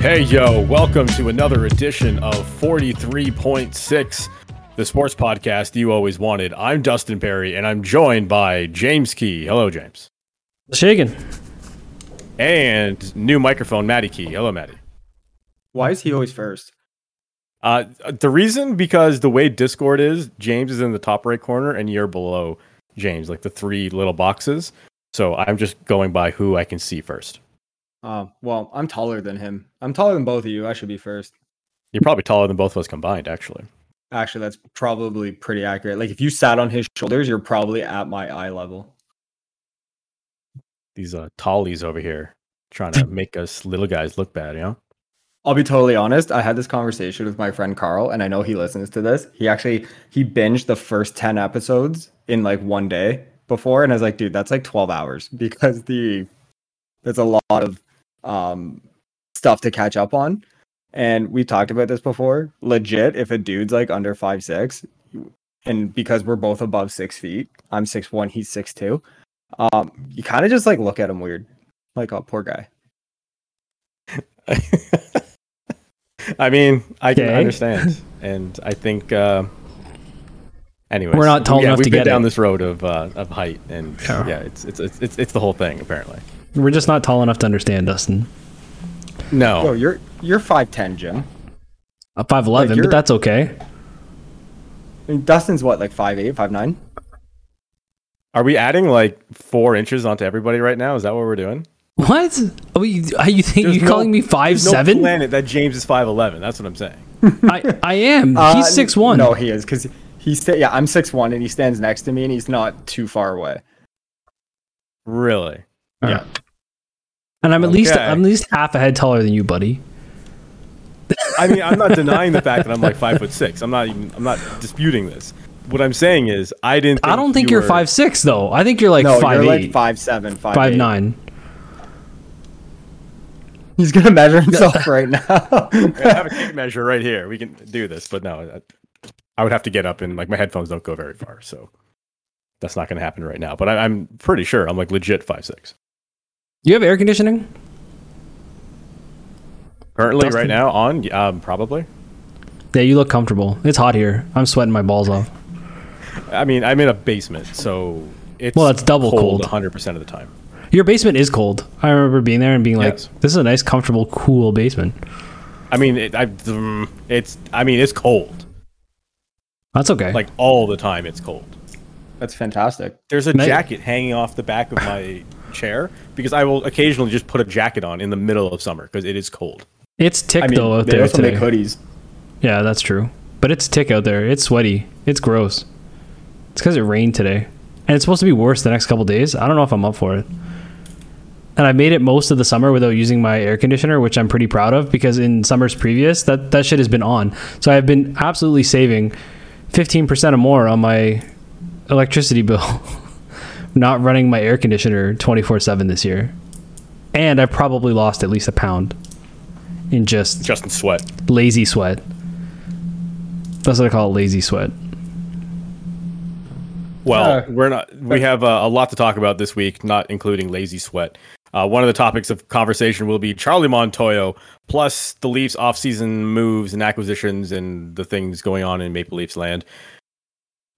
Hey, yo, welcome to another edition of 43.6, the sports podcast you always wanted. I'm Dustin Perry, and I'm joined by James Key. Hello, James. Shaking. And new microphone, Maddie Key. Hello, Maddie. Why is he always first? Uh, the reason because the way Discord is, James is in the top right corner, and you're below James, like the three little boxes. So I'm just going by who I can see first. Uh, well, I'm taller than him. I'm taller than both of you. I should be first. You're probably taller than both of us combined, actually. Actually, that's probably pretty accurate. Like if you sat on his shoulders, you're probably at my eye level. These uh tallies over here trying to make us little guys look bad, you know? I'll be totally honest. I had this conversation with my friend Carl, and I know he listens to this. He actually he binged the first 10 episodes in like one day before, and I was like, dude, that's like 12 hours because the there's a lot of um stuff to catch up on. And we talked about this before. Legit, if a dude's like under five six, and because we're both above six feet, I'm six one, he's six two. Um, you kind of just like look at him weird, like oh poor guy. I mean, I can Okay. understand, and I think. Uh, anyways, We're not tall yeah, enough we've to been get down it. this road of uh, of height, and Yeah. yeah, it's, it's it's it's it's the whole thing apparently. We're just not tall enough to understand, Dustin. No, Oh, you're you're five ten, Jim. A five eleven, you're- but that's okay. I mean, Dustin's what, like five eight, five nine? are we adding like four inches onto everybody right now? Is that what we're doing? What? Are you, are you think There's you no- calling me five There's no seven? planet that James is five eleven. That's what I'm saying. I, I am. Uh, He's six one. No, he is because he's sta- yeah, I'm six one, and he stands next to me, and he's not too far away. Really? Yeah. and I'm at least I'm at least half a head taller than you, buddy. I mean, I'm not denying the fact that I'm like five foot six. I'm not even. I'm not disputing this. What I'm saying is, I didn't. I don't think you you are were- five six though. I think you're like no, five you're eight, like five seven, five, five eight. nine. He's gonna measure himself right now. I have a tape measure right here. We can do this, but no, I, I would have to get up and like my headphones don't go very far, so that's not going to happen right now. But I, I'm pretty sure I'm like legit five six. You have air conditioning? Currently, Dustin? right now, on um, probably. Yeah, you look comfortable. It's hot here. I'm sweating my balls off. I mean, I'm in a basement, so it's Well, it's double cold. 100 percent of the time. Your basement is cold. I remember being there and being like, Yes. "This is a nice, comfortable, cool basement." I mean, it, I, mm, it's I mean, it's cold That's okay. like all the time. It's cold. That's fantastic. There's a Mate. jacket hanging off the back of my chair because I will occasionally just put a jacket on in the middle of summer because it is cold. it's tick I mean, though out they there also today. make hoodies. Yeah, that's true. But it's tick out there. It's sweaty. It's gross. It's because it rained today, and it's supposed to be worse the next couple days. I don't know if I'm up for it. And I made it most of the summer without using my air conditioner, which I'm pretty proud of because in summers previous, that that shit has been on. So I've been absolutely saving 15% or more on my electricity bill, not running my air conditioner 24/7 this year. And I probably lost at least a pound in just Justin Sweat. lazy sweat. That's what I call it, lazy sweat. Well, Uh, we're not. We have uh, a lot to talk about this week, not including lazy sweat. Uh, one of the topics of conversation will be Charlie Montoyo, plus the Leafs offseason moves and acquisitions and the things going on in Maple Leafs land.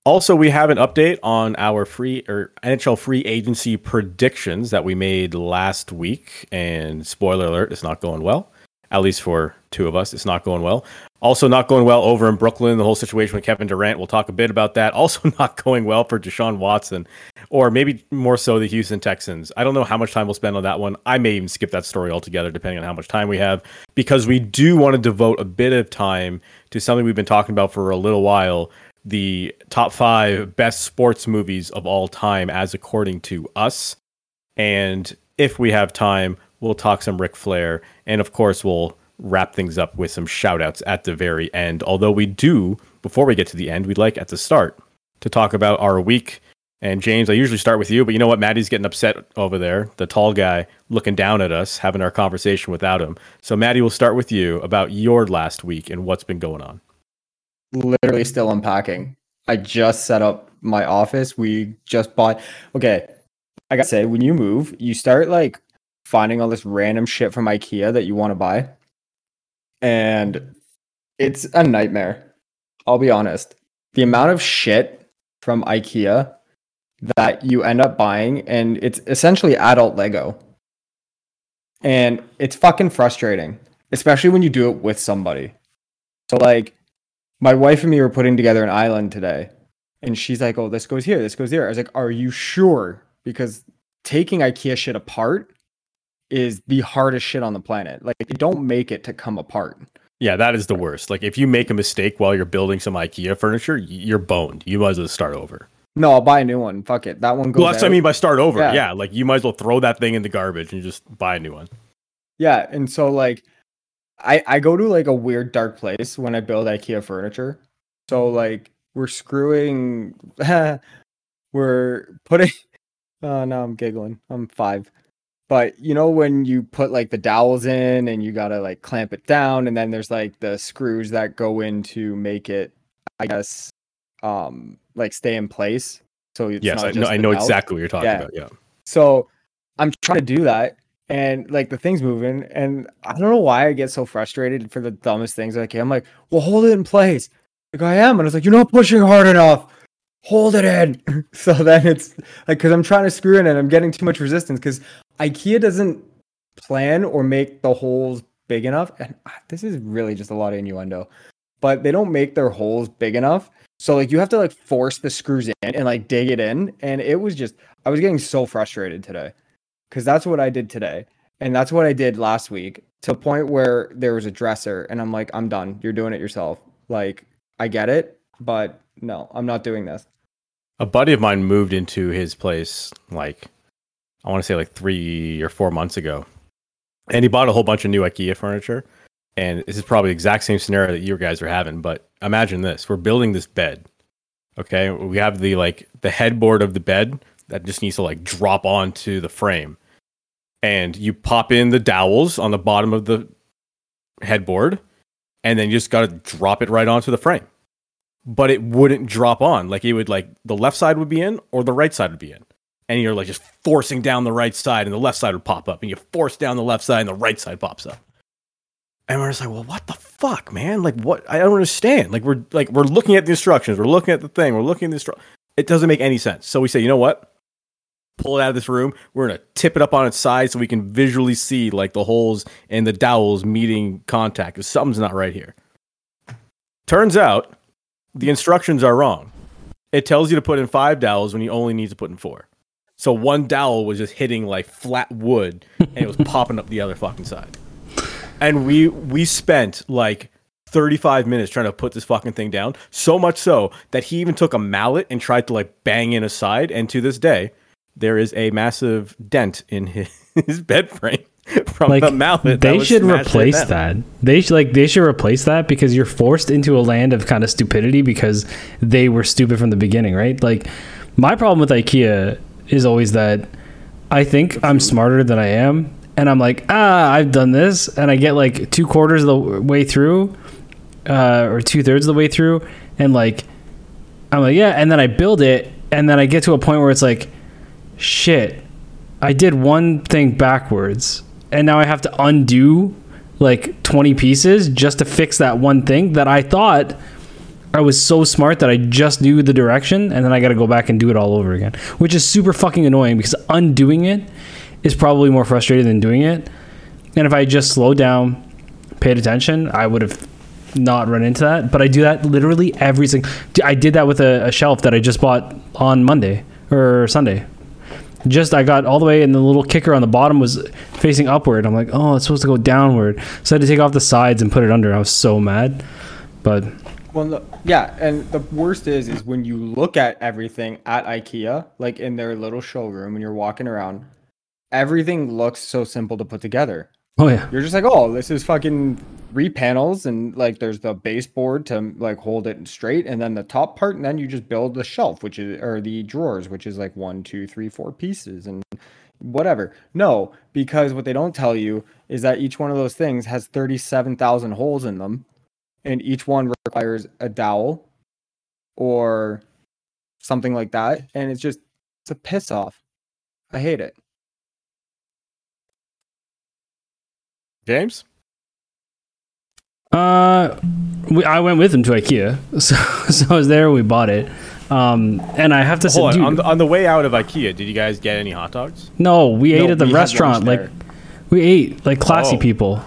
Also, we have an update on our free or NHL free agency predictions that we made last week. And spoiler alert, it's not going well. At least for two of us, it's not going well. Also, not going well over in Brooklyn. The whole situation with Kevin Durant. We'll talk a bit about that. Also, not going well for Deshaun Watson, or maybe more so the Houston Texans. I don't know how much time we'll spend on that one. I may even skip that story altogether, depending on how much time we have, because we do want to devote a bit of time to something we've been talking about for a little while the top five best sports movies of all time, as according to us. And if we have time, we'll talk some Ric Flair. And of course, we'll wrap things up with some shout outs at the very end. Although we do, before we get to the end, we'd like at the start to talk about our week. And James, I usually start with you, but you know what? Maddie's getting upset over there, the tall guy looking down at us, having our conversation without him. So, Maddie, we'll start with you about your last week and what's been going on. Literally still unpacking. I just set up my office. We just bought. Okay, I gotta say, when you move, you start like finding all this random shit from IKEA that you want to buy. and it's a nightmare. I'll be honest. The amount of shit from IKEA that you end up buying, and it's essentially adult Lego. And it's fucking frustrating, especially when you do it with somebody. So, like, my wife and me were putting together an island today, and she's like, Oh, this goes here, this goes there. I was like, Are you sure? Because taking IKEA shit apart is the hardest shit on the planet. Like, you don't make it to come apart. Yeah, that is the worst. Like if you make a mistake while you're building some IKEA furniture, you're boned. You might as well start over. No, I'll buy a new one. Fuck it. That one goes. Well, that's what I mean by start over. Yeah. Yeah. like you might as well throw that thing in the garbage and just buy a new one. Yeah, and so like I I go to like a weird dark place when I build IKEA furniture. So like we're screwing we're putting oh no, I'm giggling. I'm 5. But you know when you put like the dowels in and you got to like clamp it down and then there's like the screws that go in to make it I guess um like stay in place. So it's Yes, not I know, I know exactly what you're talking Yeah. about. Yeah. So I'm trying to do that, and like the thing's moving, and I don't know why I get so frustrated for the dumbest things. Like I'm like, well, hold it in place. Like I am, and it's like you're not pushing hard enough. Hold it in. so then it's like because I'm trying to screw in and I'm getting too much resistance because IKEA doesn't plan or make the holes big enough. And ah, this is really just a lot of innuendo, but they don't make their holes big enough. So like you have to like force the screws in and like dig it in, and it was just I was getting so frustrated today because that's what I did today. And that's what I did last week to a point where there was a dresser and I'm like, I'm done. You're doing it yourself. Like, I get it, but no, I'm not doing this. A buddy of mine moved into his place like I want to say like three or four months ago, and he bought a whole bunch of new IKEA furniture. And this is probably the exact same scenario that you guys are having. But imagine this: we're building this bed. Okay, we have the like the headboard of the bed that just needs to like drop onto the frame, and you pop in the dowels on the bottom of the headboard, and then you just got to drop it right onto the frame but it wouldn't drop on. Like it would like the left side would be in or the right side would be in. And you're like just forcing down the right side and the left side would pop up. And you force down the left side and the right side pops up. And we're just like, well, what the fuck, man? Like what I don't understand. Like we're like we're looking at the instructions, we're looking at the thing, we're looking at the instru- it doesn't make any sense. So we say, you know what? Pull it out of this room. We're gonna tip it up on its side so we can visually see like the holes and the dowels meeting contact. Because something's not right here. Turns out the instructions are wrong. It tells you to put in five dowels when you only need to put in four. So one dowel was just hitting like flat wood and it was popping up the other fucking side. And we we spent like 35 minutes trying to put this fucking thing down. So much so that he even took a mallet and tried to like bang in a side. And to this day, there is a massive dent in his, his bed frame from like the mallet. they should replace that they should like they should replace that because you're forced into a land of kind of stupidity because they were stupid from the beginning right like my problem with ikea is always that i think i'm smarter than i am and i'm like ah i've done this and i get like two quarters of the way through uh, or two-thirds of the way through and like i'm like yeah and then i build it and then i get to a point where it's like shit I did one thing backwards, and now I have to undo like 20 pieces just to fix that one thing that I thought I was so smart that I just knew the direction, and then I got to go back and do it all over again, which is super fucking annoying because undoing it is probably more frustrating than doing it. And if I just slowed down, paid attention, I would have not run into that. But I do that literally every single. I did that with a, a shelf that I just bought on Monday or Sunday just I got all the way and the little kicker on the bottom was facing upward. I'm like, oh, it's supposed to go downward. So I had to take off the sides and put it under. I was so mad. But Well, no, yeah, and the worst is is when you look at everything at IKEA, like in their little showroom, and you're walking around, everything looks so simple to put together. oh yeah. You're just like, oh, this is fucking three panels, and like there's the baseboard to like hold it straight, and then the top part, and then you just build the shelf, which is or the drawers, which is like one, two, three, four pieces, and whatever. No, because what they don't tell you is that each one of those things has thirty-seven thousand holes in them, and each one requires a dowel or something like that, and it's just it's a piss off. I hate it. James? Uh, we, I went with him to IKEA, so so I was there. We bought it, um, and I have to say, Hold on, dude, on the, on the way out of IKEA, did you guys get any hot dogs? no, we ate No, at the we had restaurant. lunch Like there. we ate like classy Oh. people.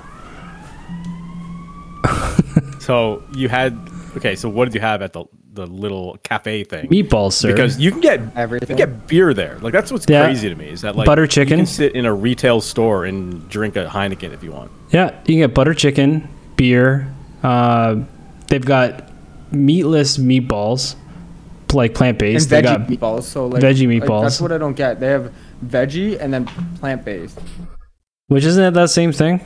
So you had okay. So what did you have at the the little cafe thing? Meatballs, sir. Because you can get Everything. you Everything. can get beer there. Like that's what's Yeah. crazy to me is that like Butter You chicken. can sit in a retail store and drink a Heineken if you want. Yeah, you can get butter chicken, beer. Uh, they've got meatless meatballs, like plant based. They veggie got meatballs. So like veggie like, meatballs. that's what I don't get. They have veggie and then plant based. which isn't it that same thing?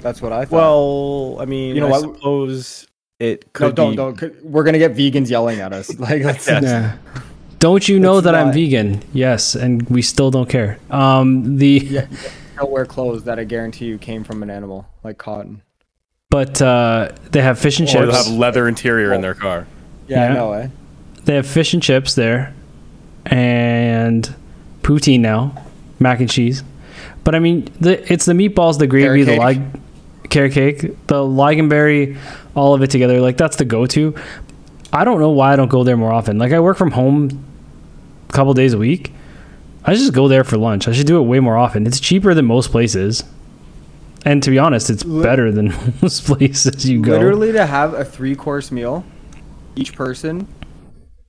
That's what I thought. Well, I mean, You know I what? suppose it could. no, could don't be. don't. We're gonna get vegans yelling at us. Like that's Yes. Yeah. Don't you know It's that I'm vegan? Yes, and we still don't care. Um, the yeah. Don't wear clothes that I guarantee you came from an animal, like cotton. but uh, they have fish and Or they'll have leather interior in their car. Yeah, Yeah. I know, eh? They have fish and chips there, and poutine now, mac and cheese. But I mean, the it's the meatballs, the gravy, the Carrot lig, carrot cake, the lingonberry, all of it together. Like that's the go-to. I don't know why I don't go there more often. Like I work from home a couple days a week. I just go there for lunch. I should do it way more often. It's cheaper than most places. And to be honest, it's better than most places you go. Literally to have a three course meal, each person,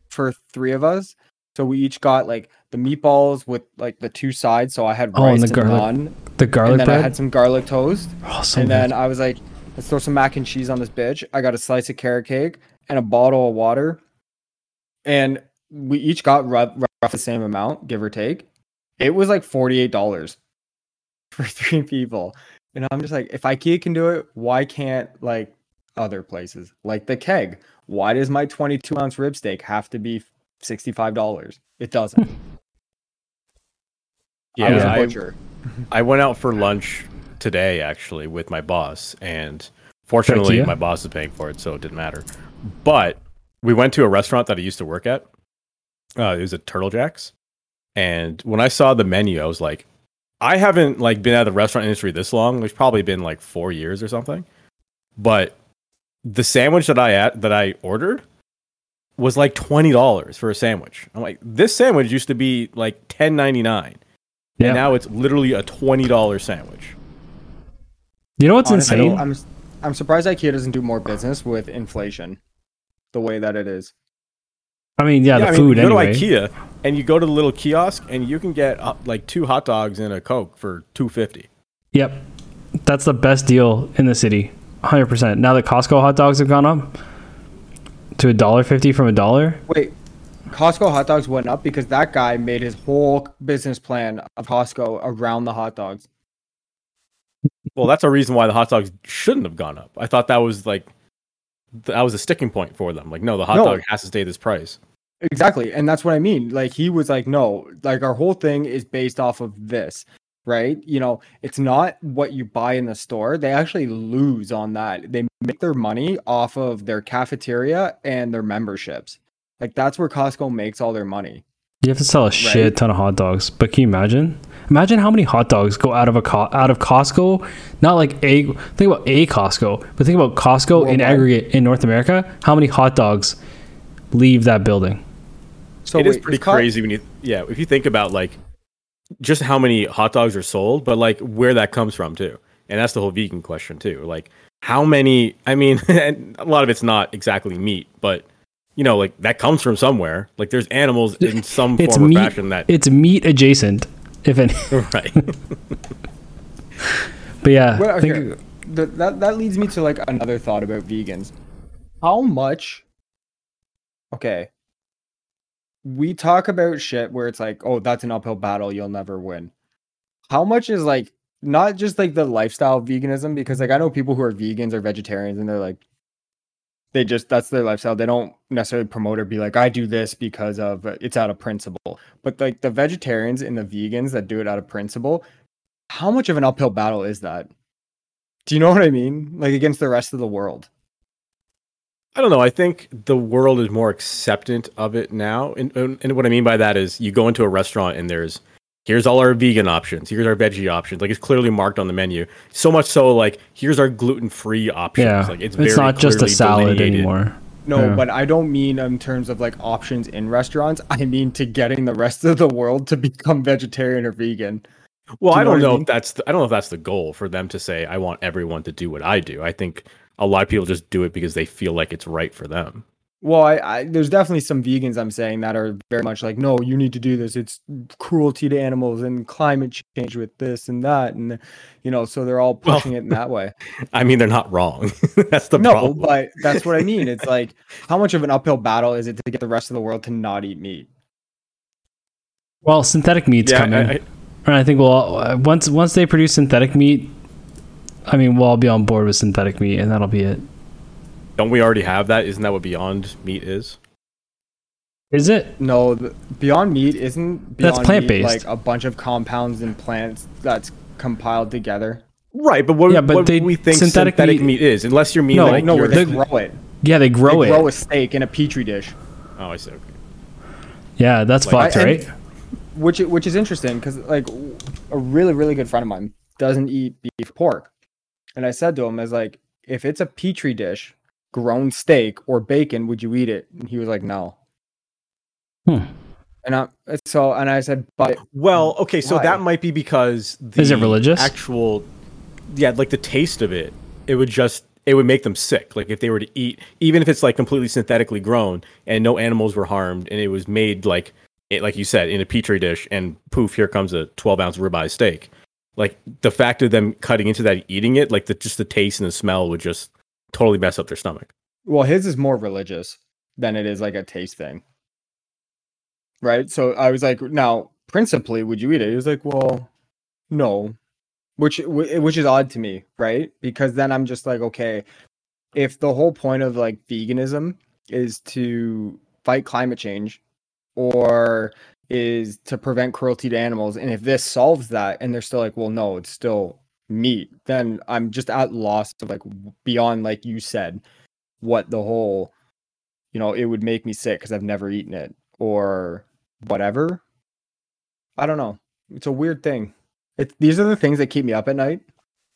for three of us. So we each got like the meatballs with like the two sides. So I had Oh, and the and, garlic naan, the garlic and then bread. I had some garlic toast. oh, so and good. then I was like, let's throw some mac and cheese on this bitch. I got a slice of carrot cake and a bottle of water. And we each got rough, rough the same amount, give or take. It was like $48 for three people. And I'm just like, if IKEA can do it, why can't like other places? Like the keg. Why does my 22 ounce rib steak have to be $65? It doesn't. I was a I, butcher. I went out for lunch today actually with my boss, and fortunately my boss is paying for it, so it didn't matter. But we went to a restaurant that I used to work at. Uh, it was at Turtle Jacks, and when I saw the menu, I was like, I haven't like been out of the restaurant industry this long. It's probably been like four years or something. But the sandwich that I at that I ordered was like twenty dollars for a sandwich. I'm like, this sandwich used to be like ten ninety nine. yeah. And now it's literally a twenty dollar sandwich. you know what's Honestly, insane? I'm I'm surprised IKEA doesn't do more business with inflation, the way that it is. I mean, yeah, the I mean, food you go anyway. to IKEA and you go to the little kiosk and you can get uh, like two hot dogs and a coke for two fifty. Yep. That's the best deal in the city. 100%. Now that Costco hot dogs have gone up to a dollar fifty from a dollar. Wait, Costco hot dogs went up because that guy made his whole business plan of Costco around the hot dogs. Well, that's a reason why the hot dogs shouldn't have gone up. I thought that was like that was a sticking point for them. Like, no, the hot No. dog has to stay this price. Exactly, and that's what I mean. Like he was like, no, like our whole thing is based off of this, right? You know, it's not what you buy in the store. They actually lose on that. They make their money off of their cafeteria and their memberships. Like that's where Costco makes all their money. You have to sell a shit ton of hot dogs. But can you imagine? Imagine how many hot dogs go out of a co- out of Costco. Not like a think about a Costco, but think about Costco in aggregate in North America. How many hot dogs leave that building? So it is wait, pretty Co- crazy when you yeah if you think about like just how many hot dogs are sold but like where that comes from too and that's the whole vegan question too like how many i mean and a lot of it's not exactly meat but you know like that comes from somewhere like there's animals in some It's form meat. or fashion that It's meat adjacent, if any. right But yeah, Well, think- okay. Th- that that leads me to like another thought about vegans. How much? Okay. We talk about shit where it's like, oh, that's an uphill battle, you'll never win. How much is like not just like the lifestyle veganism because like I know people who are vegans or vegetarians and they're like they just that's their lifestyle. They don't necessarily promote or be like I do this because of uh, it's out of principle. But like the vegetarians and the vegans that do it out of principle, how much of an uphill battle is that? Do you know what I mean? Like against the rest of the world. I don't know i think the world is more acceptant of it now and, and and what i mean by that is you go into a restaurant and there's here's all our vegan options, here's our veggie options. Like it's clearly marked on the menu. So much so, like here's our gluten free options. Yeah, like it's, not just a salad delineated. anymore. No, Yeah. but I don't mean in terms of like options in restaurants. I mean to getting the rest of the world to become vegetarian or vegan. Well, Do I don't what I know mean? if that's the, I don't know if that's the goal for them to say I want everyone to do what I do. I think a lot of people just do it because they feel like it's right for them. Well, I, I there's definitely some vegans I'm saying that are very much like, no, you need to do this. It's cruelty to animals and climate change with this and that, and you know, so they're all Well- pushing it in that way. I mean, they're not wrong. that's the no, problem. but that's what I mean. It's like, how much of an uphill battle is it to get the rest of the world to not eat meat? Well, synthetic meat's yeah, coming, I- I- and I think we'll all- uh, once once they produce synthetic meat. I mean, we'll all be on board with synthetic meat, and that'll be it. don't we already have that? Isn't that what Beyond Meat is? Is it? No, Beyond Meat isn't Beyond That's plant-based. like a bunch of compounds and plants that's compiled together. Right, but what, Yeah, but what they- do we think synthetic synthetic, meat- meat, is? Unless you're mean No, like no, you're where they grow it. Yeah, they grow they it. grow a steak in a petri dish. Oh, I see. Okay. yeah, that's Like- fucked, I- and- right? which which is interesting because like a really really good friend of mine doesn't eat beef pork and i said to him as like if it's a petri dish grown steak or bacon would you eat it and he was like no Hmm. and i so and i said but Well, okay, so Why? that might be because the Is it religious? Actual, yeah, like the taste of it, it would just it would make them sick. Like if they were to eat, even if it's like completely synthetically grown and no animals were harmed, and it was made like it, like you said, in a petri dish, and poof, here comes a twelve ounce ribeye steak. Like the fact of them cutting into that, eating it, like the just the taste and the smell would just totally mess up their stomach. well his is more religious than it is like a taste thing. Right? So i was like now principally would you eat it? He was like well no. Which which is odd to me right? Because then i'm just like okay if the whole point of like veganism is to fight climate change or is to prevent cruelty to animals and if this solves that and they're still like well no it's still meat then i'm just at loss of like beyond like you said what the whole you know it would make me sick because i've never eaten it or whatever. I don't know. It's a weird thing. It, these are the things that keep me up at night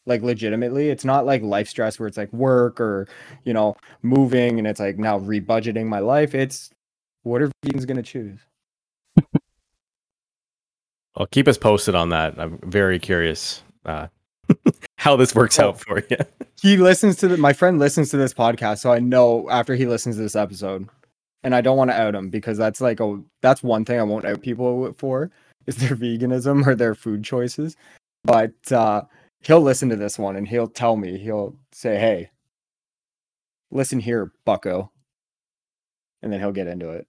like legitimately. It's not like life stress where it's like work or you know moving and it's like now rebudgeting my life. It's what are vegans going to choose Well, keep us posted on that. I'm very curious uh, how this works out for you. he listens to the, my friend listens to this podcast so i know after he listens to this episode and i don't want to out him because that's like a that's one thing i won't out people for is their veganism or their food choices but uh he'll listen to this one and he'll tell me he'll say hey listen here bucko and then he'll get into it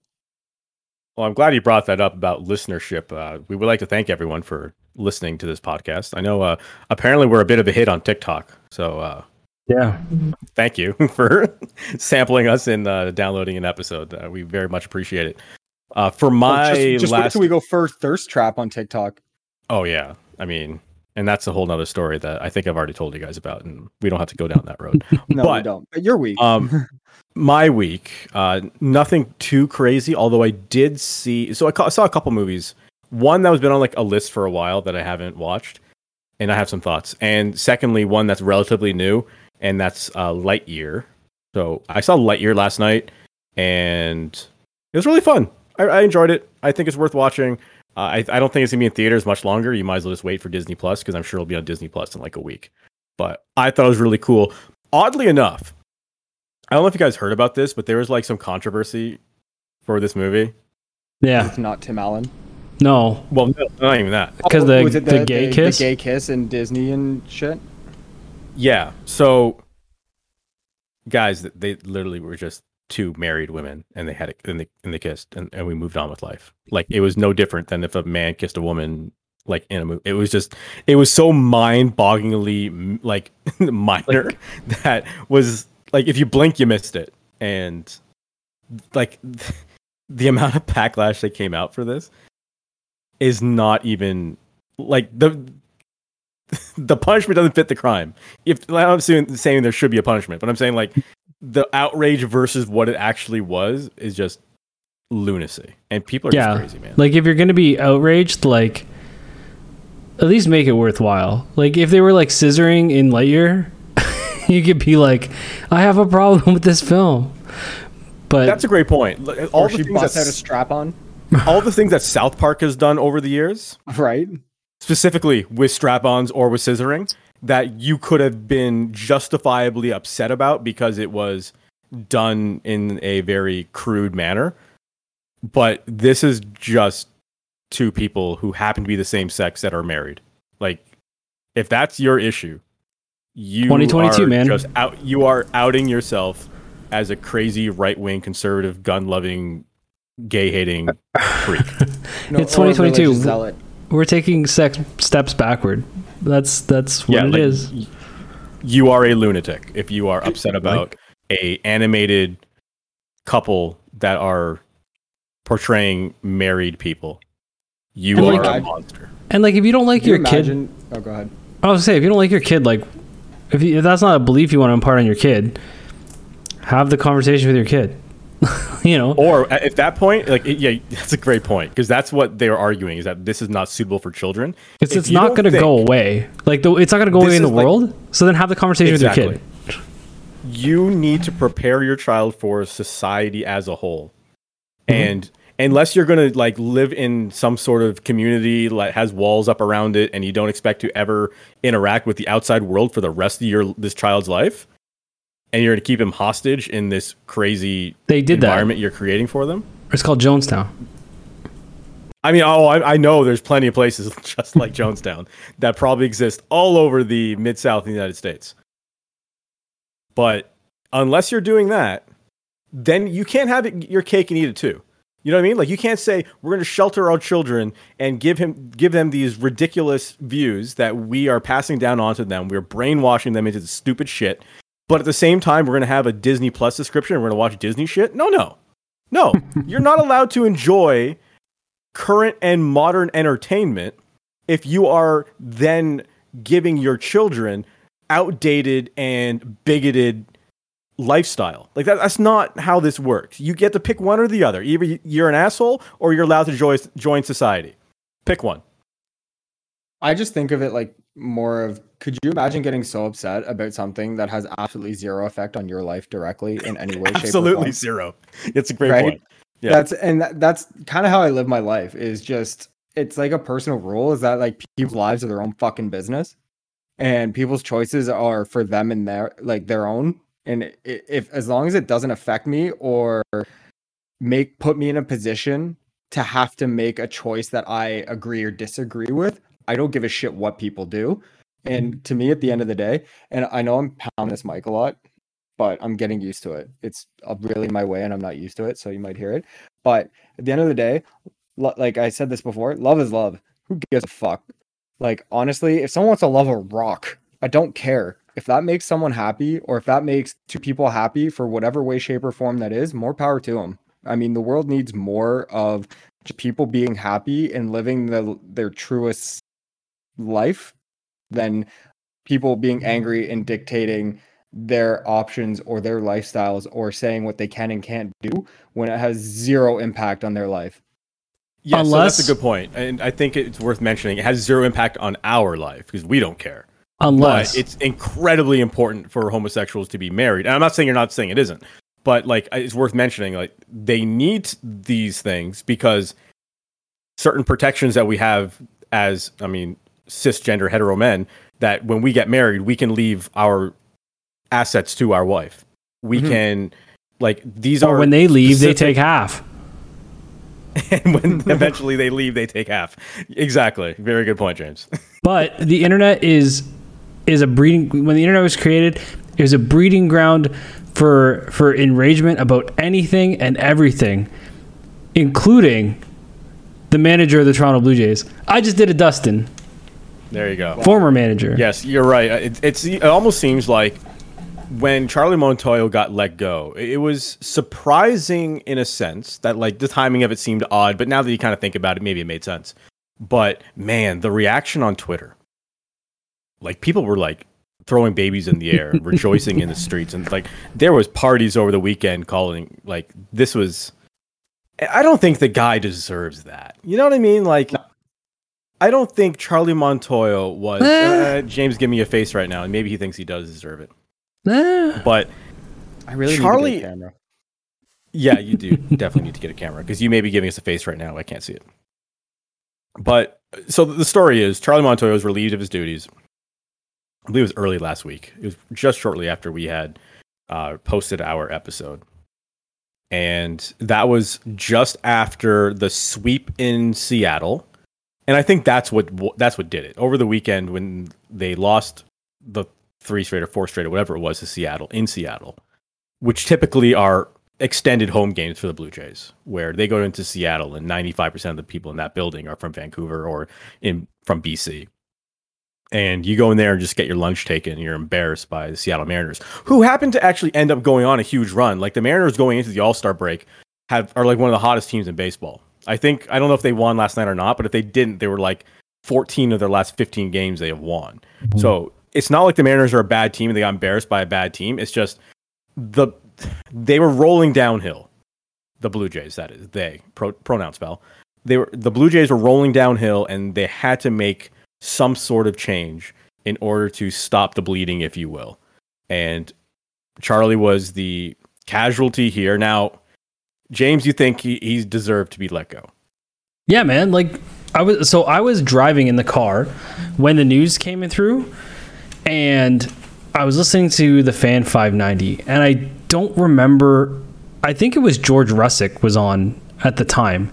Well, I'm glad you brought that up about listenership. Uh, we would like to thank everyone for listening to this podcast. I know uh, apparently we're a bit of a hit on TikTok, so uh, Yeah. thank you for sampling us and uh, downloading an episode. Uh, we very much appreciate it. Uh, for my Oh, just, just last, till we go first thirst trap on tiktok oh yeah, I mean, and that's a whole nother story that I think I've already told you guys about, and we don't have to go down that road. no we don't you're weak Um, my week, uh, nothing too crazy. Although I did see, so I, ca- I saw a couple movies. One that was been on like a list for a while that I haven't watched, and I have some thoughts. And secondly, one that's relatively new, and that's uh, Lightyear. So I saw Lightyear last night, and it was really fun. I, I enjoyed it. I think it's worth watching. Uh, I, I don't think it's gonna be in theaters much longer. You might as well just wait for Disney Plus because I'm sure it'll be on Disney Plus in like a week. But I thought it was really cool. Oddly enough, I don't know if you guys heard about this, but there was like some controversy for this movie. Yeah. it's not tim allen No. Well, no, not even that. Because Oh, the, was it the, gay kiss? the gay kiss and disney and shit Yeah. So, guys, they literally were just two married women, and they had it, and they and they kissed, and, and we moved on with life. Like it was no different than if a man kissed a woman. Like in a movie, it was just, it was so mind-bogglingly like minor that was like if you blink, you missed it, and like the amount of backlash that came out for this is not even like the the punishment doesn't fit the crime. If I'm saying, saying there should be a punishment, but I'm saying like the outrage versus what it actually was is just lunacy, and people are Yeah. just crazy, man. Like if you're gonna be outraged, like at least make it worthwhile. Like if they were like scissoring in Lightyear, you could be like, I have a problem with this film. But That's a great point. All Or the she things busts out a strap on, all the things that South Park has done over the years, right? specifically with strap-ons or with scissoring, that you could have been justifiably upset about because it was done in a very crude manner. But this is just two people who happen to be the same sex that are married. Like, if that's your issue, you 2022, are man. just out. You are outing yourself as a crazy right-wing conservative, gun-loving, gay-hating freak. No, It's 2022. we're taking sex steps backward. That's that's what it like, is. You are a lunatic if you are upset about a animated couple that are portraying married people. You are like, a I- monster. And like if you don't like you your kid. Oh, go ahead. I was say if you don't like your kid, like if, you, if that's not a belief you want to impart on your kid, have the conversation with your kid. you know, Or at at that point, like yeah, that's a great point because that's what they're arguing is that this is not suitable for children. it's, If it's not going to go away. Like the, it's not going to go away in the like- world. So then have the conversation with your kid. you need to prepare your child for society as a whole mm-hmm. and unless you're going to like live in some sort of community that has walls up around it and you don't expect to ever interact with the outside world for the rest of your this child's life and you're going to keep him hostage in this crazy They did that. environment you're creating for them It's called Jonestown. I mean, oh, I, I know there's plenty of places just like Jonestown that probably exist all over the mid South in the United States. But unless you're doing that, then you can't have it, your cake and eat it too. You know what I mean? Like you can't say we're going to shelter our children and give him give them these ridiculous views that we are passing down onto them. We're brainwashing them into this stupid shit. But at the same time, we're going to have a Disney Plus subscription and we're going to watch Disney shit. No, no, no. you're not allowed to enjoy current and modern entertainment if you are then giving your children outdated and bigoted lifestyle. Like that, that's not how this works. You get to pick one or the other. Either you're an asshole or you're allowed to join join society. Pick one. I just think of it like more of could you imagine getting so upset about something that has absolutely zero effect on your life directly in any way, shape, or Absolutely zero. It's a great Right? point. Yeah. That's and that, that's kind of how I live my life. Is just it's like a personal rule. Is that like people's lives are their own fucking business, and people's choices are for them and their like their own. And if as long as it doesn't affect me or make put me in a position to have to make a choice that I agree or disagree with, I don't give a shit what people do. And to me, at the end of the day, and I know I'm pounding this mic a lot, but I'm getting used to it. It's uh, really my way, and I'm not used to it, so you might hear it. But at the end of the day, lo- like I said this before, love is love. Who gives a fuck? Like honestly, if someone wants to love a rock, I don't care. If that makes someone happy, or if that makes two people happy for whatever way, shape, or form that is, more power to them. I mean, the world needs more of people being happy and living the, their truest life than people being mm-hmm. angry and dictating their options or their lifestyles or saying what they can and can't do when it has zero impact on their life. Yeah, so that's a good point, and I think it's worth mentioning. It has zero impact on our life because we don't care. Unless but it's incredibly important for homosexuals to be married. And I'm not saying you're not saying it isn't, but like it's worth mentioning. Like they need these things because certain protections that we have as, I mean, cisgender hetero men, that when we get married, we can leave our assets to our wife. We Mhm. can, like, these or are when they leave, they take half. and when eventually they leave, they take half. Exactly. Very good point, James. But the internet is is a breeding when the internet was created, it was a breeding ground for for enragement about anything and everything, including the manager of the Toronto Blue Jays. I just did a Dustin, There you go. former manager. Yes, you're right. Uh, it, it's it almost seems like when Charlie Montoyo got let go, it was surprising in a sense that like the timing of it seemed odd, but now that you kind of think about it, maybe it made sense. But man, the reaction on Twitter, like people were like throwing babies in the air, rejoicing in the streets, and like there was parties over the weekend calling like this was. I don't think the guy deserves that. You know what I mean? Like I don't think Charlie Montoyo was. Eh. Uh, James, give me a face right now, and maybe he thinks he does deserve it. Eh. But I really Charlie- need to get a camera. yeah, you do definitely need to get a camera because you may be giving us a face right now. I can't see it. But so the story is Charlie Montoyo was relieved of his duties. I believe it was early last week. It was just shortly after we had uh, posted our episode. And that was just after the sweep in Seattle. And I think that's what that's what did it. Over the weekend when they lost the three straight or four straight or whatever it was to Seattle in Seattle, which typically are extended home games for the Blue Jays, where they go into Seattle and 95% of the people in that building are from Vancouver or in from BC. And you go in there and just get your lunch taken, and you're embarrassed by the Seattle Mariners, who happen to actually end up going on a huge run. Like the Mariners going into the All Star break have are like one of the hottest teams in baseball. I think I don't know if they won last night or not, but if they didn't, they were like 14 of their last 15 games they have won. So it's not like the Mariners are a bad team and they got embarrassed by a bad team. It's just the they were rolling downhill. The Blue Jays, that is they pro, pronoun spell. They were the Blue Jays were rolling downhill and they had to make some sort of change in order to stop the bleeding, if you will. And Charlie was the casualty here. Now, James, you think he, he's deserved to be let go? Yeah, man. Like I was so I was driving in the car when the news came in through and I was listening to the fan 590 and I don't remember I think it was George Russick was on at the time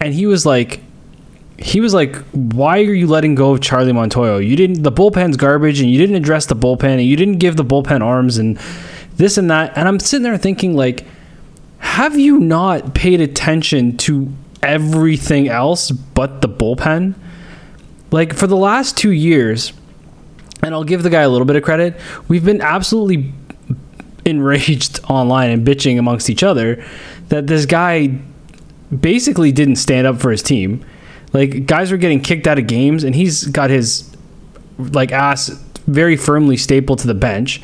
and he was like he was like why are you letting go of Charlie Montoyo? You didn't the bullpen's garbage and you didn't address the bullpen and you didn't give the bullpen arms and this and that and I'm sitting there thinking like have you not paid attention to everything else but the bullpen? Like for the last two years, and I'll give the guy a little bit of credit, we've been absolutely enraged online and bitching amongst each other that this guy basically didn't stand up for his team. Like guys are getting kicked out of games and he's got his like ass very firmly stapled to the bench.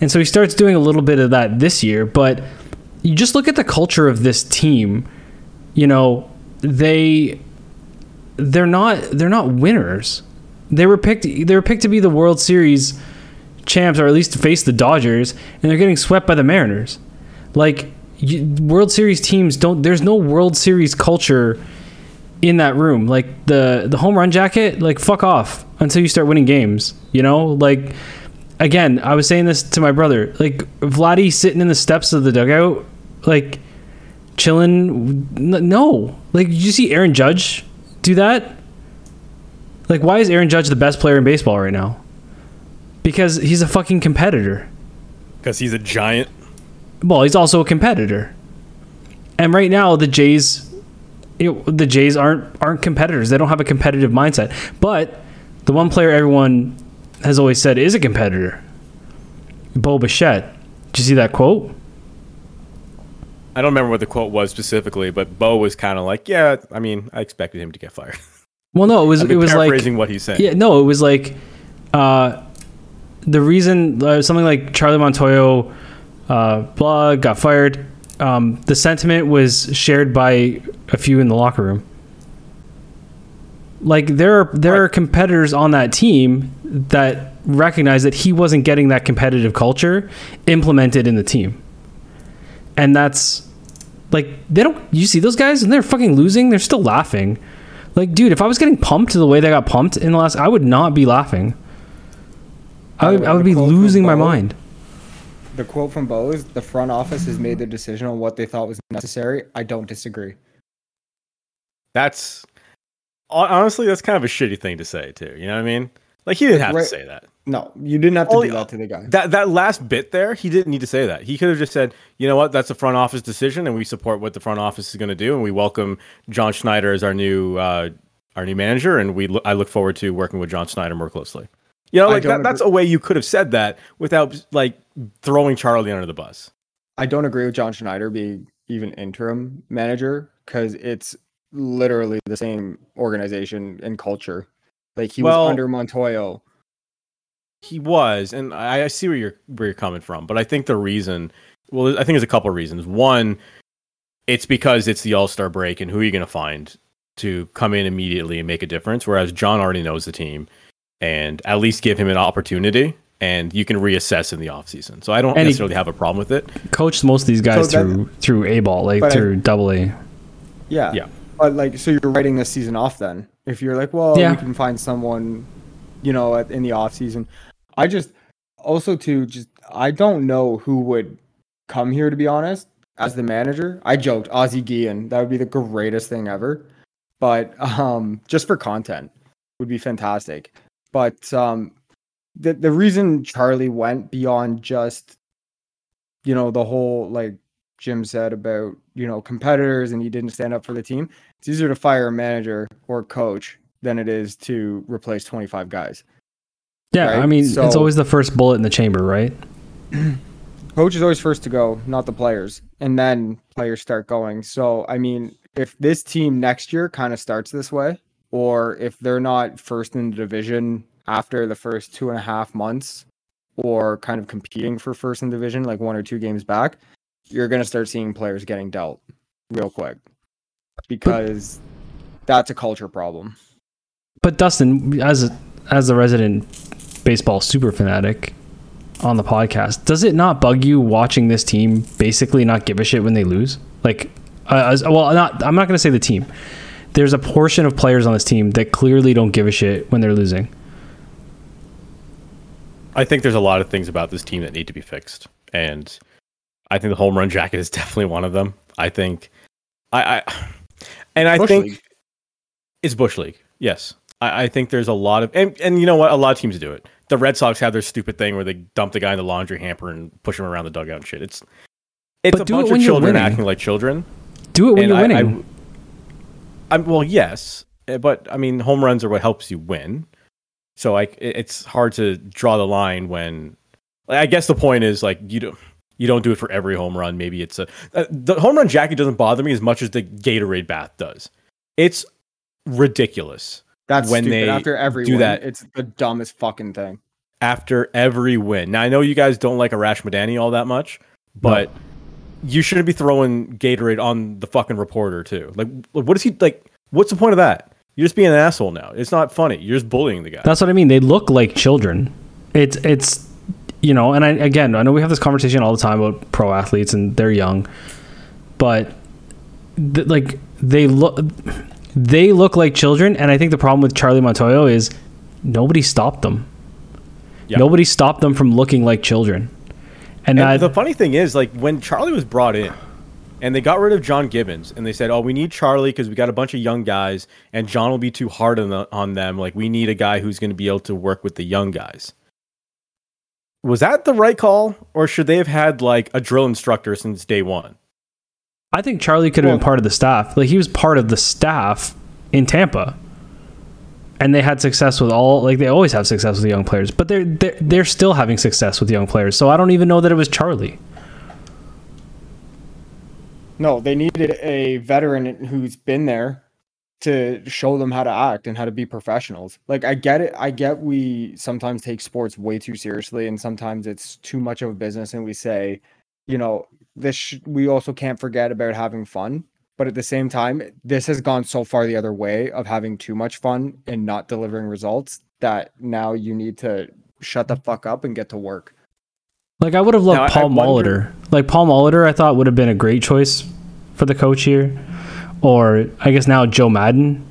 And so he starts doing a little bit of that this year, but you just look at the culture of this team, you know, they they're not they're not winners. They were picked they were picked to be the World Series champs or at least to face the Dodgers and they're getting swept by the Mariners. Like World Series teams don't there's no World Series culture in that room. Like the the home run jacket, like fuck off until you start winning games, you know? Like again, I was saying this to my brother. Like Vladdy sitting in the steps of the dugout, like chilling. No, like did you see Aaron Judge do that? Like, why is Aaron Judge the best player in baseball right now? Because he's a fucking competitor. Because he's a giant. Well, he's also a competitor. And right now, the Jays, you know, the Jays aren't aren't competitors. They don't have a competitive mindset. But the one player everyone has always said is a competitor, Bo Bichette. Did you see that quote? I don't remember what the quote was specifically, but Bo was kind of like, "Yeah, I mean, I expected him to get fired." Well, no, it was it was like paraphrasing what he said. Yeah, no, it was like uh, the reason uh, something like Charlie Montoyo, uh, blah, got fired. Um, the sentiment was shared by a few in the locker room. Like there are there are competitors on that team that recognize that he wasn't getting that competitive culture implemented in the team, and that's like they don't. You see those guys and they're fucking losing. They're still laughing. Like, dude, if I was getting pumped the way they got pumped in the last, I would not be laughing. I would, I would be losing my mind. The quote from Bo is the front office has made the decision on what they thought was necessary. I don't disagree. That's honestly, that's kind of a shitty thing to say too. You know what I mean? Like he didn't have Right. to say that. No, you didn't have to Only- do that to the guy. That that last bit there, he didn't need to say that. He could have just said, "You know what? That's a front office decision, and we support what the front office is going to do, and we welcome John Schneider as our new uh, our new manager, and we lo- I look forward to working with John Schneider more closely." You know, like that, that's a way you could have said that without like throwing Charlie under the bus. I don't agree with John Schneider being even interim manager because it's literally the same organization and culture. Like he Well- was under Montoyo. He was, and I, I see where you're where you're coming from, but I think the reason, well, I think there's a couple of reasons. One, it's because it's the All Star break, and who are you going to find to come in immediately and make a difference. Whereas John already knows the team and at least give him an opportunity and you can reassess in the offseason. So I don't And he- necessarily have a problem with it. Coached most of these guys So that- through through A ball, like But I- through double A. Yeah. Yeah. But like, so you're writing this season off then? If you're like, well, Yeah. we can find someone, you know, at, in the off season. I just also too just I don't know who would come here to be honest as the manager. I joked Ozzie Guillen. That would be the greatest thing ever. But um, just for content would be fantastic. But um, the the reason Charlie went beyond just you know the whole like Jim said about you know competitors and he didn't stand up for the team. It's easier to fire a manager or coach than it is to replace 25 guys. Yeah, Right, I mean, it's always the first bullet in the chamber, right? Coach is always first to go, not the players, and then players start going. So I mean, if this team next year kind of starts this way, or if they're not first in the division after the first two and a half months, or kind of competing for first in division, like one or two games back, you're gonna start seeing players getting dealt real quick because that's a culture problem. But Dustin, as a, as a resident baseball super fanatic on the podcast, does it not bug you watching this team basically not give a shit when they lose? Like, uh, as, well, not I'm not going to say the team. There's a portion of players on this team that clearly don't give a shit when they're losing. I think there's a lot of things about this team that need to be fixed, and I think the home run jacket is definitely one of them. I think, I, I and I Bush think League. it's bush league. Yes, I, I think there's a lot of and and you know what? A lot of teams do it. The Red Sox have their stupid thing where they dump the guy in the laundry hamper and push him around the dugout and shit. It's it's But a do it bunch of children acting like children. Do it when And you're I- winning. I, am well, yes, eh, but I mean, home runs are what helps you win. So like, it- it's hard to draw the line when. Like, I guess the point is like you don't you don't do it for every home run. Maybe it's a uh, the home run jacket doesn't bother me as much as the Gatorade bath does. It's ridiculous That's When stupid. they after every do win, that- It's the dumbest fucking thing. after every win. Now I know you guys don't like Arash Madani all that much, but you shouldn't be throwing Gatorade on the fucking reporter too. Like, what is he like? What's the point of that? You're just being an asshole now. It's not funny. You're just bullying the guy. That's what I mean. They look like children. It's it's you know, and I again, I know we have this conversation all the time about pro athletes and they're young, but th- like they look they look like children. And I think the problem with Charlie Montoyo is nobody stopped them. Yeah. Nobody stopped them from looking like children. And, And that the funny thing is, like when Charlie was brought in, and they got rid of John Gibbons, and they said, "Oh, we need Charlie because we got a bunch of young guys, and John will be too hard on, the, on them. Like we need a guy who's going to be able to work with the young guys." Was that the right call, or should they have had like a drill instructor since day one? I think Charlie could have been part of the staff. Like he was part of the staff in Tampa. And they had success with all like they always have success with young players, but they're they're they're still having success with young players. So I don't even know that it was Charlie. No, they needed a veteran who's been there to show them how to act and how to be professionals. Like I get it. I get we sometimes take sports way too seriously and sometimes it's too much of a business and we say, you know, this sh- we also can't forget about having fun. But at the same time, this has gone so far the other way of having too much fun and not delivering results that now you need to shut the fuck up and get to work. Like I would have loved Now, I- I Paul wonder- Molitor. Like Paul Molitor, I thought would have been a great choice for the coach here, or I guess now Joe Maddon.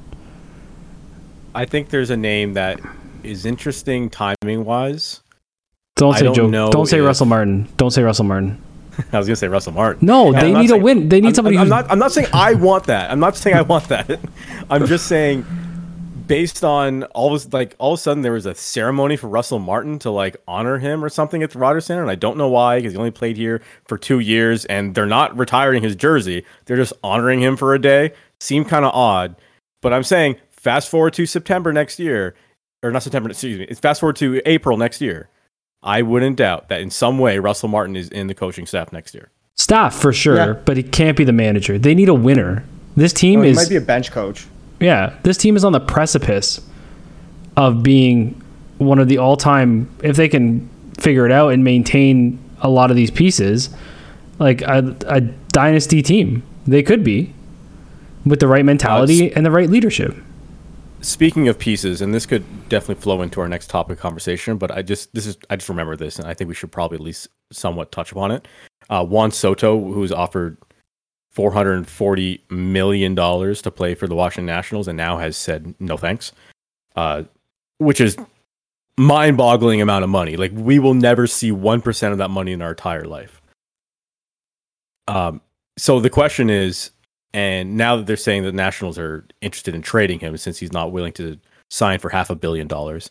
I think there's a name that is interesting timing wise. Don't say don't Joe. Don't say if- Russell Martin. Don't say Russell Martin. I was gonna say Russell Martin. No, Yeah, they need a win. They need I'm, somebody I'm who's not. I'm not saying I want that. I'm not saying I want that. I'm just saying, based on all of a- like all of a sudden there was a ceremony for Russell Martin to like honor him or something at the Rogers Center, and I don't know why because he only played here for two years, and they're not retiring his jersey. They're just honoring him for a day. Seemed kind of odd, but I'm saying fast forward to September next year, or not September. Excuse me. It's fast forward to April next year. I wouldn't doubt that in some way Russell Martin is in the coaching staff next year. staff for sure, Yeah. but he can't be the manager. They need a winner. This team Or he is might be a bench coach. Yeah, this team is on the precipice of being one of the all-time if they can figure it out and maintain a lot of these pieces, like a, a dynasty team. They could be. with the right mentality and the right leadership. Speaking of pieces, and this could definitely flow into our next topic conversation, but I just this is I just remember this, and I think we should probably at least somewhat touch upon it. Uh, Juan Soto, who's offered four hundred and forty million dollars to play for the Washington Nationals, and now has said no thanks, uh, which is mind-boggling amount of money. Like we will never see one percent of that money in our entire life. Um, so the question is, and now that they're saying that Nationals are interested in trading him since he's not willing to sign for half a billion dollars,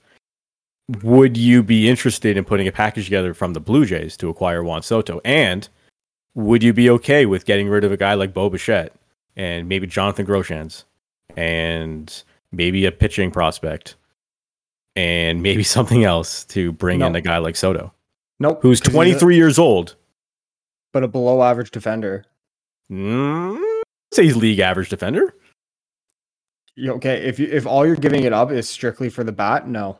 would you be interested in putting a package together from the Blue Jays to acquire Juan Soto? And would you be okay with getting rid of a guy like Bo Bichette and maybe Jonathan Groshans and maybe a pitching prospect and maybe something else to bring No. in a guy like Soto, Nope. who's 'cause he's a- 23 years old? but a below average defender. Mm, say he's league average defender. You- Okay, if you if all you're giving it up is strictly for the bat, no.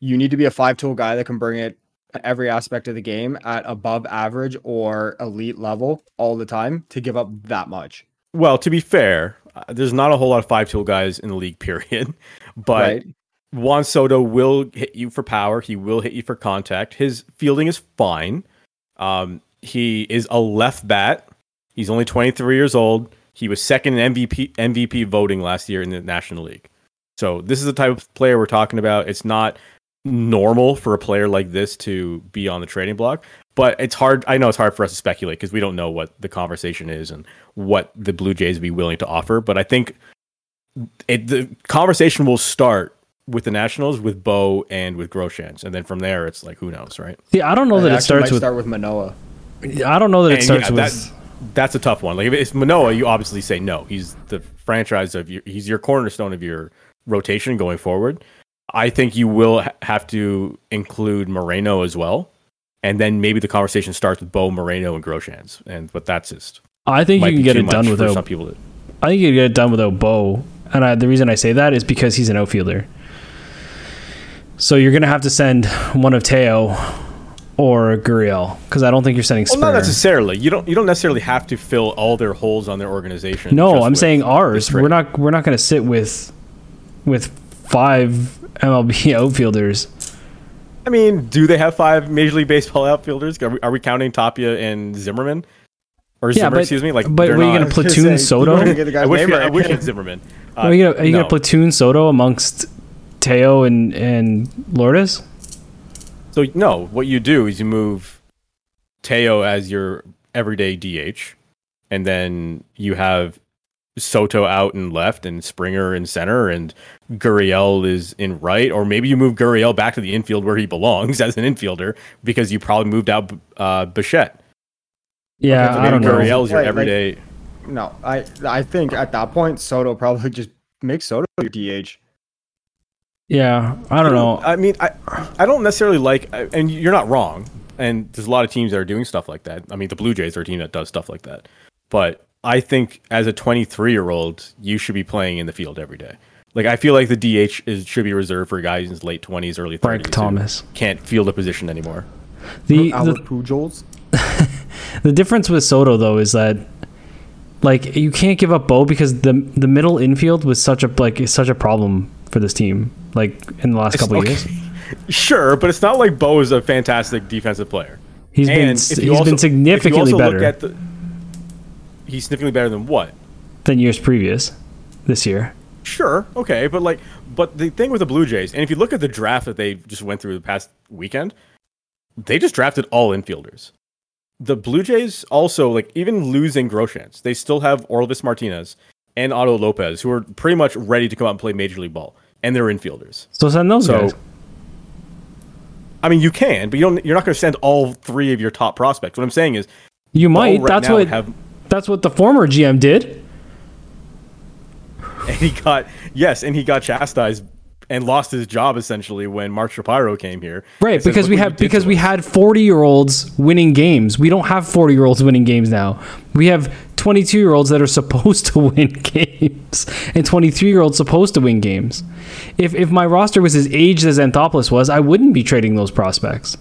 You need to be a five tool guy that can bring it every aspect of the game at above average or elite level all the time to give up that much. Well, to be fair, uh, there's not a whole lot of five tool guys in the league, period. But right? Juan Soto will hit you for power. He will hit you for contact. His fielding is fine. Um, he is a left bat. He's only 23 years old. He was second in MVP MVP voting last year in the National League. So this is the type of player we're talking about. It's not normal for a player like this to be on the trading block, but it's hard. I know it's hard for us to speculate because we don't know what the conversation is and what the Blue Jays would be willing to offer. But I think it, the conversation will start with the Nationals, with Bo, and with Groshans, and then from there, it's like who knows, right? Yeah, I don't know that it actually starts might with. start with Manoah. I don't know that it starts yeah, with. that's that's a tough one. Like if it's Manoah, you obviously say no. He's the franchise of your. He's your cornerstone of your rotation going forward. I think you will have to include Moreno as well, and then maybe the conversation starts with Bo, Moreno, and Groshans. And but that's just I think you can get it done for without. some people. That, I think you can get it done without Bo, and I, the reason I say that is because he's an outfielder. So you're gonna have to send one of Teo or Gurriel because I don't think you're sending well, Springer. not necessarily. You don't. You don't necessarily have to fill all their holes on their organization. no, I'm saying ours. We're not. We're not gonna sit with with five MLB outfielders. I mean, do they have five Major League Baseball outfielders? Are we, are we counting Tapia and Zimmerman? Or Yeah, Zimmer, but- excuse me. Like, but they're you gonna platoon Soto? You wanna get the guy's I wish, name I wish it's Zimmerman. Uh, are you gonna, no. gonna platoon Soto amongst Teo and and Lourdes? So no, what you do is you move Teo as your everyday DH, and then you have Soto out and left, and Springer in center, and Gurriel is in right, or maybe you move Gurriel back to the infield where he belongs as an infielder because you probably moved out uh, Bichette. Yeah, So I don't know. Gurriel is your Right, like- everyday. No, I I think at that point Soto probably just makes Soto your DH. Yeah, I don't know. I mean, I I don't necessarily like, and you're not wrong. And there's a lot of teams that are doing stuff like that. I mean, the Blue Jays are a team that does stuff like that. But I think as a 23 year old, you should be playing in the field every day. Like I feel like the DH is should be reserved for guys in his late 20s, early 30s. Frank Thomas. can't field a position anymore. The, Albert the Pujols. the difference with Soto though is that like you can't give up Bo because the the middle infield was such a like is such a problem for this team like in the last It's- couple okay. years. Sure, but it's not like Bo is a fantastic defensive player. He's been And he's if you been also- if you significantly also look better at the- he's significantly better than what? than years previous this year. Sure, okay, but like, but the thing with the Blue Jays, and if you look at the draft that they just went through the past weekend, they just drafted all infielders. The Blue Jays also like even losing Groshans, they still have Orelvis Martinez and Otto Lopez, who are pretty much ready to come out and play Major League Ball, and they're infielders. So send those So, guys. I mean, you can, but you don't. You're not going to send all three of your top prospects. What I'm saying is, You might. right that's what have that's what the former GM did. and he got yes, and he got chastised and lost his job essentially when Mark Shapiro came here. Right, said, because we have because we us." had 40-year-olds winning games. We don't have 40-year-olds winning games now. We have 22-year-olds that are supposed to win games and 23-year-olds supposed to win games. If if my roster was as aged as Anthopoulos was, I wouldn't be trading those prospects.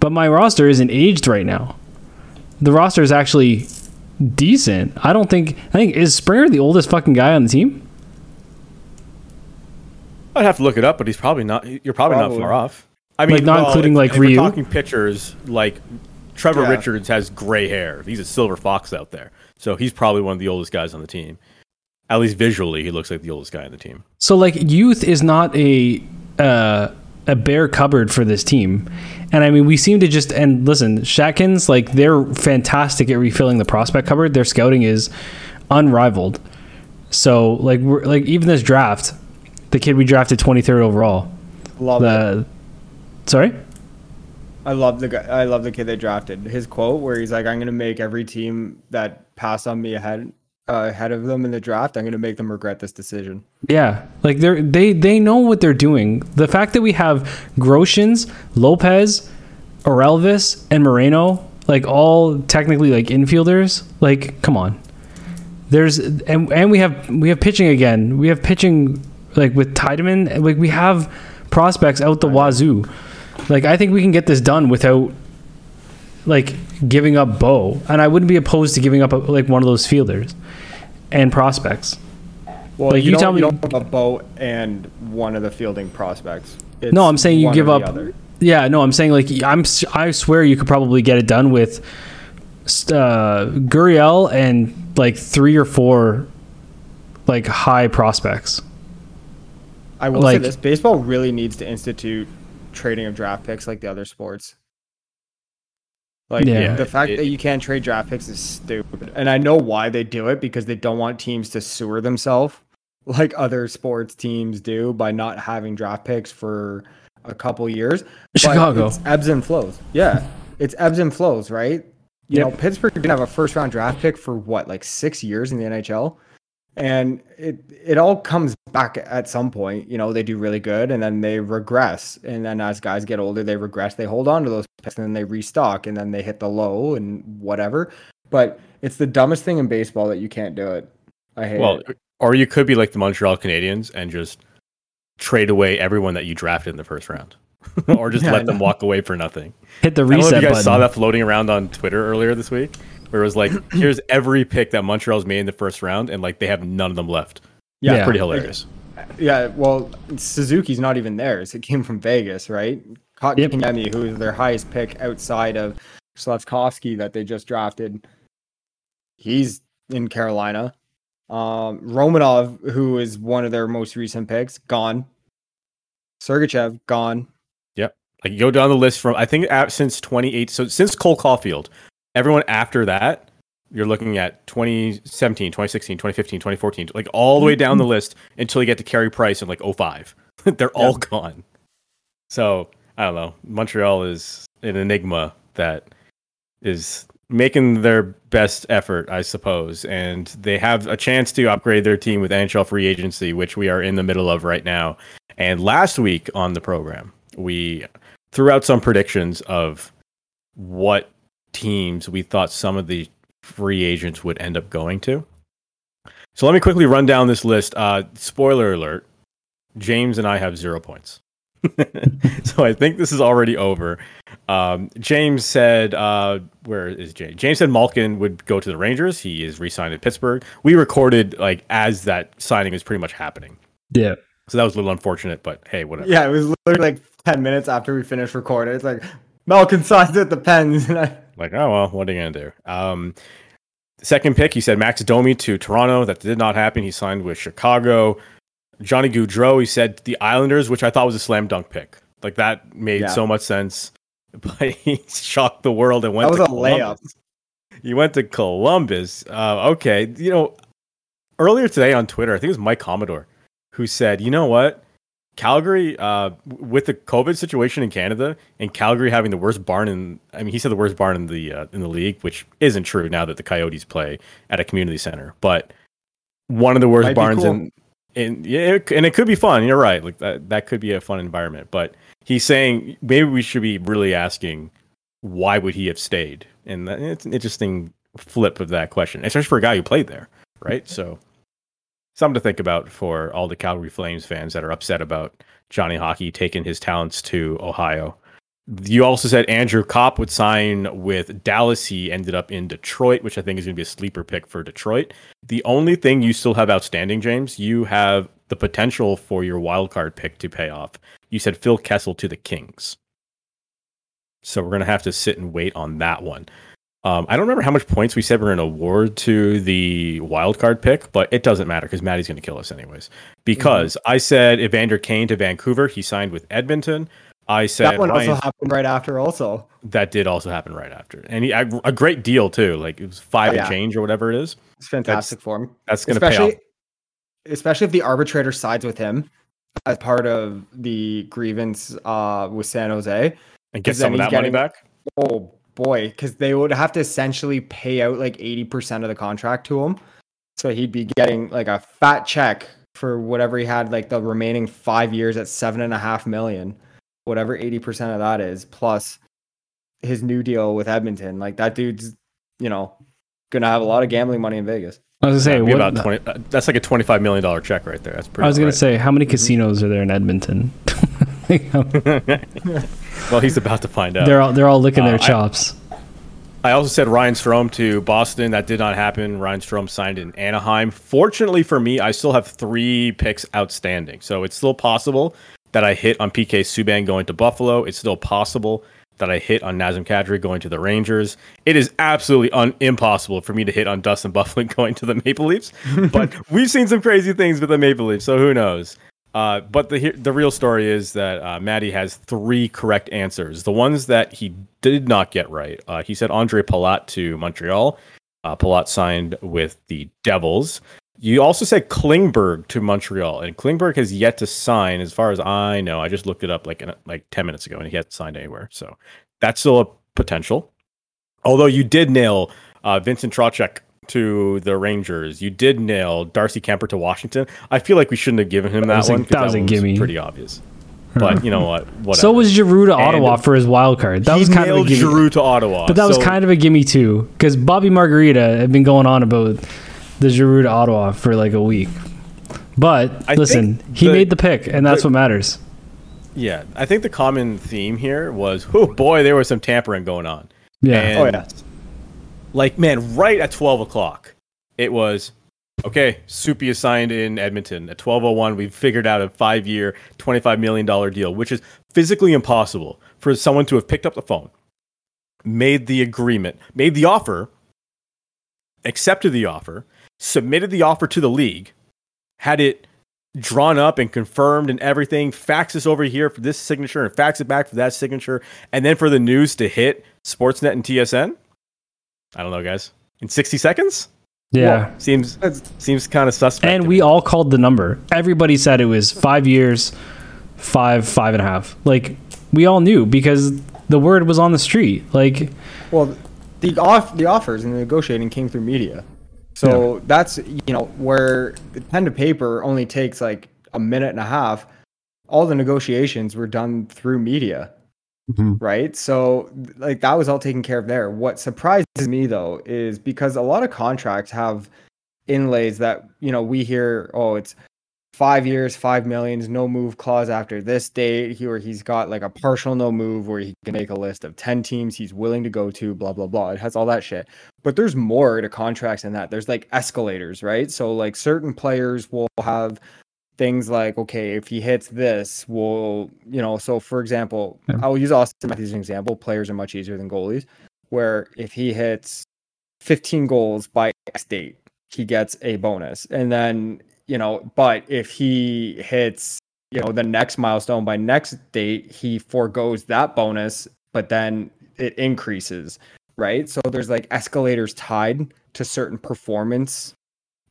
But my roster isn't aged right now. The roster is actually decent. I don't think. I think is Springer the oldest fucking guy on the team. I'd have to look it up, but he's probably not. You're probably, Probably. not far off. I mean, like not including, if- like, if we're talking pitchers, like Trevor Yeah. Richards has gray hair. He's a silver fox out there, so he's probably one of the oldest guys on the team. At least visually, he looks like the oldest guy on the team. So like youth is not a uh, a bare cupboard for this team, and I mean we seem to just and listen, Shatkins like they're fantastic at refilling the prospect cupboard. Their scouting is unrivaled. So like we're like even this draft, the kid we drafted twenty third overall. Love it. The sorry. I love the guy. I love the kid they drafted. His quote where he's like, "I'm gonna make every team that pass on me ahead ahead of them in the draft. I'm gonna make them regret this decision." Yeah, like they're they they know what they're doing. The fact that we have Groshans, Lopez, Orelvis, and Moreno, like all technically like infielders, like come on. There's and and we have we have pitching again. We have pitching like with Tiedemann. Like we have prospects out the wazoo. Like I think we can get this done without like giving up Bo, and I wouldn't be opposed to giving up like one of those fielders and prospects. Well, Like, you, you tell me- you don't a boat and one of the fielding prospects. It's No, I'm saying you give up. Yeah, no, I'm saying like I'm. I swear you could probably get it done with uh, Gurriel and like three or four like high prospects. I will like- say this: baseball really needs to institute trading of draft picks like the other sports. Like Yeah. the fact It- that you can't trade draft picks is stupid, and I know why they do it because they don't want teams to sewer themselves like other sports teams do by not having draft picks for a couple years. But Chicago. it's ebbs and flows. Yeah, it's ebbs and flows, right? You Yep. know, Pittsburgh didn't have a first round draft pick for what, like six years in the NHL, and it it all comes back at some point. You know, they do really good, and then they regress, and then as guys get older, they regress. They hold on to those picks, and then they restock, and then they hit the low and whatever. But it's the dumbest thing in baseball that you can't do it. I hate Well, it. or you could be like the Montreal Canadiens and just trade away everyone that you drafted in the first round, or just Yeah, let them walk away for nothing. Hit the I don't know if reset you guys button. saw that floating around on Twitter earlier this week, where it was like, here's every pick that Montreal's made in the first round, and like they have none of them left. Yeah. It's pretty hilarious. Yeah, well, Suzuki's not even theirs. It came from Vegas, right? Yep. Kotkaniemi, who is their highest pick outside of Slavkovsky that they just drafted, he's in Carolina. Um, Romanov, who is one of their most recent picks, gone. Sergachev, gone. Yep. Like you go down the list from I think since 28, so since Cole Caufield, everyone after that, you're looking at 2017, 2016, 2015, 2014, like all the way down the mm-hmm. list until you get to Carey Price in like 05. They're all gone. So I don't know. Montreal is an enigma that is making their best effort, I suppose, and they have a chance to upgrade their team with NHL free agency, which we are in the middle of right now. And last week on the program, we threw out some predictions of what teams we thought some of the free agents would end up going to. So let me quickly run down this list. Uh, spoiler alert: James and I have zero points. so I think this is already over. Um, James said, uh, "Where is James?" James said Malkin would go to the Rangers. He is re-signed at Pittsburgh. We recorded like as that signing is pretty much happening, yeah. so that was a little unfortunate. But hey, whatever. Yeah, it was literally like 10 minutes after we finished recording. It's like, Malkin signs at the Pens. And I, Like, oh well, what are you gonna do? Um, second pick, he said Max Domi to Toronto. That did not happen. He signed with Chicago. Johnny Gaudreau, he said the Islanders, which I thought was a slam dunk pick. Like that made Yeah. so much sense. But he shocked the world and went That to was a layup. He went to Columbus. Uh, okay, you know, earlier today on Twitter, I think it was Mike Commodore who said, you know what? Calgary, uh, with the COVID situation in Canada, and Calgary having the worst barn in, I mean, he said the worst barn in the uh, in the league, which isn't true now that the Coyotes play at a community center, but one of the worst Might barns cool. in, in yeah, it- and it could be fun. You're right, like that that could be a fun environment. But he's saying maybe we should be really asking why would he have stayed, and that, it's an interesting flip of that question, especially for a guy who played there, right? So something to think about for all the Calgary Flames fans that are upset about Johnny Hockey taking his talents to Ohio. You also said Andrew Copp would sign with Dallas. He ended up in Detroit, which I think is going to be a sleeper pick for Detroit. The only thing you still have outstanding, James, you have the potential for your wild card pick to pay off. You said Phil Kessel to the Kings. So we're going to have to sit and wait on that one. Um, I don't remember how much points we said we're going to award to the wild card pick, but it doesn't matter because Maddie's going to kill us anyways. Because mm-hmm. I said Evander Kane to Vancouver, he signed with Edmonton. I said that one Ryan, also happened right after. Also, that did also happen right after, and he, a, a great deal too. Like it was five oh, yeah. and change or whatever it is. It's fantastic that's, for him. That's going to pay off, especially if the arbitrator sides with him as part of the grievance uh, with San Jose and get some of that getting, money back. Oh boy, because they would have to essentially pay out like 80% of the contract to him. So he'd be getting like a fat check for whatever he had, like the remaining five years at seven and a half million, whatever 80% of that is, plus his new deal with Edmonton. Like that dude's, you know, gonna have a lot of gambling money in Vegas. I was gonna say what, about 20, uh, that's like a twenty-five million dollar check right there. That's pretty. I was gonna right. say how many casinos are there in Edmonton? well, he's about to find out. They're all they're all licking uh, their chops. I, I, also said Ryan Strome to Boston. That did not happen. Ryan Strome signed in Anaheim. Fortunately for me, I still have three picks outstanding, so it's still possible that I hit on PK Subban going to Buffalo. It's still possible that I hit on Nazem Kadri going to the Rangers. It is absolutely un- impossible for me to hit on Dustin Byfuglien going to the Maple Leafs. but we've seen some crazy things with the Maple Leafs, so who knows? Uh, but the the real story is that uh, Maddie has three correct answers. The ones that he did not get right, uh, he said Andre Palat to Montreal. Uh, Palat signed with the Devils. You also said Klingberg to Montreal, and Klingberg has yet to sign, as far as I know. I just looked it up like like ten minutes ago, and he hasn't signed anywhere. So that's still a potential. Although you did nail uh, Vincent Trocheck to the Rangers. You did nail Darcy Kuemper to Washington. I feel like we shouldn't have given him that, that one. A, that was that a gimme. Pretty obvious. But you know what? Whatever. So was Giroux to Ottawa and for his wild card. That was kind of a gimme. Giroux to Ottawa. But that so, was kind of a gimme too, because Bobby Margarita had been going on about the Giroux to Ottawa for like a week. But I listen, he the, made the pick, and that's the, what matters. Yeah, I think the common theme here was, oh boy, there was some tampering going on. Yeah. And oh yeah like man, right at twelve o'clock, it was okay. Soupy is signed in Edmonton at twelve oh one. We've figured out a five year, twenty five million dollar deal, which is physically impossible for someone to have picked up the phone, made the agreement, made the offer, accepted the offer, submitted the offer to the league, had it drawn up and confirmed and everything, faxes over here for this signature and fax it back for that signature, and then for the news to hit Sportsnet and TSN. I don't know, guys. In 60 seconds? Yeah. Well, seems seems kind of suspect. And we all called the number. Everybody said it was five years, five, five and a half. Like we all knew because the word was on the street. Like Well, the off the offers and the negotiating came through media. So yeah. that's you know, where the pen to paper only takes like a minute and a half. All the negotiations were done through media. Mm-hmm. Right. So, like, that was all taken care of there. What surprises me, though, is because a lot of contracts have inlays that, you know, we hear, oh, it's five years, five millions, no move clause after this date. He or he's got like a partial no move where he can make a list of 10 teams he's willing to go to, blah, blah, blah. It has all that shit. But there's more to contracts than that. There's like escalators, right? So, like, certain players will have things like okay if he hits this we'll you know so for example yeah. i'll use auston matthews as an example. Players are much easier than goalies where if he hits 15 goals by x date he gets a bonus. And then you know but if he hits you know the next milestone by next date he foregoes that bonus but then it increases right? So there's like escalators tied to certain performance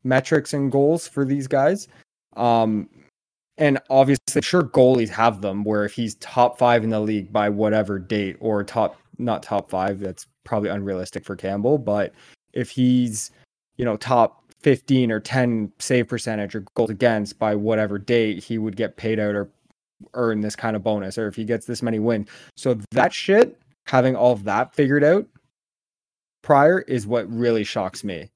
metrics and goals for these guys um, and obviously, sure, goalies have them where if he's top five in the league by whatever date or top, not top five, that's probably unrealistic for Campbell. But if he's, you know, top 15 or 10 save percentage or goals against by whatever date, he would get paid out or earn this kind of bonus. Or if he gets this many wins. So that shit, having all of that figured out prior is what really shocks me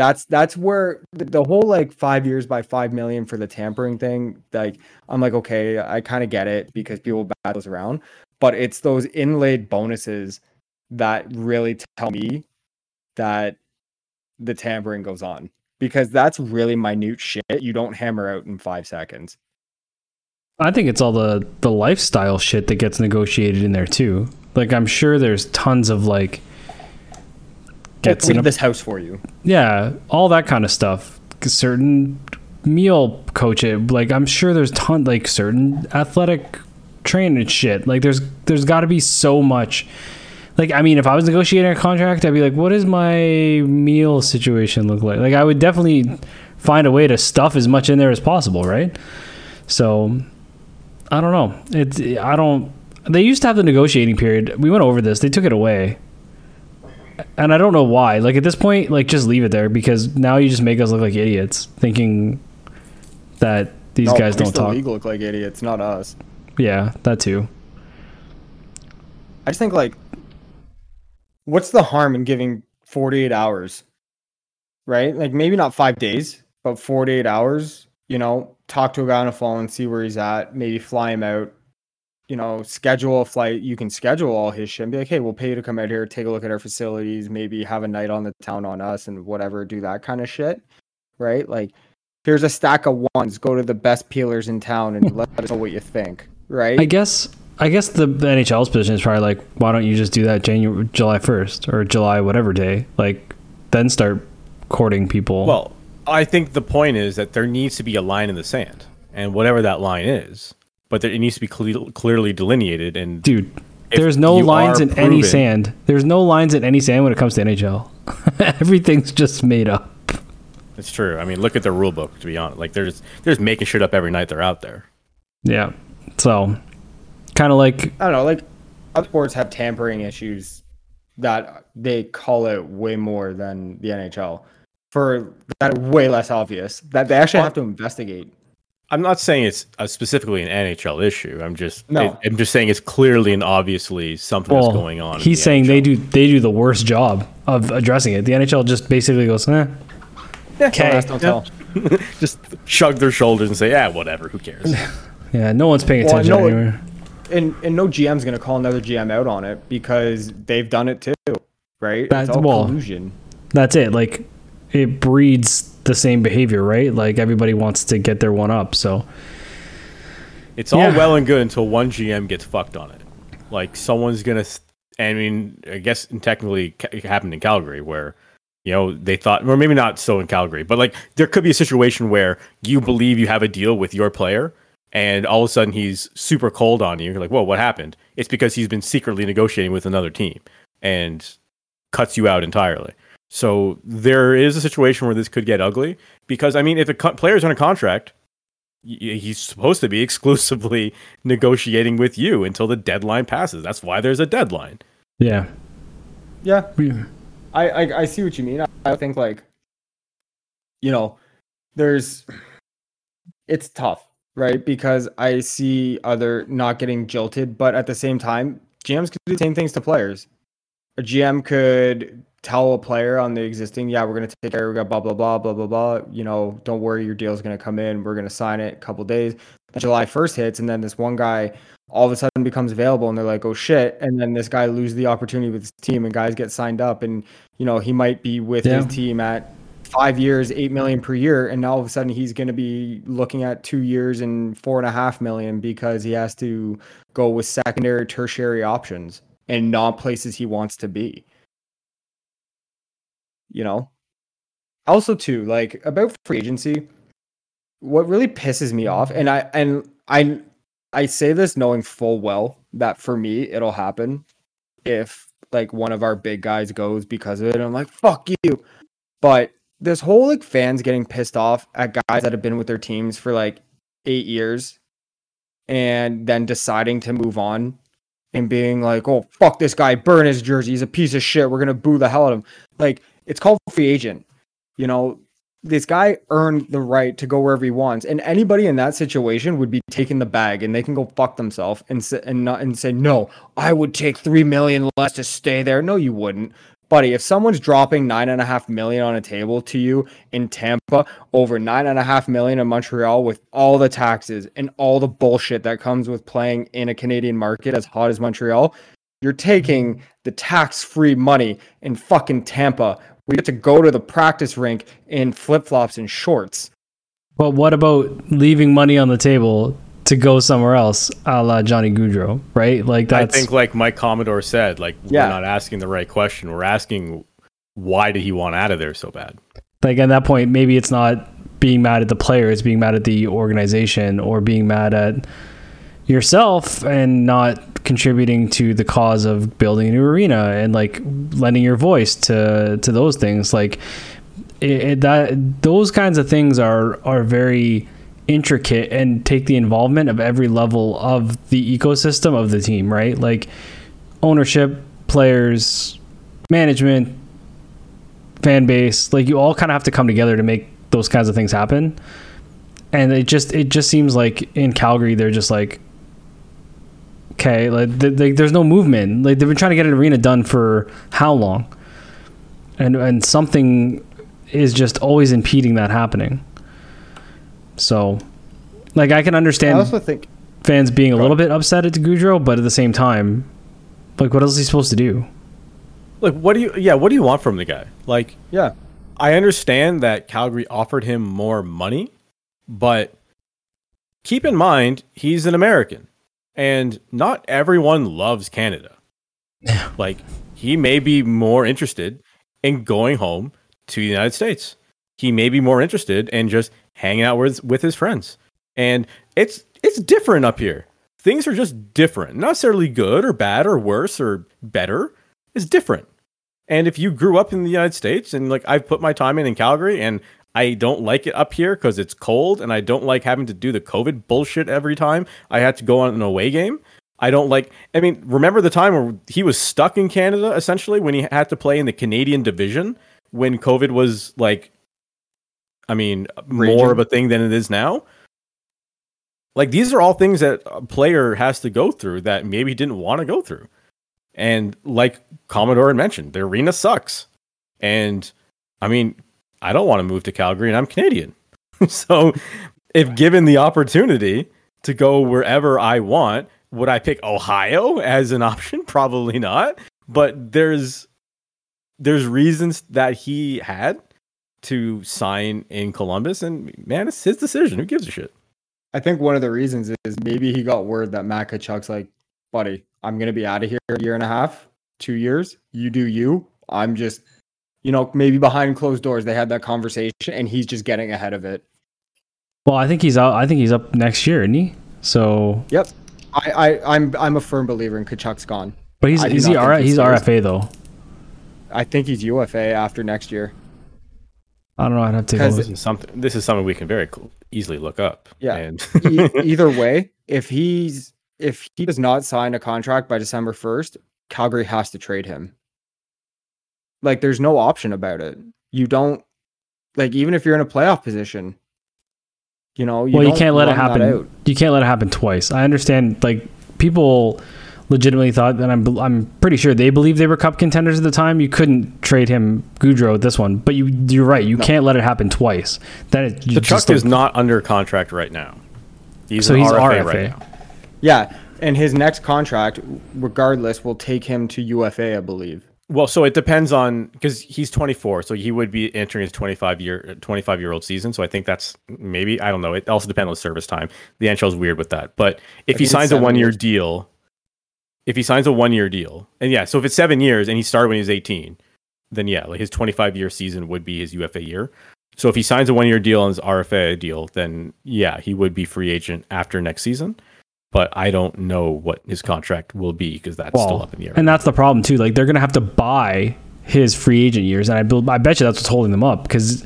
that's that's where the, whole like five years by five million for the tampering thing like i'm like okay i kind of get it because people bat those around but it's those inlaid bonuses that really tell me that the tampering goes on because that's really minute shit you don't hammer out in five seconds. I think it's all the the lifestyle shit that gets negotiated in there too. Like I'm sure there's tons of like gets in a, this house for you. Yeah, all that kind of stuff. Certain meal coach it. Like I'm sure there's ton like certain athletic training shit. Like there's there's got to be so much. Like I mean, if I was negotiating a contract, I'd be like, what does my meal situation look like? Like I would definitely find a way to stuff as much in there as possible, right? So I don't know. It's I don't. They used to have the negotiating period. We went over this. They took it away, and I don't know why. Like at this point, like just leave it there because now you just make us look like idiots, thinking that these no, guys don't the talk. League look like idiots, not us. Yeah, that too. I just think like, what's the harm in giving forty eight hours? Right, like maybe not five days, but forty eight hours. You know, talk to a guy on a phone, and see where he's at, maybe fly him out, you know, schedule a flight. You can schedule all his shit and be like, hey, we'll pay you to come out here, take a look at our facilities, maybe have a night on the town on us and whatever, do that kind of shit. Right? Like, here's a stack of ones. Go to the best peelers in town and hmm. let us know what you think. Right? I guess I guess the, the NHL's position is probably like, why don't you just do that January July first or July whatever day? Like then start courting people. Well, I think the point is that there needs to be a line in the sand, and whatever that line is, but there, it needs to be cle- clearly delineated. And dude, there's no lines in proven, any sand. There's no lines in any sand when it comes to NHL. Everything's just made up. It's true. I mean, look at the rule book. To be honest, like they're just, they're just making shit up every night they're out there. Yeah. So, kind of like I don't know. Like other sports have tampering issues that they call it way more than the NHL for that way less obvious that they actually have to investigate. I'm not saying it's a specifically an NHL issue. I'm just no. I'm just saying it's clearly and obviously something well, that's going on. He's the saying NHL. they do they do the worst job of addressing it. The NHL just basically goes, eh. Okay. Yeah. just shrug their shoulders and say, yeah, whatever. Who cares? yeah, no one's paying attention well, no, anywhere. And and no GM's gonna call another GM out on it because they've done it too, right? That's, it's all well, collusion. That's it. Like it breeds the same behavior, right? Like everybody wants to get their one up. So it's all yeah. well and good until one GM gets fucked on it. Like someone's gonna. I mean, I guess technically it happened in Calgary where you know they thought, or maybe not so in Calgary, but like there could be a situation where you believe you have a deal with your player. And all of a sudden he's super cold on you. You're like, whoa, what happened? It's because he's been secretly negotiating with another team and cuts you out entirely. So there is a situation where this could get ugly because I mean, if a co- player's on a contract, he's supposed to be exclusively negotiating with you until the deadline passes. That's why there's a deadline. Yeah. Yeah. I, I, I see what you mean. I, I think like, you know, there's, it's tough, right? Because I see other not getting jilted, but at the same time, GMs could do the same things to players. A GM could tell a player on the existing, yeah, we're gonna take care, we got blah blah blah blah blah blah. You know, don't worry, your deal's gonna come in. We're gonna sign it a couple days. July first hits, and then this one guy all of a sudden becomes available, and they're like, oh shit, and then this guy loses the opportunity with his team, and guys get signed up, and you know he might be with yeah. his team at five years, eight million per year, and now all of a sudden he's going to be looking at two years and four and a half million because he has to go with secondary, tertiary options and not places he wants to be you know also too like about free agency what really pisses me off and i and i i say this knowing full well that for me it'll happen if like one of our big guys goes because of it and i'm like fuck you but this whole like fans getting pissed off at guys that have been with their teams for like eight years and then deciding to move on and being like, oh, fuck this guy, burn his jersey. He's a piece of shit. We're going to boo the hell out of him. Like, it's called free agent. You know, this guy earned the right to go wherever he wants, and anybody in that situation would be taking the bag, and they can go fuck themselves and say, and not and say no. I would take three million less to stay there. No, you wouldn't. buddy, if someone's dropping nine and a half million on a table to you in Tampa over nine and a half million in Montreal with all the taxes and all the bullshit that comes with playing in a Canadian market as hot as Montreal, you're taking the tax free money in fucking Tampa. We get to go to the practice rink in flip flops and shorts. But what about leaving money on the table to go somewhere else, a la Johnny Gaudreau, right? Like that's. I think, like Mike Commodore said, like Yeah. we're not asking the right question. We're asking why did he want out of there so bad? like at that point maybe it's not being mad at the player it's being mad at the organization or being mad at yourself and not contributing to the cause of building a new arena and like lending your voice to to those things. Like it, it, that those kinds of things are are very intricate and take the involvement of every level of the ecosystem of the team right? Like ownership players management fan base like you all kind of have to come together to make those kinds of things happen. And it just it just seems like in calgary they're just like okay like th- th- there's no movement like they've been trying to get an arena done for how long and and something is just always impeding that happening so like i can understand. I understand also think fans being a little bit upset at Gaudreau, but at the same time like what else is he supposed to do Like, what do you? Yeah, what do you want from the guy? Like, yeah. I understand that Calgary offered him more money, but keep in mind he's an American, and not everyone loves Canada. like, he may be more interested in going home to the United States. He may be more interested in just hanging out with with his friends, and it's it's different up here. Things are just different, not necessarily good or bad or worse or better. It's different. And if you grew up in the United States and like I've put my time in in Calgary and I don't like it up here because it's cold and I don't like having to do the COVID bullshit every time I had to go on an away game. I don't like, I mean, remember the time where he was stuck in Canada essentially when he had to play in the Canadian division when COVID was like, I mean, more of a thing than it is now? Like these are all things that a player has to go through that maybe didn't want to go through. And like Commodore had mentioned, the arena sucks. And I mean, I don't want to move to Calgary and I'm Canadian. so if given the opportunity to go wherever I want, would I pick Ohio as an option? Probably not. But there's there's reasons that he had to sign in Columbus and man, it's his decision. Who gives a shit? I think one of the reasons is maybe he got word that Matt Tkachuk's like, buddy, I'm gonna be out of here a year and a half, two years. You do you. I'm just, you know, maybe behind closed doors they had that conversation and he's just getting ahead of it. well i think he's out i think he's up next year isn't he so Yep. I, I I'm I'm a firm believer in Tkachuk's gone. but he's I is he R- think he's stays. rfa though I think he's UFA after next year. i don't know i'd have to This is something. This is something we can very cl- easily look up. Yeah. And E- either way, if he's if he does not sign a contract by December 1st, Calgary has to trade him. Like there's no option about it. You don't like even if you're in a playoff position, you know, you well you don't can't let it happen out. you can't let it happen twice i understand like people legitimately thought that i'm i'm pretty sure they believed they were cup contenders at the time you couldn't trade him Gaudreau at this one but you you're right you No. can't let it happen twice that is you the just Chuck is don't- not under contract right now. He's So an he's RFA, RFA. right now. Yeah, and his next contract regardless will take him to UFA, I believe. Well, so it depends on because he's 24, so he would be entering his 25 year 25 year old season. So I think that's maybe I don't know. It also depends on service time. The NHL is weird with that. But if he signs a one year deal, if he signs a one year deal, and yeah, so if it's seven years and he started when he was 18, then yeah, like his 25 year season would be his UFA year. So if he signs a one year deal and his RFA deal, then yeah, he would be free agent after next season. But I don't know what his contract will be because that's still up in the air. And that's the problem too. Like they're gonna have to buy his free agent years, and I build, I bet you that's what's holding them up because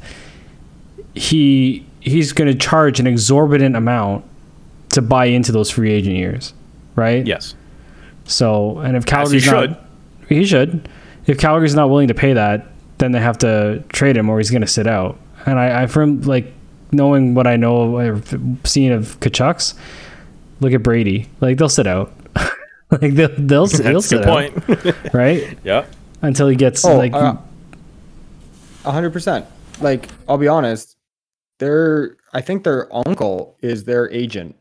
he he's gonna charge an exorbitant amount to buy into those free agent years, right? yes. So, and if As he Calgary's not, should. he should. If Calgary's not willing to pay that, then they have to trade him, or he's gonna sit out. And I, I from like knowing what I know or seeing of Tkachuk's, look at Brady. Like they'll sit out. like they'll they'll, he'll That's a sit good out point. right? yeah. until he gets Oh, like uh, A hundred percent. Like, I'll be honest, their I think their uncle is their agent.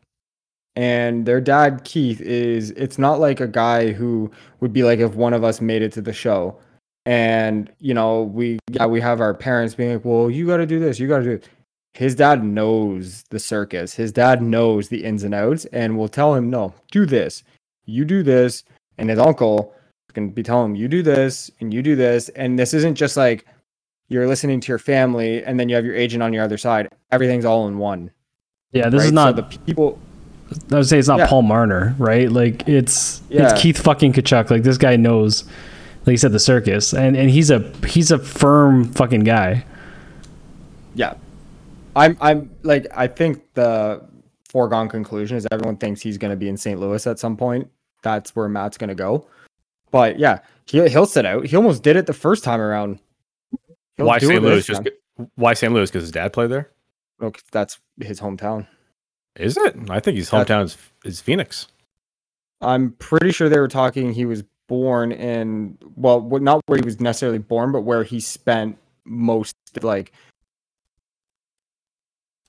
And their dad, Keith, is it's not like a guy who would be like if one of us made it to the show. And, you know, we yeah, we have our parents being like, Well, you gotta do this, you gotta do it. His dad knows the circus. His dad knows the ins and outs and will tell him, No, do this. You do this. And his uncle can be telling him, You do this and you do this. And this isn't just like you're listening to your family and then you have your agent on your other side. Everything's all in one. yeah, this right? is So not. the people. I would say it's not Yeah. Paul Marner, right? Like it's Yeah. it's Keith fucking Kachuk. Like this guy knows, like you said, the circus, and and he's a he's a firm fucking guy. Yeah, I'm. I'm like. I think the foregone conclusion is everyone thinks he's going to be in St. Louis at some point. That's where Matt's going to go. But yeah, he he'll sit out. He almost did it the first time around. He'll why St. Louis? Just why St. Louis? Because his dad played there. 'cause that's his hometown. Is it? I think his hometown is, is Phoenix. I'm pretty sure they were talking. He was born in well, not where he was necessarily born, but where he spent most like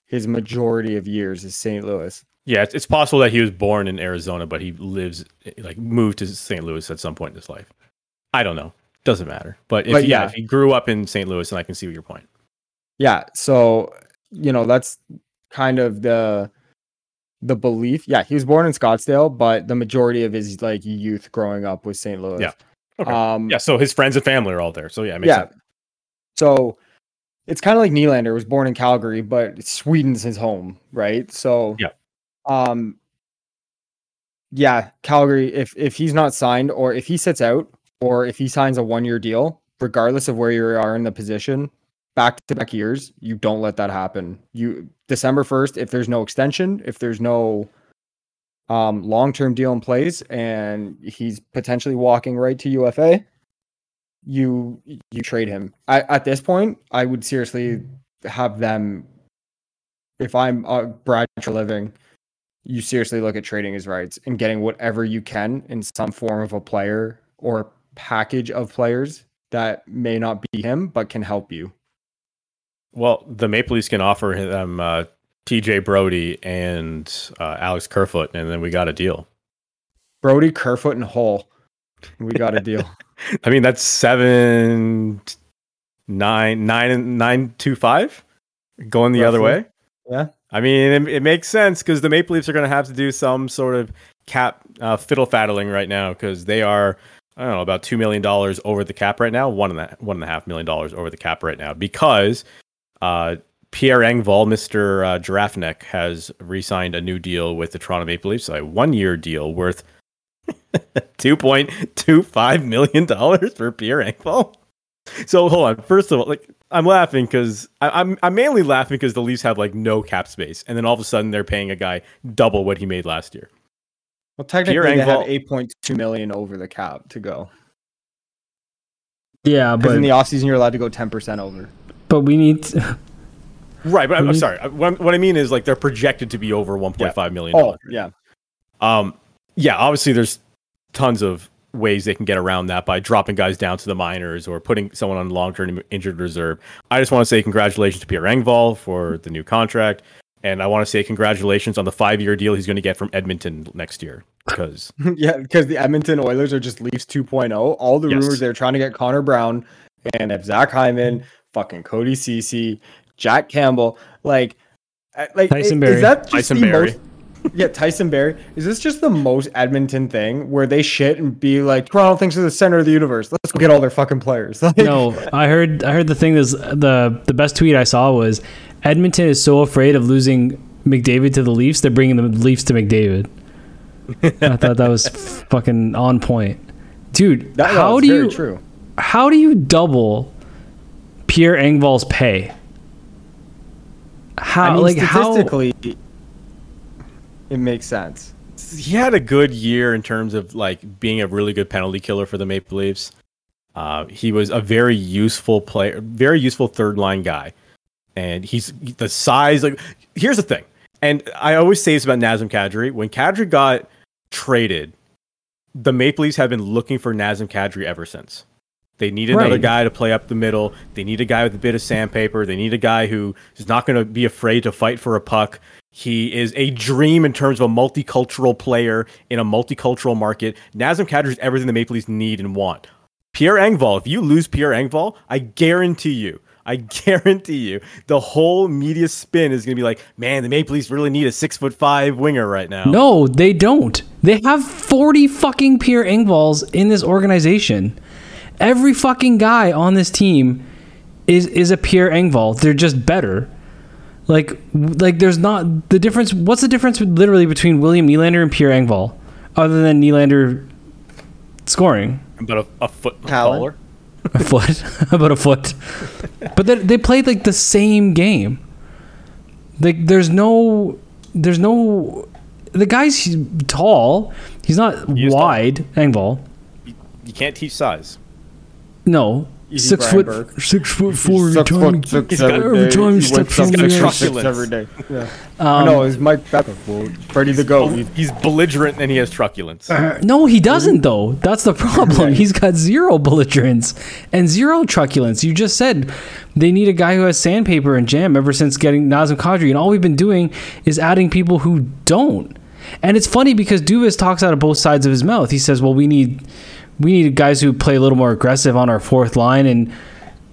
his majority of years is St. Louis. Yeah, it's, it's possible that he was born in Arizona, but he lives like moved to St. Louis at some point in his life. I don't know. Doesn't matter. But if But yeah, yeah. if he grew up in St. Louis, then I can see your point. Yeah, so you know that's kind of the the belief. Yeah, he was born in Scottsdale, but the majority of his like youth growing up was St. Louis. Yeah. Okay. Um, yeah, so his friends and family are all there. So yeah, it makes yeah. sense. So it's kind of like Nylander was born in Calgary, but Sweden's his home, right? So Yeah. um yeah, Calgary if if he's not signed or if he sits out or if he signs a one-year deal, regardless of where you are in the position, back to back years, you don't let that happen. You December 1st, if there's no extension, if there's no um long-term deal in place and he's potentially walking right to UFA, you you trade him. I, at this point, I would seriously have them. If I'm uh, Brad Treliving, you seriously look at trading his rights and getting whatever you can in some form of a player or package of players that may not be him but can help you. Well, the Maple Leafs can offer him uh, TJ Brodie and uh, Alex Kerfoot, and then we got a deal. Brodie, Kerfoot, and Holl. We got a deal. I mean, that's seven, nine, nine, nine, two, five, going the other way. Yeah. I mean, it, it makes sense because the Maple Leafs are going to have to do some sort of cap uh, fiddle faddling right now because they are, I don't know, about two million dollars over the cap right now, one and a, one and a half million dollars over the cap right now because uh, Pierre Engvall, Mister uh, Giraffe Neck, has re-signed a new deal with the Toronto Maple Leafs, a one-year deal worth two point two five million dollars for Pierre Engvall. So hold on. First of all, like I'm laughing because I'm I'm mainly laughing because the Leafs have like no cap space, and then all of a sudden they're paying a guy double what he made last year. Well, technically, Pierre they have Engvall- 8.2 million over the cap to go. Yeah, Because but in the offseason, you're allowed to go 10% over. but we need. To, Right, but I'm, I'm Mhm. sorry. What, I'm- what I mean is like they're projected to be over 1.5 million Oh, dollars. yeah. Um, yeah, obviously there's tons of ways they can get around that by dropping guys down to the minors or putting someone on long-term injured reserve. I just want to say congratulations to Pierre Engvall for the new contract, and I want to say congratulations on the five-year deal he's going to get from Edmonton next year because yeah, because the Edmonton Oilers are just Leafs 2.0. All the Yes. rumors they're trying to get Connor Brown and have Zach Hyman, fucking Cody Cece, Jack Campbell, like, uh, like Tyson i- Barrie. Is that just Tyson the Barrie. most? Yeah, Tyson Barrie. Is this just the most Edmonton thing where they shit and be like, Toronto thinks they're the center of the universe. Let's go get all their fucking players. Like, no, I heard. I heard the thing is the the best tweet I saw was Edmonton is so afraid of losing McDavid to the Leafs, they're bringing the Leafs to McDavid. I thought that was fucking on point, dude. that, how do you true? how do you double Pierre Engvall's pay? How I mean, like how statistically, it makes sense. he had a good year in terms of like being a really good penalty killer for the Maple Leafs. Uh, he was a very useful player, very useful third line guy, and he's the size. Like, here's the thing, and I always say this about Nazem Kadri. When Kadri got traded, the Maple Leafs have been looking for Nazem Kadri ever since. They need another Right. guy to play up the middle. They need a guy with a bit of sandpaper. They need a guy who is not going to be afraid to fight for a puck. He is a dream in terms of a multicultural player in a multicultural market. Nazem Kadri is everything the Maple Leafs need and want. Pierre Engvall, if you lose Pierre Engvall, I guarantee you, I guarantee you, the whole media spin is going to be like, man, the Maple Leafs really need a six foot five winger right now. No, they don't. They have 40 fucking Pierre Engvalls in this organization. Every fucking guy on this team is is a Pierre Engvall. They're just better. Like like there's not the difference what's the difference literally between William Nylander and Pierre Engvall other than Nylander scoring About a, a foot taller. a foot about a foot. But they, they played like the same game. Like there's no there's no the guy's tall. He's not He is tall. wide. Engvall. You can't teach size. No. Easy, six Brian foot Burke. six foot four every time. foot six he's got- every every day. time he He steps on the six ice. foot six every day. Yeah. Um, no, it's Mike Becker. Ready to go. He's- He's belligerent and he has truculence. No, he doesn't though. That's the problem. He's got zero belligerence and zero truculence. You just said they need a guy who has sandpaper and jam ever since getting Nazem Kadri, and all we've been doing is adding people who don't. And it's funny because Dubas talks out of both sides of his mouth. He says, "Well, we need we need guys who play a little more aggressive on our fourth line," and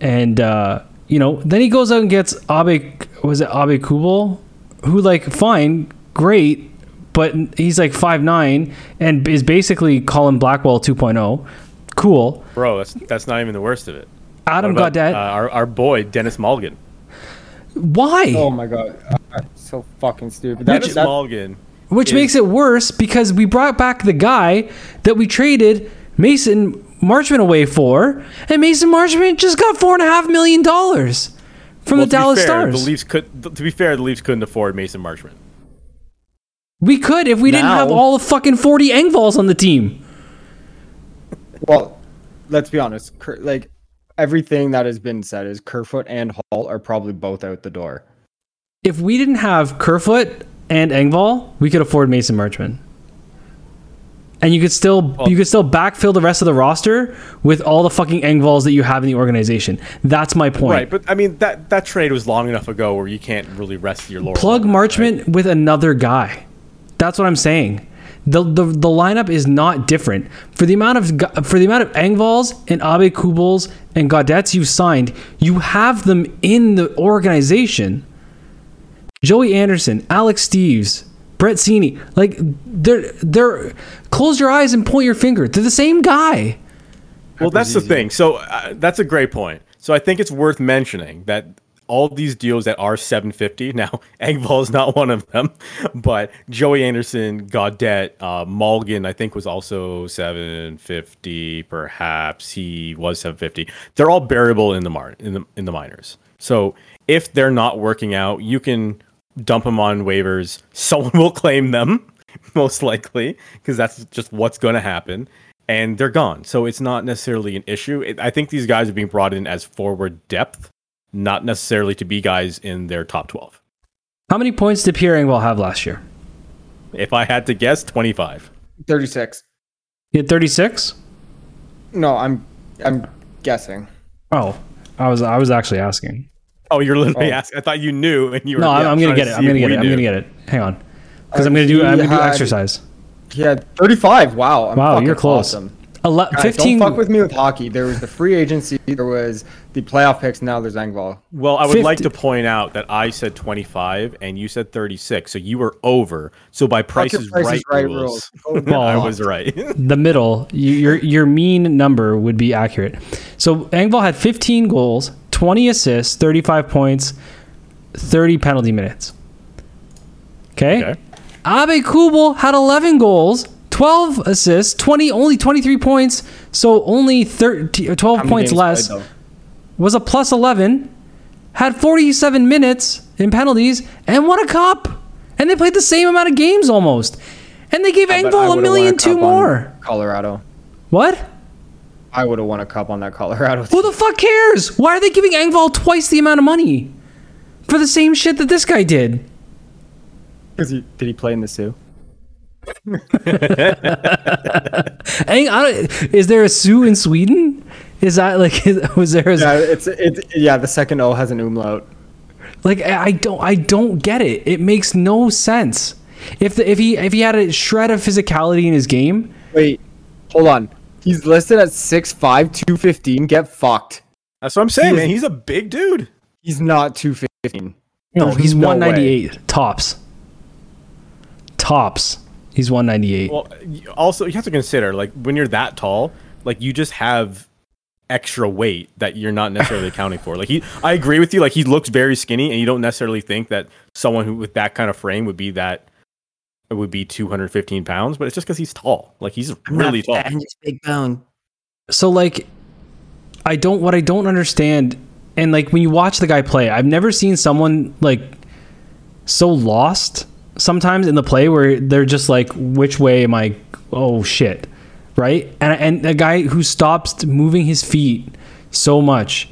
and uh, you know, then he goes out and gets Abe was it Abe Kubel, who like fine, great, but he's like five nine and is basically Colin Blackwell 2.0. Cool. Bro, that's that's not even the worst of it. Adam What about, Gaudette. uh, our, our boy, Denis Malgin. why? Oh my god, Uh, so fucking stupid. That, Denis that, Malgin. Which is- makes it worse because we brought back the guy that we traded Mason Marchment away for, and Mason Marchment just got four and a half million dollars from Well, the Dallas fair, Stars. The Leafs could. To be fair, the Leafs couldn't afford Mason Marchment. we could if we didn't have all the fucking forty Engvalls on the team. well, let's be honest. Like everything that has been said is Kerfoot and Holl are probably both out the door. If we didn't have Kerfoot and Engvall, we could afford Mason Marchment. And you could still you could still backfill the rest of the roster with all the fucking Engvalls that you have in the organization. That's my point. Right, but I mean that that trade was long enough ago where you can't really rest your laurels. plug it, right? with another guy. That's what I'm saying. The, the the lineup is not different for the amount of for the amount of Engvalls and Abe Kubels and Gaudettes you signed. You have them in the organization. Joey Anderson, Alex Steeves, Brett Seney, like they're they're close your eyes and point your finger. They're the same guy. Well, that's the thing. So uh, that's a great point. So I think it's worth mentioning that all these deals that are 750 now, Engvall is not one of them, but Joey Anderson, Gaudette, uh, Mulligan, I think was also 750. Perhaps he was 750. They're all variable in the mar- in the in the minors. So if they're not working out, you can dump them on waivers. Someone will claim them, most likely, because that's just what's going to happen. And they're gone. So it's not necessarily an issue. It, I think these guys are being brought in as forward depth, not necessarily to be guys in their top 12. How many points did Pierre Engvall have last year? If I had to guess, 25. Thirty-six. He had 36. No, I'm I'm guessing. Oh, I was I was actually asking. Oh, you're literally Oh. asking. I thought you knew, and you were. No, I'm, yeah, I'm gonna get it. I'm gonna get we it. I'm gonna get it. Hang on, because Uh, I'm gonna do. I'm gonna do exercise. Yeah, 35. Wow. I'm Wow, fucking you're close. Awesome. Ele- Guys, 15. Don't fuck with me with hockey. There was the free agency. There was the playoff picks. Now there's Engvall. Well, I would like to point out that I said 25 and you said 36, so you were over. So by prices your Price right is Right rules, rules. Well, I was right. the middle, you, your your mean number would be accurate. So Engvall had 15 goals, 20 assists, 35 points, 30 penalty minutes. Okay. okay. Abe Kubel had 11 goals, 12 assists, 20 only 23 points, so only 13, uh, 12 points less. played, was a plus 11, had 47 minutes in penalties, and won a cup. And they played the same amount of games almost. And they gave Engvall a million two more. Colorado. What? I would have won a cup on that Colorado. Who the fuck cares? Why are they giving Engvall twice the amount of money for the same shit that this guy did? Because he did he play in the Soo? Eng, I don't, is there a Soo in Sweden? Is that like was there? Yeah, it's it's yeah. The second O has an umlaut. Like I I don't I don't get it. It makes no sense. If the, if he if he had a shred of physicality in his game, Wait, hold on. He's listed at 6'5", 215. Get fucked. That's what I'm saying, He is- man. He's a big dude. He's not 215. no, There's he's no 198 tops. Tops. He's 198. Well, also you have to consider like when you're that tall, like you just have extra weight that you're not necessarily accounting for. Like he, I agree with you. Like he looks very skinny, and you don't necessarily think that someone who with that kind of frame would be that would be 215 pounds. But it's just because he's tall. Like he's really tall. just big bone. so like I don't what I don't understand and like when you watch the guy play, I've never seen someone like so lost sometimes in the play where they're just like which way am I oh shit. Right? And and a guy who stops moving his feet so much.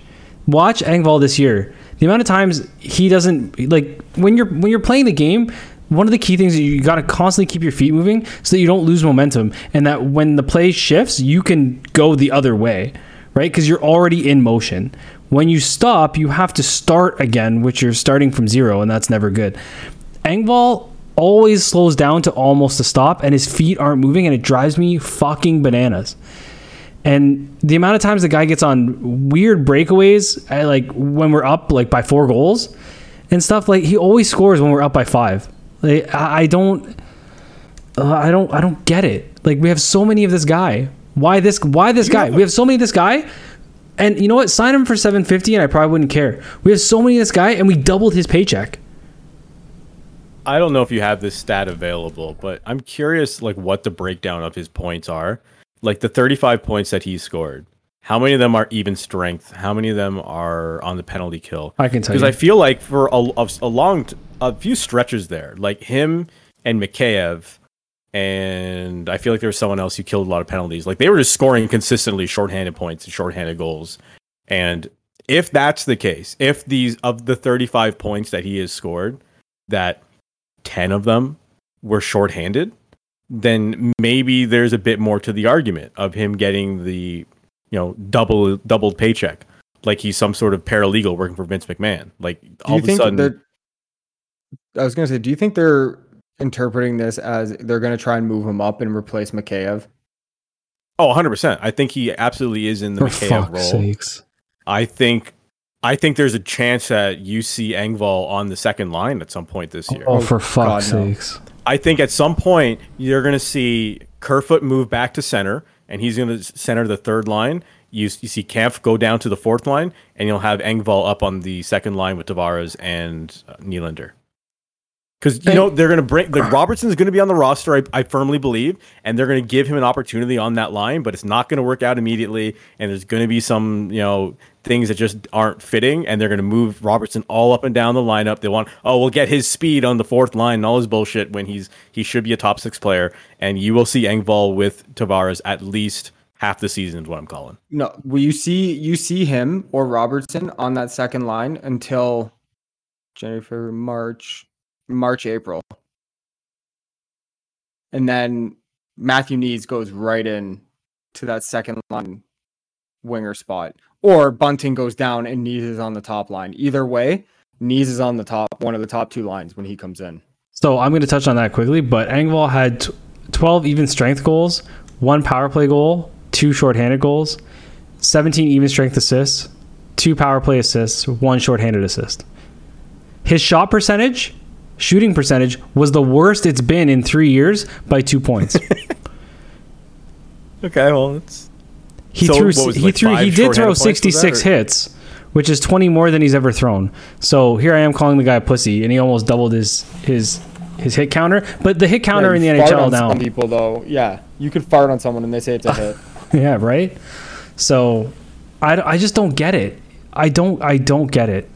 Watch Engvall this year. The amount of times he doesn't like when you're when you're playing the game, one of the key things is you got to constantly keep your feet moving so that you don't lose momentum and that when the play shifts, you can go the other way, right? Because you're already in motion. When you stop, you have to start again, which you're starting from zero, and that's never good. Engvall always slows down to almost a stop, and his feet aren't moving, and it drives me fucking bananas. And the amount of times the guy gets on weird breakaways, I, like when we're up like by four goals and stuff, like he always scores when we're up by five. Like, I, don't, uh, I don't, I don't get it. Like we have so many of this guy. Why this? Why this guy? We have so many of this guy. And you know what? Sign him for seven fifty, and I probably wouldn't care. We have so many of this guy, and we doubled his paycheck. I don't know if you have this stat available, but I'm curious like what the breakdown of his points are. Like the 35 points that he scored. How many of them are even strength? How many of them are on the penalty kill? I can tell Because. I feel like for a, a, a long, t- a few stretches there, like him and Mikheyev, and I feel like there was someone else who killed a lot of penalties. Like they were just scoring consistently shorthanded points and shorthanded goals. And if that's the case, if these of the 35 points that he has scored, that 10 of them were shorthanded, then maybe there's a bit more to the argument of him getting the, you know, double doubled paycheck. Like he's some sort of paralegal working for Vince McMahon. Like Do all you of a sudden. I was gonna say, do you think they're interpreting this as they're gonna try and move him up and replace Mikheyev? oh, 100%. I think he absolutely is in the For Mikheyev fuck's role. sakes. I think I think there's a chance that you see Engvall on the second line at some point this year. Oh, for oh, fuck's God, no. sakes. I think at some point you're going to see Kerfoot move back to center, and he's going to center the third line. You, you see Kampf go down to the fourth line, and you'll have Engvall up on the second line with Tavares and uh, Nylander. Because you know they're going to bring like Robertson's going to be on the roster, I, I firmly believe, and they're going to give him an opportunity on that line, but it's not going to work out immediately, and there's going to be some you know things that just aren't fitting, and they're going to move Robertson all up and down the lineup. They want oh we'll get his speed on the fourth line and all his bullshit when he's he should be a top six player, and you will see Engvall with Tavares at least half the season is what I'm calling. No, will you see you see him or Robertson on that second line until January, February, March, March, April, and then Matthew Knies goes right in to that second line winger spot, or Bunting goes down and Knies is on the top line. Either way, Knies is on the top, one of the top two lines when he comes in. So I'm going to touch on that quickly, but Engvall had 12 even strength goals, one power play goal, two shorthanded goals, 17 even strength assists, two power play assists, one shorthanded assist. His shot percentage, shooting percentage, was the worst it's been in three years by two points. Okay, well it's He So threw. it, he like threw. He did throw shorthanded points, was that, 66 hits, which is 20 more than he's ever thrown. So here I am calling the guy a pussy, and he almost doubled his his his hit counter. But the hit counter in the NHL on now. Some people though, yeah, you could fart on someone and they say it's a hit. yeah, right. So I, I just don't get it. I don't I don't get it.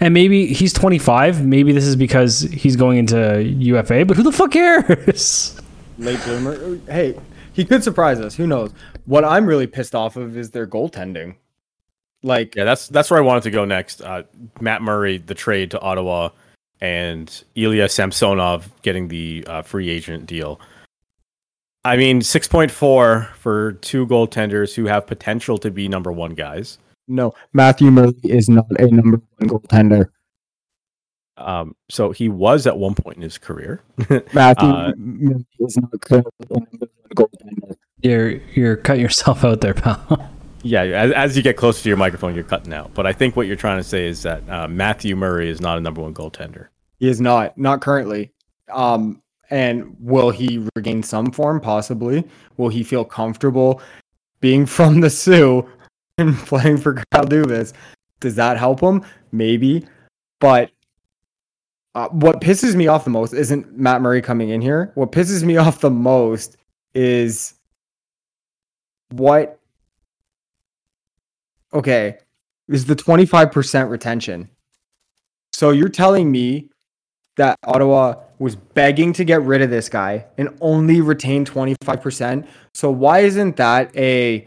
And maybe he's 25. Maybe this is because he's going into UFA. But who the fuck cares? late bloomer. Hey, he could surprise us. Who knows? What I'm really pissed off of is their goaltending. Like, Yeah, that's that's where I wanted to go next. Uh, Matt Murray, the trade to Ottawa, and Ilya Samsonov getting the uh, free agent deal. I mean, 6.4 for two goaltenders who have potential to be number one guys. No, Matthew Murray is not a number one goaltender. Um, so he was at one point in his career. Matthew Uh, is not currently a number one goaltender. You're you're cutting yourself out there, pal. yeah, as, as you get closer to your microphone, you're cutting out. But I think what you're trying to say is that uh, Matthew Murray is not a number one goaltender. He is not, not currently. Um, and will he regain some form? Possibly. Will he feel comfortable being from the Soo and playing for Kyle Dubas? Does that help him? Maybe. But uh, what pisses me off the most isn't Matt Murray coming in here. What pisses me off the most is what. Okay, is the 25% retention. So you're telling me that Ottawa was begging to get rid of this guy and only retained 25%. So why isn't that a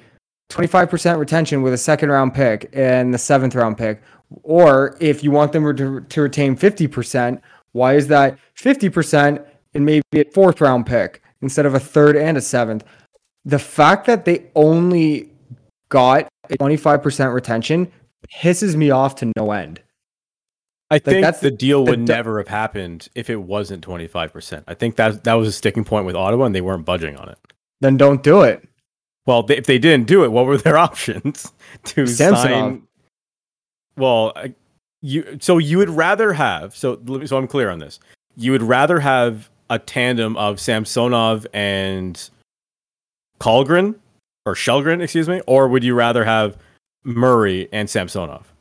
25% retention with a second round pick and the seventh round pick? Or if you want them to, to retain 50%, why is that 50% and maybe a fourth round pick instead of a third and a seventh? The fact that they only got a 25% retention pisses me off to no end. I think that's the deal the would du- never have happened if it wasn't 25%. I think that that was a sticking point with Ottawa and they weren't budging on it. Then don't do it. Well, they, if they didn't do it, what were their options to Samsonov. sign? Well, you so you would rather have so let me- so I'm clear on this. You would rather have a tandem of Samsonov and Colgren or Källgren, excuse me, or would you rather have Murray and Samsonov?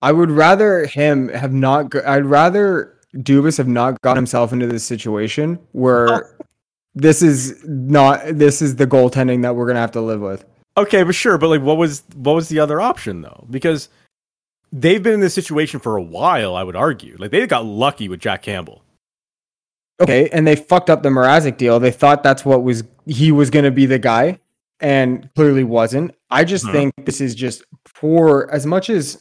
I would rather him have not. Go- I'd rather Dubas have not got himself into this situation where oh. this is not. This is the goaltending that we're gonna have to live with. Okay, but sure, but like what was what was the other option though? Because they've been in this situation for a while, I would argue. Like they got lucky with Jack Campbell. Okay, and they fucked up the Mrazek deal. They thought that's what was he was gonna be the guy, and clearly wasn't. I just Mhm. think this is just poor. As much as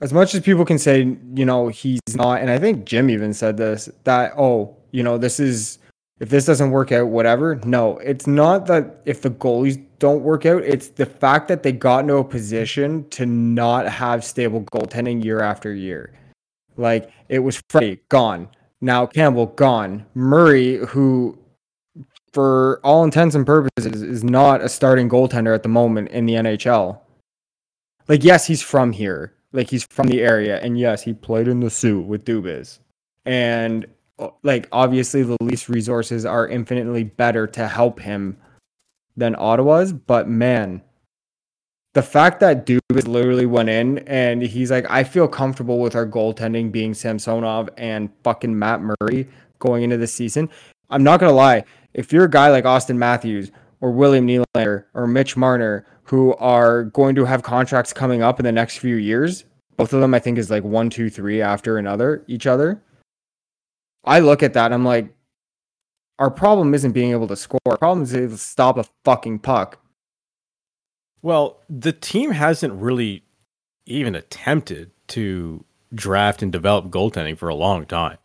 as much as people can say, you know, he's not, and I think Jim even said this that oh, you know, this is if this doesn't work out, whatever. No, it's not that if the goalies don't work out, it's the fact that they got into a position to not have stable goaltending year after year. Like it was Freddie gone. Now Campbell gone. Murray, who for all intents and purposes is not a starting goaltender at the moment in the NHL. Like, yes, he's from here. Like he's from the area. And yes, he played in the Soo with Dubas. And like obviously the least resources are infinitely better to help him than Ottawa's, but man, the fact that Dubas literally went in and he's like, I feel comfortable with our goaltending being Samsonov and fucking Matt Murray going into the season. I'm not gonna lie, if you're a guy like Auston Matthews or William Nylander or Mitch Marner who are going to have contracts coming up in the next few years, both of them I think is like one, two, three after another each other. I look at that and I'm like, our problem isn't being able to score. Our problem is to stop a fucking puck. Well, the team hasn't really even attempted to draft and develop goaltending for a long time.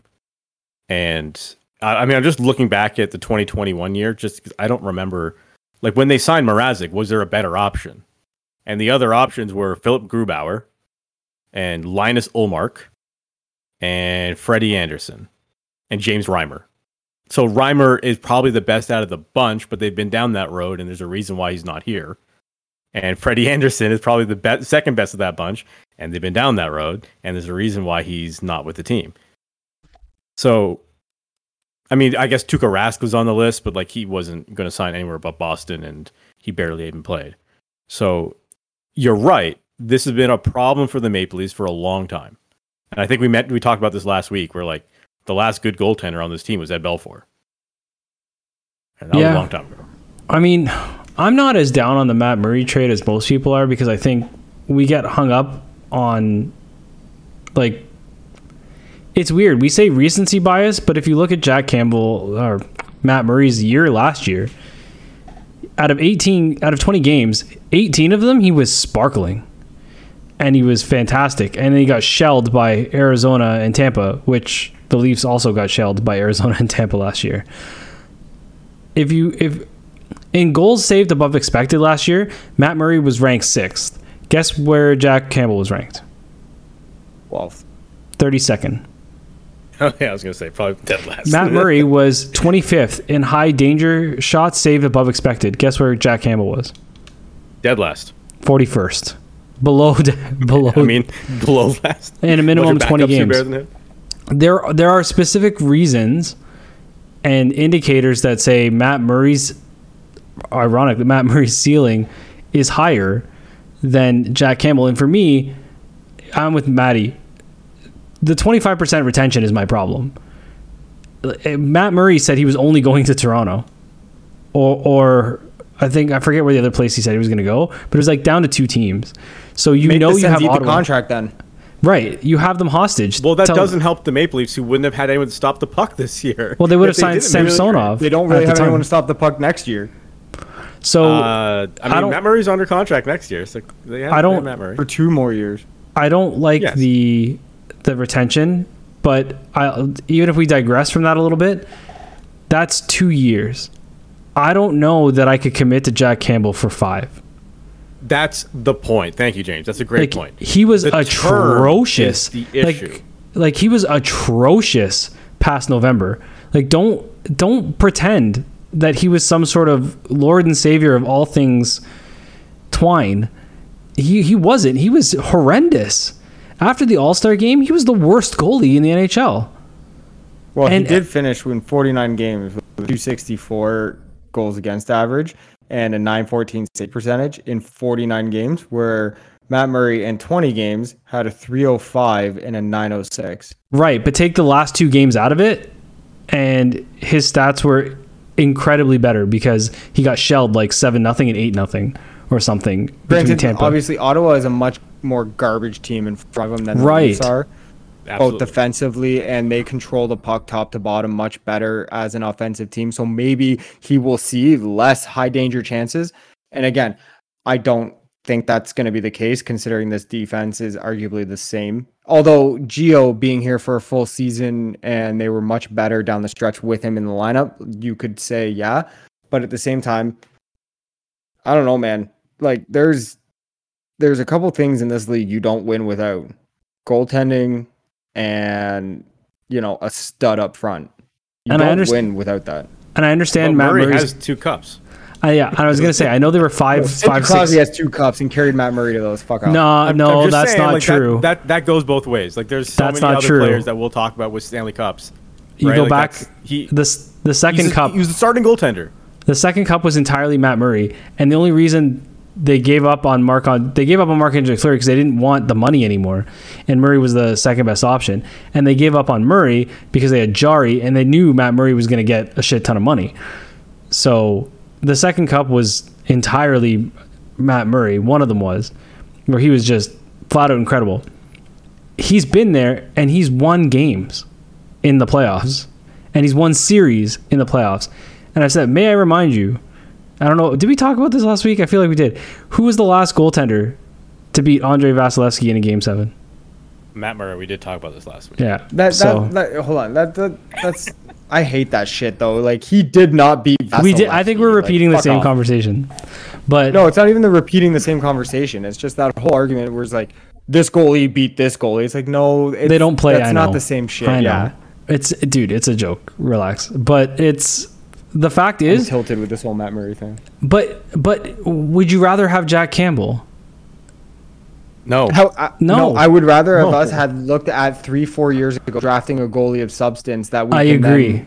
And I, mean, I'm just looking back at the 2021 year, just 'cause I don't remember, like when they signed Mrazek, was there a better option? And the other options were Philip Grubauer and Linus Ullmark and Freddie Andersen and James Reimer. So Reimer is probably the best out of the bunch, but they've been down that road, and there's a reason why he's not here. And Freddie Andersen is probably the second best of that bunch, and they've been down that road, and there's a reason why he's not with the team. So, I mean, I guess Tuukka Rask was on the list, but like he wasn't going to sign anywhere but Boston, and he barely even played. So, you're right. This has been a problem for the Maple Leafs for a long time, and I think we met we talked about this last week, where like the last good goaltender on this team was Ed Belfour, and that was Yeah. a long time ago. I mean, I'm not as down on the Matt Murray trade as most people are because I think we get hung up on like it's weird. We say recency bias, but if you look at Jack Campbell or Matt Murray's year last year, out of 18 out of 20 games, 18 of them he was sparkling. And he was fantastic. And then he got shelled by Arizona and Tampa, which the Leafs also got shelled by Arizona and Tampa last year. if you if in goals saved above expected last year, Matt Murray was ranked sixth. Guess where Jack Campbell was ranked? Well, Thirty second. Oh yeah, I was gonna say probably dead last. Matt Murray was twenty fifth in high danger shots saved above expected. Guess where Jack Campbell was? dead last. Forty first. Below below I mean, below last. in a minimum of twenty backups who games. Better than him. there there are specific reasons and indicators that say Matt Murray's ironically Matt Murray's ceiling is higher than Jack Campbell and for me I'm with Maddie. the 25% retention is my problem Uh, Matt Murray said he was only going to Toronto or or I think I forget where the other place he said he was going to go but it was like down to two teams so you make know you have the Ottawa contract then. Right you have them hostage Well, that Tell- doesn't help the Maple Leafs, who wouldn't have had anyone to stop the puck this year. well they would have signed didn't, they- Samsonov They don't at really the have anyone to stop the puck next year So Uh, I mean, don't- Matt Murray's under contract next year, so they have, I don't- Matt Murray. for two more years. I don't like Yes. the the retention, but I, even if we digress from that a little bit, that's two years. I don't know that I could commit to Jack Campbell for five. That's the point. Thank you, James. That's a great Like point. he was The term atrocious. is the issue. Like, like he was atrocious past November. Like don't don't pretend that he was some sort of lord and savior of all things twine. He he wasn't. He was horrendous. After the All-Star game, he was the worst goalie in the NHL. Well, And- he did finish in 49 games with 264 goals against average and a 914 save percentage in 49 games, where Matt Murray in 20 games had a 305 and a 906. Right, but take the last two games out of it, and his stats were incredibly better because he got shelled like seven nothing and eight nothing or something Granted, Tampa. obviously Ottawa is a much more garbage team in front of them than the Right. Leafs are, Absolutely. both defensively and they control the puck top to bottom much better as an offensive team. So maybe he will see less high danger chances. And again, I don't think that's going to be the case considering this defense is arguably the same. Although Geo being here for a full season and they were much better down the stretch with him in the lineup, you could say yeah. But at the same time, I don't know, man. Like there's there's a couple things in this league you don't win without goaltending and you know a stud up front. You And I don't underst- win without that. and I Well, understand Matt Murray Murray's. has two cups. uh, yeah, I was gonna say I know there were five, Sidney five, six. Crosby has two cups and carried Matt Murray to those. Fuck off. No, I'm- no, I'm just that's saying, not like, true. That, that goes both ways. Like there's so That's many not other true. players that we'll talk about with Stanley Cups. you right? go Like, back. He This the second he's a- cup. He was the starting goaltender. The second cup was entirely Matt Murray, and the only reason they gave up on Mark on they gave up on Marc Andre Fleury because they didn't want the money anymore, and Murray was the second best option, and they gave up on Murray because they had Jarry and they knew Matt Murray was going to get a shit ton of money. So the second cup was entirely Matt Murray. One of them was where he was just flat out incredible. He's been there and he's won games in the playoffs, and he's won series in the playoffs. And I said, may I remind you? I don't know. Did we talk about this last week? I feel like we did. Who was the last goaltender to beat Andrei Vasilevskiy in a game seven? Matt Murray. We did talk about this last week. Yeah. That, that, so that hold on. That, that that's I hate that shit though. Like he did not beat we did. I think we're Vasilevskiy. Like, repeating the same off. conversation. But No, it's not even the repeating the same conversation. It's just that whole argument where it's like this goalie beat this goalie. It's like no, it's, they don't play. That's I not know. the same shit. I know. Yeah, It's dude. It's a joke. Relax. But it's the fact I'm is. tilted with this whole Matt Murray thing. But but would you rather have Jack Campbell? No. How, I, No. no. I would rather have No. us had looked at three, four years ago drafting a goalie of substance that we. I can agree. Then,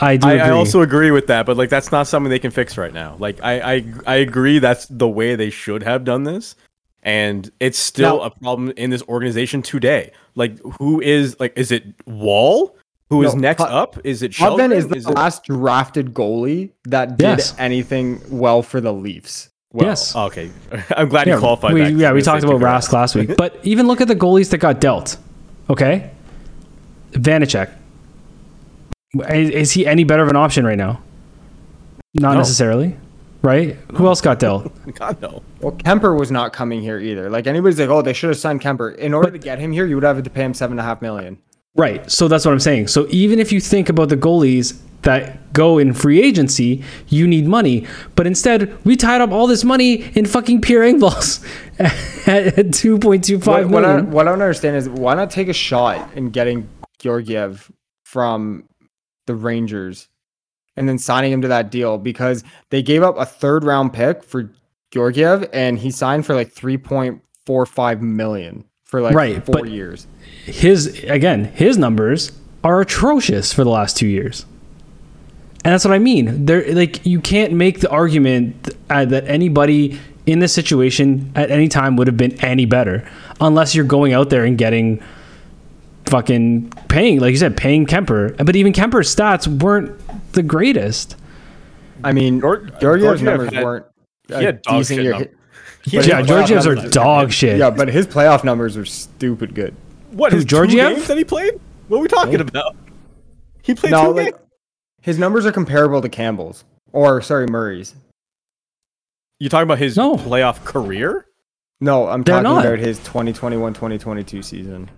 I do I, agree. I also agree with that, but like that's not something they can fix right now. Like I, I, I agree that's the way they should have done this, and it's still Now- a problem in this organization today. Like who is like is it Wall who is No, next Put- up? Is it Potvin Shelton? is the it- last drafted goalie that did Yes. anything well for the Leafs. well, yes. Okay, I'm glad yeah, you qualified we, that. 'cause yeah, we talked about Tuukka Rask last week. But even look at the goalies that got dealt. Okay, Vanecek. Is, is he any better of an option right now? Not No. necessarily, right? Who else got dealt? God no. Well, Kuemper was not coming here either. Like anybody's like, oh, they should have signed Kuemper. In order to get him here, you would have to pay him seven and a half million. Right. So that's what I'm saying. So even if you think about the goalies that go in free agency, you need money. But instead, we tied up all this money in fucking Pierre Engvall at two point two five what, what, I, what I don't understand is why not take a shot in getting Georgiev from the Rangers and then signing him to that deal because they gave up a third round pick for Georgiev and he signed for like 3.45 million for like Right, four but- years. his again his numbers are atrocious for the last two years and that's what i mean there like you can't make the argument uh, that anybody in this situation at any time would have been any better unless you're going out there and getting fucking paying like you said paying kuemper but even kuemper's stats weren't the greatest I mean, Geor- Georgiev's Georgiev numbers had- weren't he a had dog decent shit year. numbers. He- He but yeah his playoff playoff georgiev's are numbers dog shit Yeah, but his playoff numbers are stupid good. What Who, his two games that he played? What are we talking about? He played No, two like, games. his numbers are comparable to Campbell's or sorry, Murray's. You talking about his No. playoff career? No, I'm They're talking not. about his 2021-2022 season.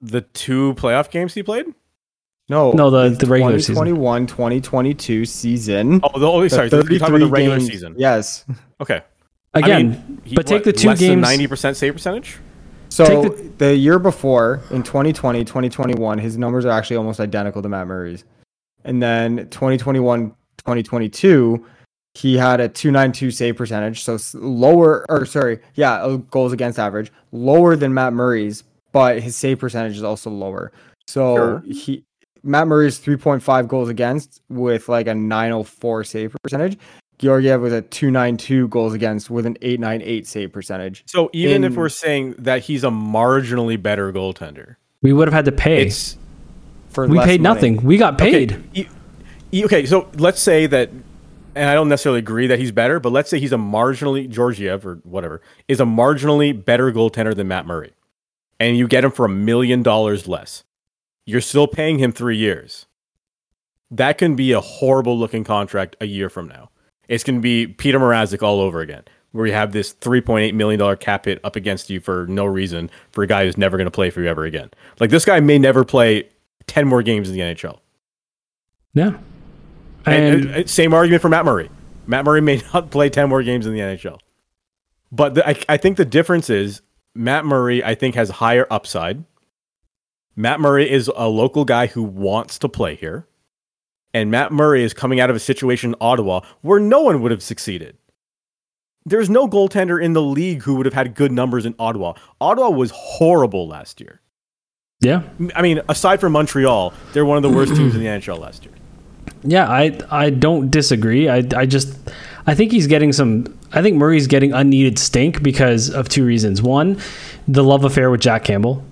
The two playoff games he played? No, No, the- the regular season. 2021-2022 season. Oh, the, oh The sorry. You're talking about the regular games- season. Yes. Okay. Again I mean, he- but take what, the two less games ninety percent save percentage. So Take the, year before, in 2020, 2021, his numbers are actually almost identical to Matt Murray's. And then 2021, 2022, he had a 292 save percentage, so lower, or sorry, yeah, uh, goals against average, lower than Matt Murray's, but his save percentage is also lower. So Sure. he Matt Murray's 3.5 goals against with like a 904 save percentage. Georgiev with a 292 goals against with an 898 save percentage. So even if we're saying that he's a marginally better goaltender, we would have had to pay it's For we less paid money. nothing we got paid Okay, e- e- okay, so let's say that, and I don't necessarily agree that he's better, but let's say he's a marginally Georgiev or whatever is a marginally better goaltender than Matt Murray, and you get him for a million dollars less. You're still paying him three years. That can be a horrible looking contract a year from now. It's going to be Petr Mrazek all over again, where you have this $3.8 million cap hit up against you for no reason for a guy who's never going to play for you ever again. Like this guy may never play 10 more games in the NHL. yeah And, and uh, same argument for Matt Murray. Matt Murray may not play 10 more games in the NHL. But the, I, I think the difference is Matt Murray, I think, has higher upside. Matt Murray is a local guy who wants to play here. And Matt Murray is coming out of a situation in Ottawa where no one would have succeeded. There's no goaltender in the league who would have had good numbers in Ottawa. Ottawa was horrible last year. yeah I mean, aside from Montreal, they're one of the worst teams in the NHL last year. Yeah, I I don't disagree. I I just I think he's getting some I think Murray's getting unneeded stink because of two reasons. One, the love affair with Jack Campbell.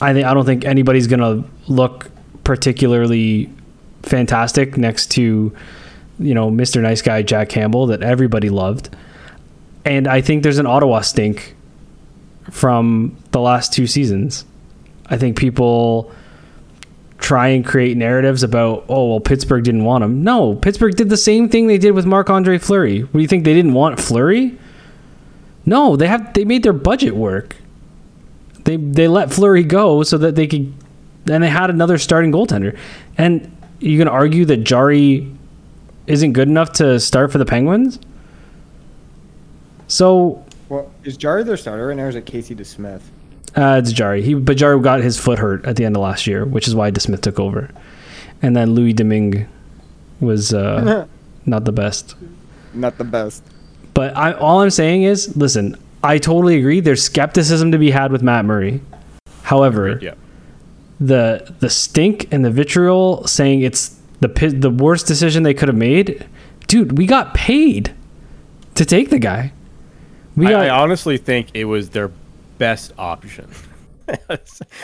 I think I don't think anybody's going to look particularly fantastic next to you know, Mr. Nice Guy Jack Campbell that everybody loved. And I think there's an Ottawa stink from the last two seasons. I think people try and create narratives about oh well Pittsburgh didn't want him. No, Pittsburgh did the same thing they did with Marc Andre Fleury. What do you think they didn't want Fleury? No, they have they made their budget work. They they let Fleury go so that they could and they had another starting goaltender. And you can argue that Jarry isn't good enough to start for the Penguins? So Well, is Jarry their starter right now, or is it Casey DeSmith? Uh, it's Jarry. He but Jarry got his foot hurt at the end of last year, which is why DeSmith took over, and then Louis Domingue was uh, not the best. Not the best. But I, all I'm saying is, listen, I totally agree. There's skepticism to be had with Matt Murray. However, Yeah. The the stink and the vitriol saying it's the the worst decision they could have made, dude. We got paid to take the guy. We I, got I honestly think it was their best option.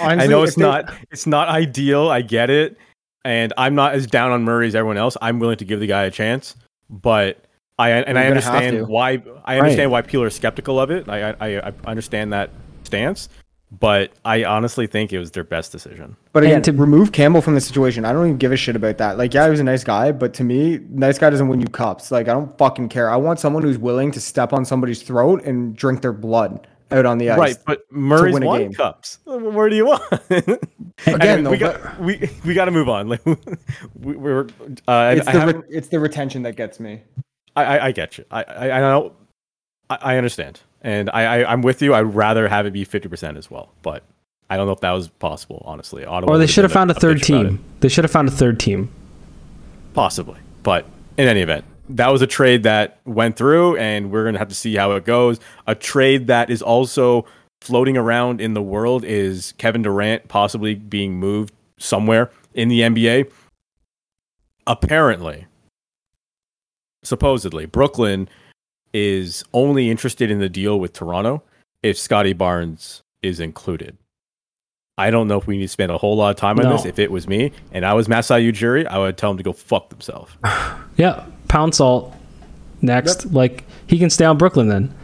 I know if it's they- not it's not ideal. I get it, and I'm not as down on Murray as everyone else. I'm willing to give the guy a chance, but I and I You're gonna have understand why I understand why people are skeptical of it. I, I I understand that stance, but I honestly think it was their best decision. But And again, to- to remove Campbell from the situation, I don't even give a shit about that. Like, yeah, he was a nice guy, but to me, nice guy doesn't win you cups. Like, I don't fucking care. I want someone who's willing to step on somebody's throat and drink their blood out on the ice. Right, but Murray's win won game. cups. Where do you want? Again, Anyway, though, we but- got we we got to move on. Like we, we're, uh, It's I, the haven't- re- it's the retention that gets me. I, I, I get you. I, I, I know. I, I understand, and I, I, I'm with you. I'd rather have it be 50 percent as well, but I don't know if that was possible. Honestly, Ottawa Or they should have found a third about it. team. They should have found a third team. possibly. But in any event, that was a trade that went through, and we're gonna have to see how it goes. A trade that is also floating around in the world is Kevin Durant possibly being moved somewhere in the NBA. Apparently, supposedly, Brooklyn is only interested in the deal with Toronto if Scottie Barnes is included. I don't know if we need to spend a whole lot of time on No. this. If it was me and I was Masai Ujiri, I would tell him to go fuck themselves. Yeah, pound salt. Next, like he can stay on Brooklyn then.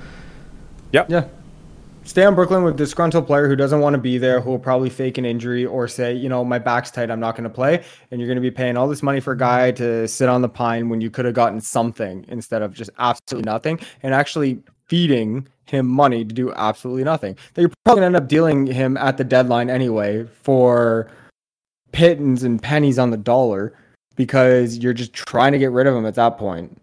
Yep. Yeah. Stay on Brooklyn with disgruntled player who doesn't want to be there, who will probably fake an injury or say, you know, my back's tight, I'm not going to play. And you're going to be paying all this money for a guy to sit on the pine when you could have gotten something instead of just absolutely nothing and actually feeding him money to do absolutely nothing. That you're probably going to end up dealing him at the deadline anyway for pittance and pennies on the dollar because you're just trying to get rid of him at that point.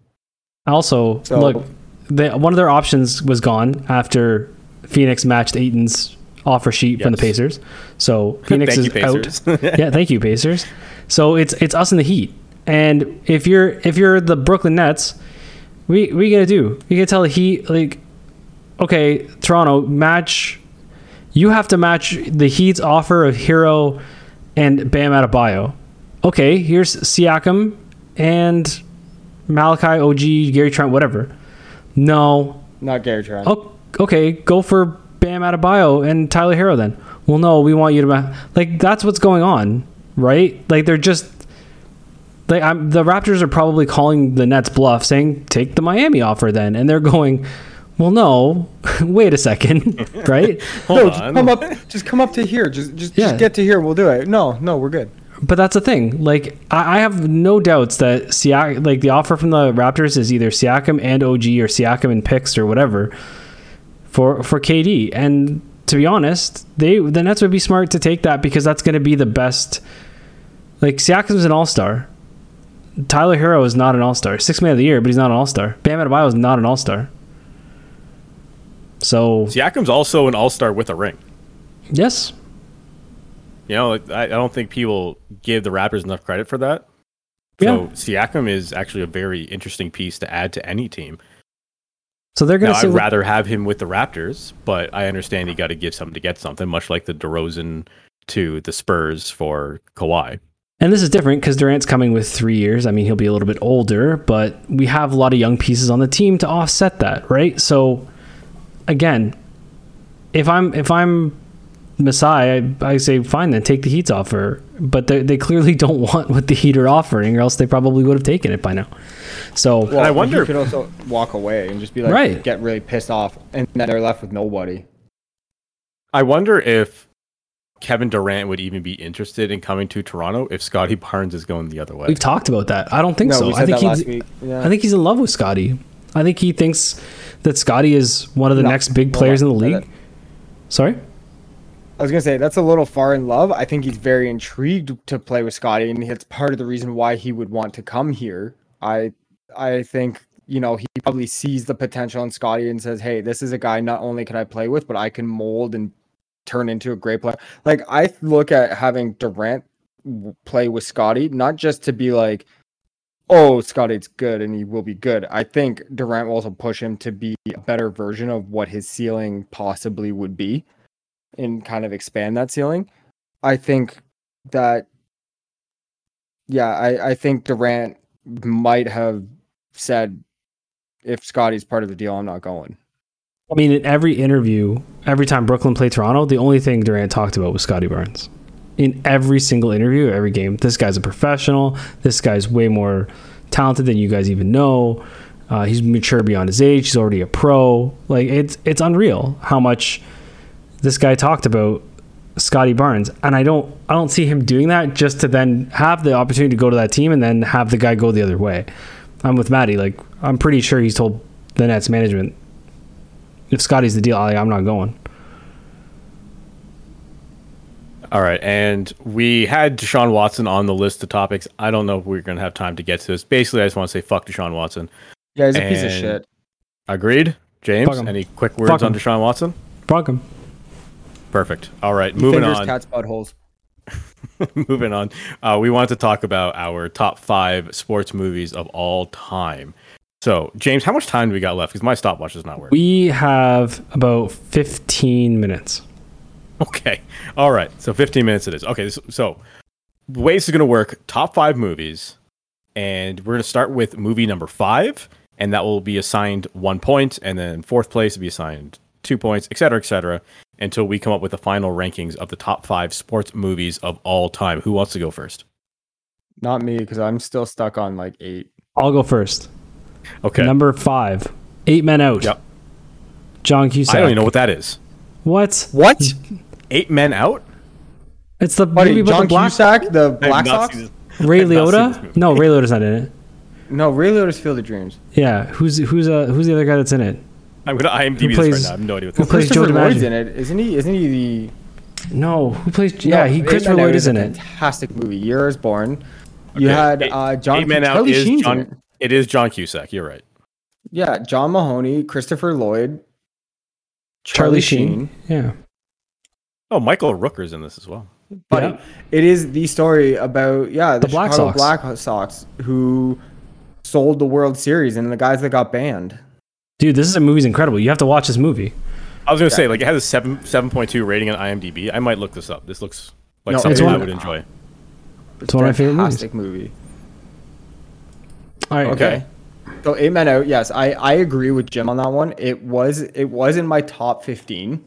Also, So- look, they, one of their options was gone after Phoenix matched Ayton's offer sheet from the Pacers. So Phoenix is you, out. yeah, thank you, Pacers. So it's it's us in the Heat, and if you're if you're the Brooklyn Nets, we we gonna do? We gonna tell the Heat like, okay, Toronto match. You have to match the Heat's offer of Herro and Bam Adebayo. Okay, here's Siakam and Malachi, OG, Gary Trent, whatever. No. Not Gary Trent. Oh, okay, go for Bam Adebayo and Tyler Herro then. Well, no, we want you to ma-. like that's what's going on, right? Like they're just like I'm, the Raptors are probably calling the Nets bluff, saying take the Miami offer then, and they're going, well, no, wait a second, right? Hold no, just come up. Just come up to here. Just, just, Yeah. just get to here. We'll do it. No, no, we're good. But that's the thing. Like I, I have no doubts that Siak, like the offer from the Raptors is either Siakam and OG or Siakam and picks or whatever for for KD. And to be honest, they the Nets would be smart to take that because that's going to be the best. Like Siakam's an All Star. Tyler Herro is not an All Star. Six Man of the Year, but he's not an All Star. Bam Adebayo is not an All Star. So Siakam's also an all star with a ring. yes, You know, I, I don't think people give the Raptors enough credit for that. Yeah. So Siakam is actually a very interesting piece to add to any team. So they're going to I'd say rather have him with the Raptors, but I understand you got to give something to get something, much like the DeRozan to the Spurs for Kawhi. And this is different because Durant's coming with three years. I mean, he'll be a little bit older, but we have a lot of young pieces on the team to offset that, right? So, again, if I'm if I'm Masai, I, I say fine, then take the Heat's offer. But they, they clearly don't want what the Heat are offering, or else they probably would have taken it by now. So, Well, I wonder if he wonder- could also walk away and just be like, Right. get really pissed off, and then they're left with nobody. I wonder if Kevin Durant would even be interested in coming to Toronto if Scottie Barnes is going the other way. we've talked about that. I don't think No, so. I think that he's. Yeah. I think he's in love with Scottie. I think he thinks that Scottie is one of the No, next big hold players in the league. Sorry. I was gonna say that's a little far in love. I think he's very intrigued to play with Scottie, and it's part of the reason why he would want to come here. I I think you know he probably sees the potential in Scottie and says, "Hey, this is a guy not only can I play with, but I can mold and turn into a great player." Like I look at having Durant play with Scottie not just to be like, "Oh, Scottie's good and he will be good." I think Durant will also push him to be a better version of what his ceiling possibly would be and kind of expand that ceiling. I think that yeah, I, I think Durant might have said if Scottie's part of the deal, I'm not going. I mean, in every interview, every time Brooklyn played Toronto, the only thing Durant talked about was Scottie Barnes. In every single interview, every game, this guy's a professional. This guy's way more talented than you guys even know. Uh, he's mature beyond his age. He's already a pro. Like it's it's unreal how much this guy talked about Scottie Barnes, and I don't I don't see him doing that just to then have the opportunity to go to that team and then have the guy go the other way. I'm with Maddie. Like I'm pretty sure he's told the Nets management if Scottie's the deal, I, I'm not going. All right, and we had Deshaun Watson on the list of topics. I don't know if we're gonna have time to get to this. Basically, I just want to say fuck Deshaun Watson. Yeah, he's a piece of shit. Agreed, James. Any quick words Fuck on him. Deshaun Watson? Fuck him. Perfect. All right, moving fingers on. cats' buttholes. moving on. Uh, we wanted to talk about our top five sports movies of all time. So, James, how much time do we got left? Because my stopwatch is not working. We have about 15 minutes. Okay. All right. So 15 minutes it is. Okay. So, so the way this is going to work top five movies, and we're going to start with movie number five, and that will be assigned one point, and then fourth place will be assigned two points, et cetera, et cetera, until we come up with the final rankings of the top five sports movies of all time. Who wants to go first? Not me, because I'm still stuck on like eight. I'll go first. Okay. Number five, Eight Men Out. Yep. John Cusack. I don't even know what that is. What? What? Eight Men Out? It's the Buddy, movie about John the black Cusack, the Black Sox? Ray I've not seen Liotta. No, Ray Liotta's not in it. No, Ray Liotta's Field of Dreams. Yeah, who's who's uh who's the other guy that's in it? I'm going to IMDb this plays- right now. I have no idea what who this plays is. Joe Christopher Lloyd's DiMaggio? in it, isn't he? Isn't he the? No, who plays? Yeah, No, he Eight Christopher Men Out Lloyd is a in it. Fantastic movie. Year is Born. You Okay, had uh, John. Eight Men Out Charlie is Sheen's John. it. It is John Cusack. You're right. Yeah, John Mahoney, Christopher Lloyd, Charlie Sheen. Yeah. Oh, Michael Rooker's in this as well. Buddy, Yeah. it is the story about yeah the, The Black Chicago Sox. Black Sox who sold the World Series and the guys that got banned. Dude, this is a movie's incredible. You have to watch this movie. I was gonna say like it has a seven seven point two rating on IMDb. I might look this up. This looks like No, something it's I would enjoy. It's one of my favorite movies. Fantastic movie. All right. Okay. So eight men out. Yes, I I agree with Jim on that one. It was it was in my top fifteen.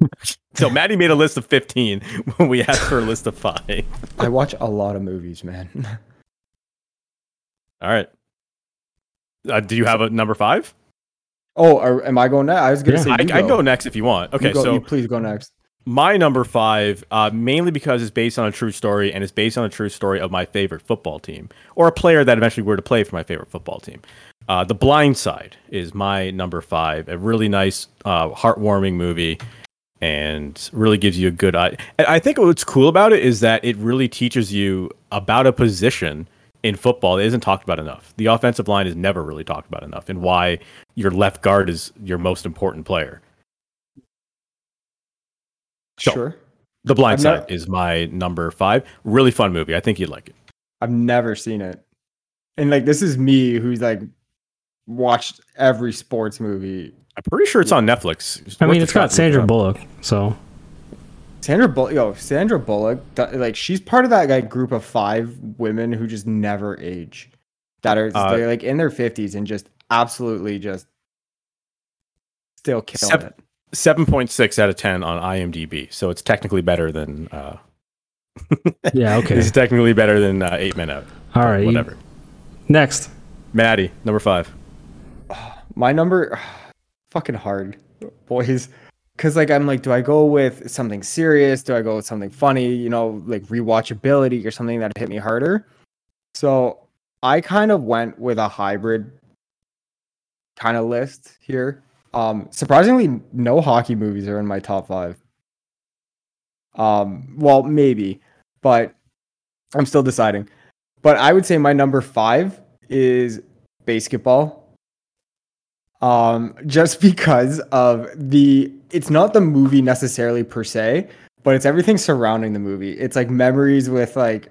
So Maddie made a list of fifteen when we asked for a list of five. I watch a lot of movies, man. All right. Uh, do you have a number five? Oh, are, am I going next? I was gonna Yeah. say I, you I can go next if you want. You Okay, go- so you please go next. my number five, uh, mainly because it's based on a true story and it's based on a true story of my favorite football team or a player that eventually were to play for my favorite football team. Uh, the Blind Side is my number five. A really nice, uh, heartwarming movie, and really gives you a good. And I think what's cool about it is that it really teaches you about a position in football that isn't talked about enough. The offensive line is never really talked about enough, and why your left guard is your most important player. So- Sure. The Blind I've Side never- is my number five. Really fun movie. I think you'd like it. I've never seen it. And like this is me who's like watched every sports movie. I'm pretty sure it's on Netflix. It's I mean, it's got to look it Sandra. Bullock, so Sandra Bullock, yo, Sandra Bullock, like she's part of that like group of five women who just never age, that are Uh, they're like in their fifties and just absolutely just still killing Sep- it. Seven point six out of ten on IMDb. So it's technically better than. Uh, yeah. Okay. It's technically better than uh, Eight Men Out. All right. But you- Whatever. Next. Maddie, number five. My number, fucking hard, boys. Cause like I'm like, do I go with something serious? Do I go with something funny? You know, like rewatchability or something that hit me harder. So I kind of went with a hybrid kind of list here. Um, surprisingly, no hockey movies are in my top five. Um, well, maybe, but I'm still deciding. But I would say my number five is basketball um just because of the it's not the movie necessarily per se but it's everything surrounding the movie. It's like memories with like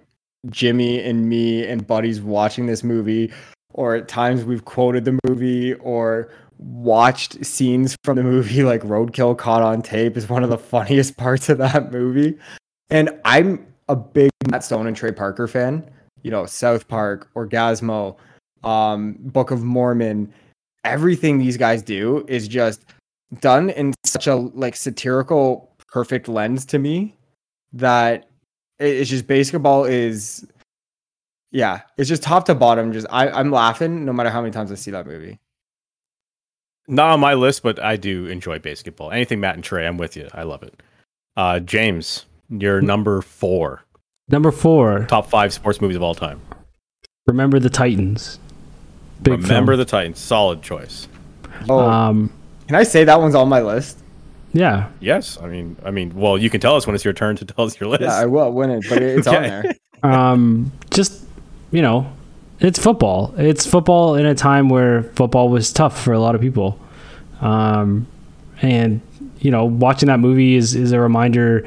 jimmy and me and buddies watching this movie or at times we've quoted the movie or watched scenes from the movie like roadkill caught on tape is one of the funniest parts of that movie. And i'm a big matt stone and trey parker fan you know south park orgasmo um book of mormon. Everything these guys do is just done in such a like satirical perfect lens to me that it's just basketball is yeah it's just top to bottom just I, i'm laughing no matter how many times i see that movie Not on my list, but I do enjoy basketball. Anything Matt and Trey, I'm with you. I love it. Uh, James, you're number four. Number four. Top five sports movies of all time. Remember the Titans. Big Remember film. the Titans. Solid choice. oh Um, Can I say that one's on my list? Yeah. Yes, I mean, I mean, well, you can tell us when it's your turn to tell us your list. Yeah, I will win it, but it's on there. Um, just you know, it's football. It's football in a time where football was tough for a lot of people. Um, and you know, watching that movie is is a reminder,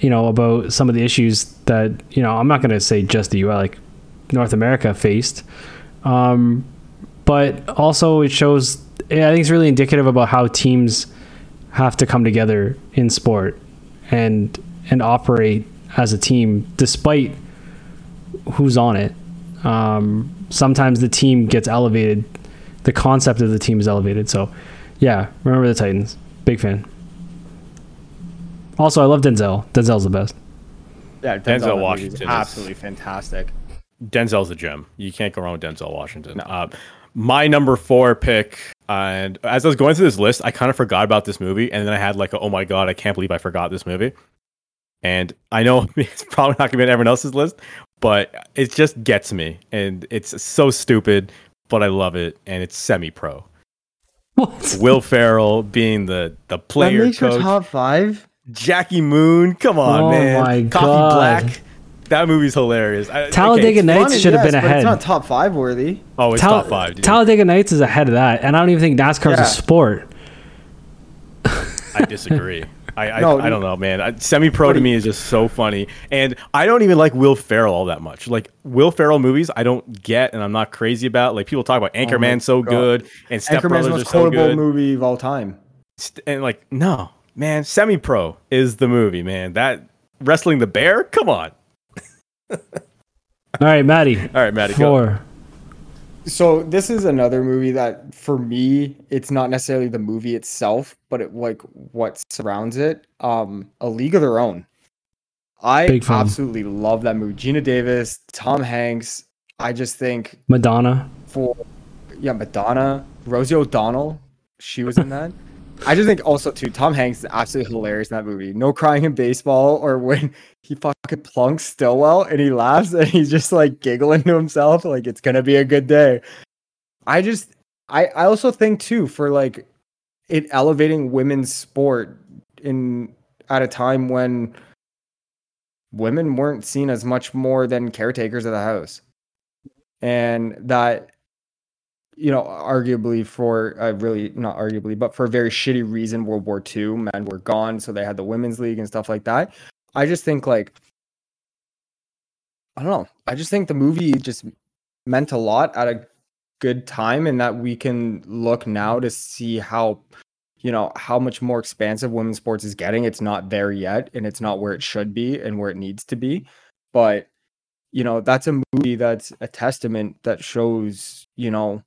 you know, about some of the issues that you know. I'm not going to say just the U.S. like North America faced, um, but also it shows. I think it's really indicative about how teams have to come together in sport and and operate as a team despite who's on it. Um, sometimes the team gets elevated. The concept of the team is elevated. So, yeah, remember the Titans. Big fan. Also, I love Denzel. Denzel's the best. Yeah, Denzel that movie's Washington is- absolutely fantastic. Denzel's a gem. You can't go wrong with Denzel Washington. Uh, my number four pick, and as I was going through this list, I kind of forgot about this movie, and then I had like, a, oh my god, I can't believe I forgot this movie. And I know it's probably not gonna be on everyone else's list, but it just gets me, and it's so stupid, but I love it, and it's semi-pro. What? Will Ferrell being the the That player makes your coach, top five. Jackie Moon, come on, Oh man, my Coffee God. Black. That movie's hilarious. I- Talladega okay, Nights should have yes, been but ahead. It's not top five worthy. Oh, it's Tal- top five. Dude. Talladega Nights is ahead of that, and I don't even think NASCAR's Yeah. a sport. I disagree. I I, No, I don't know, man. Semi pro to me is just so funny, and I don't even like Will Ferrell all that much. Like Will Ferrell movies, I don't get, and I'm not crazy about. Like people talk about oh Anchorman so God. good, and Step Anchorman's Brothers are most so quotable good, movie of all time. And like no, man, Semi Pro is the movie, man. That wrestling the bear, come on. All right, Maddie. All right, Maddie, go. Four. So this is another movie that, for me, it's not necessarily the movie itself, but it like what surrounds it. Um, A League of Their Own. I absolutely love that movie. Geena Davis, Tom Hanks. I just think Madonna. for yeah, Madonna, Rosie O'Donnell, she was in that. I just think also too, Tom Hanks is absolutely hilarious in that movie. No crying in baseball, or when he fucking plunks Stillwell and he laughs and he's just like giggling to himself, like it's gonna be a good day. I just, I, I also think too for like it elevating women's sport in at a time when women weren't seen as much more than caretakers of the house, and that you know, arguably for uh, really not arguably, but for a very shitty reason, World War II, men were gone, so they had the women's league and stuff like that. I just think like I don't know. I just think the movie just meant a lot at a good time, and that we can look now to see how you know how much more expansive women's sports is getting. It's not there yet, and it's not where it should be and where it needs to be, but you know that's a movie that's a testament that shows you know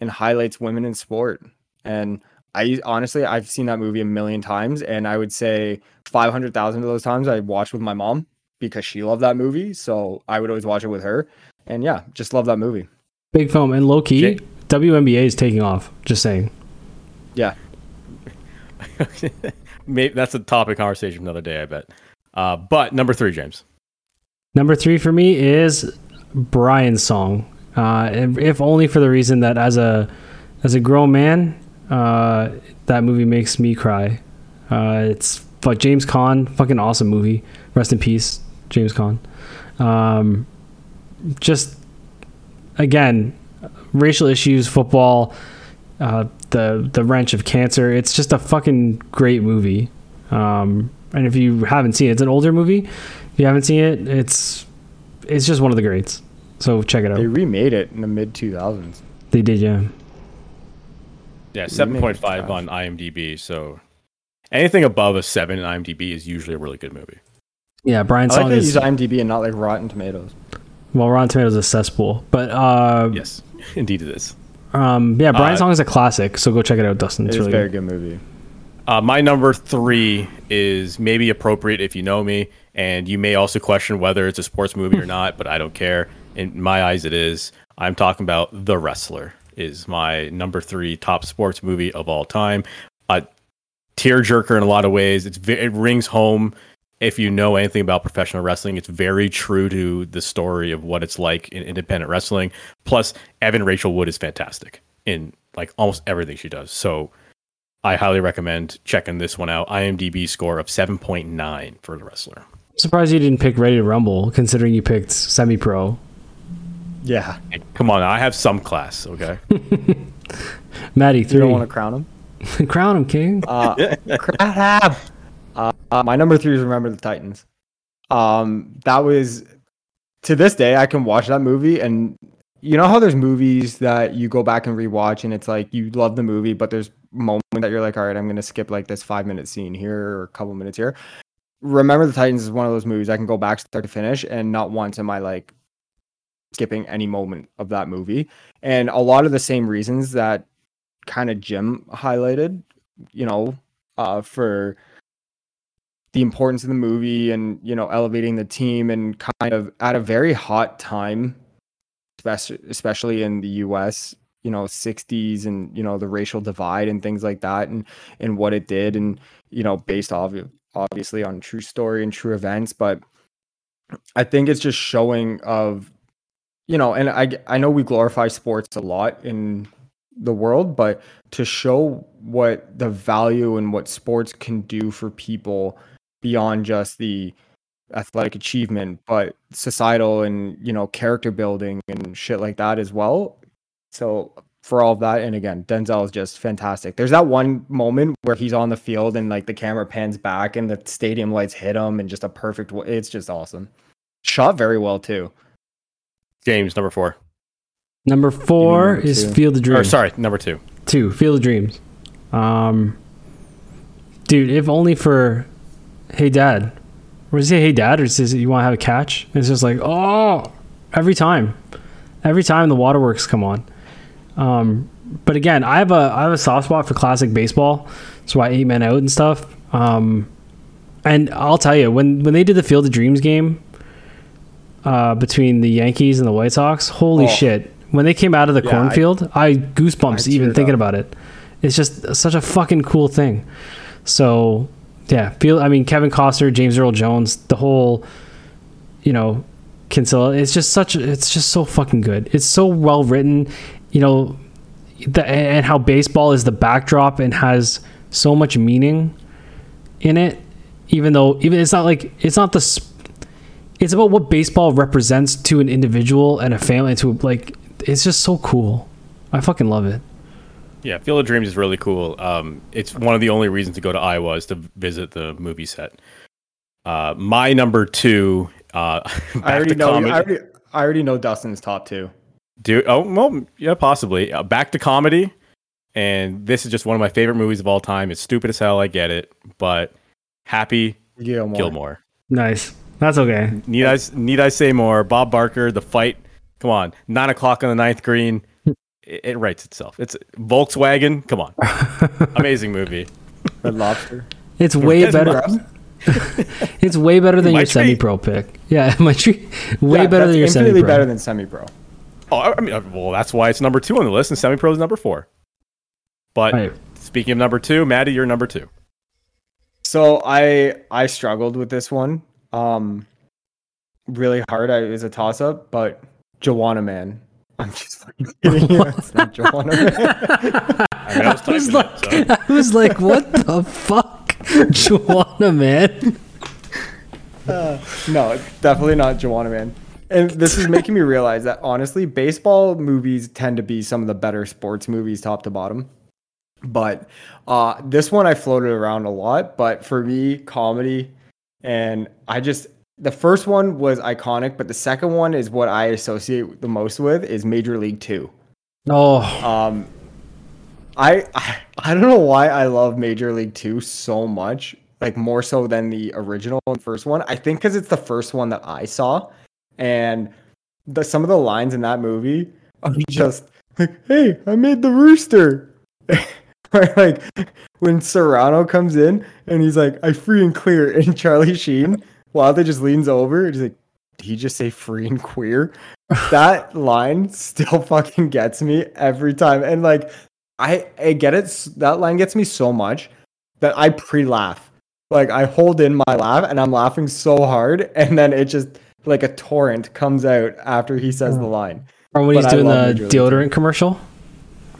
and highlights women in sport. And I honestly, I've seen that movie a million times, and I would say 500,000 of those times I watched with my mom because she loved that movie. So I would always watch it with her. And yeah, just love that movie. Big film and low key. Jay- WNBA is taking off. Just saying. Yeah. Maybe that's a topic conversation for another day, I bet. Uh, but number three, James. Number three for me is Brian's song. Uh, if only for the reason that as a as a grown man, uh, that movie makes me cry. Uh, it's but James Caan, fucking awesome movie. Rest in peace, James Caan. Um, just again, racial issues, football, uh, the the wrench of cancer. It's just a fucking great movie. Um, and if you haven't seen it, it's an older movie. If you haven't seen it, it's it's just one of the greats. So check it out. They remade it in the mid 2000s. They did, yeah. Yeah, seven Remake point is five trash. on IMDb. So anything above a seven in IMDb is usually a really good movie. Yeah, Brian Brian's I like song they is use IMDb and not like Rotten Tomatoes. well, Rotten Tomatoes is a cesspool, but uh, Yes, indeed it is. um, yeah, Brian's Uh, song is a classic. So go check it out, Dustin. It's It's really a very good. good movie. Uh, my number three is maybe appropriate if you know me, and you may also question whether it's a sports movie or not, but I don't care. In my eyes, it is. I'm talking about The Wrestler. Is my number three top sports movie of all time. A tearjerker in a lot of ways. It's it rings home. If you know anything about professional wrestling, it's very true to the story of what it's like in independent wrestling. Plus, Evan Rachel Wood is fantastic in like almost everything she does. So I highly recommend checking this one out. IMDb score of 7.9 for the wrestler. Surprised you didn't pick Ready to Rumble, considering you picked Semi Pro. Yeah. Come on, I have some class, okay? Maddie, You don't want to crown him? Crown him, King. Uh, crap. Uh, uh, my number three is Remember the Titans. Um, that was to this day I can watch that movie and you know how there's movies that you go back and rewatch and it's like you love the movie, but there's moments that you're like, all right, I'm gonna skip like this five minute scene here or a couple minutes here. Remember the Titans is one of those movies I can go back start to finish and not once am I like skipping any moment of that movie. And a lot of the same reasons that kind of Jim highlighted, you know, uh, for the importance of the movie and you know elevating the team and kind of at a very hot time especially in the US you know 60s and you know the racial divide and things like that and and what it did and you know based off obviously on true story and true events but I think it's just showing of you know and I I know we glorify sports a lot in the world but to show what the value and what sports can do for people beyond just the athletic achievement but societal and you know character building and shit like that as well. So for all of that and again denzel is just fantastic. There's that one moment where he's on the field and like the camera pans back and the stadium lights hit him and just a perfect it's just awesome. Shot very well too James, number four. Number four number is two. Field of Dreams. Or Dreams. sorry, number two. Two, Field of Dreams. Um, dude, if only for Hey Dad. Or is it Hey Dad, or says you want to have a catch? It's just like, oh, every time, every time the waterworks come on. Um, but again, I have a I have a soft spot for classic baseball. That's why eight men out and stuff. Um, and I'll tell you when when they did the Field of Dreams game uh, between the Yankees and the White Sox, holy Oh. shit! When they came out of the Yeah, cornfield, I, goosebumps I even thinking up. about it. It's just such a fucking cool thing. So yeah, feel. I mean, Kevin Costner, James Earl Jones, the whole, you know, Kinsella. It's just such. It's just so fucking good. It's so well written. You know, the, and how baseball is the backdrop and has so much meaning in it. Even though, even it's not like it's not the. Sp- It's about what baseball represents to an individual and a family. To like, it's just so cool. I fucking love it. Yeah, Field of Dreams is really cool. Um, it's one of the only reasons to go to Iowa is to visit the movie set. Uh, my number two. Uh, i back already to know comedy. I already, I already know dustin's top two Do oh well, yeah, possibly. Uh, back to comedy, and this is just one of my favorite movies of all time. It's stupid as hell, I get it, but Happy Gilmore. Gilmore. Nice. That's okay. Need I need I say more? Bob Barker, the fight. Come on, nine o'clock on the ninth green. It, it writes itself. It's Volkswagen. Come on, amazing movie. Red lobster It's way Guess better. It's way better than My your semi-pro pick. Yeah, my tree. Way Yeah, better than your semi-pro. It's completely better than semi-pro Oh, I I mean, uh, well, that's why it's number two on the list, and Semi Pro is number four. But Right. speaking of number two, Maddie, you're number two. So I I struggled with this one. Um really hard. I, it was a toss up, but Juwanna Mann. I'm just fucking kidding you. It's not Juwanna Mann. I, mean, I was I was like, it, so. I was like, what the fuck, Joanna, man? no, definitely not Juwanna Mann. And this is making me realize that honestly, baseball movies tend to be some of the better sports movies top to bottom. But uh this one I floated around a lot, but for me, comedy and I just the first one was iconic, but the second one is what I associate the most with is Major League 2. Oh, Um, I, I I don't know why I love Major League Two so much, like more so than the original first one. I think because it's the first one that I saw, and the some of the lines in that movie are just like, "Hey, I made the rooster." or like when Cerrano comes in and he's like, "I free and clear," and Charlie Sheen, Wilder just leans over and he's like, "Did he just say free and queer?" that line still fucking gets me every time. And like, I, I get it. That line gets me so much that I pre laugh. Like, I hold in my laugh and I'm laughing so hard. And then it just like a torrent comes out after he says the line. or when but he's I doing the deodorant commercial.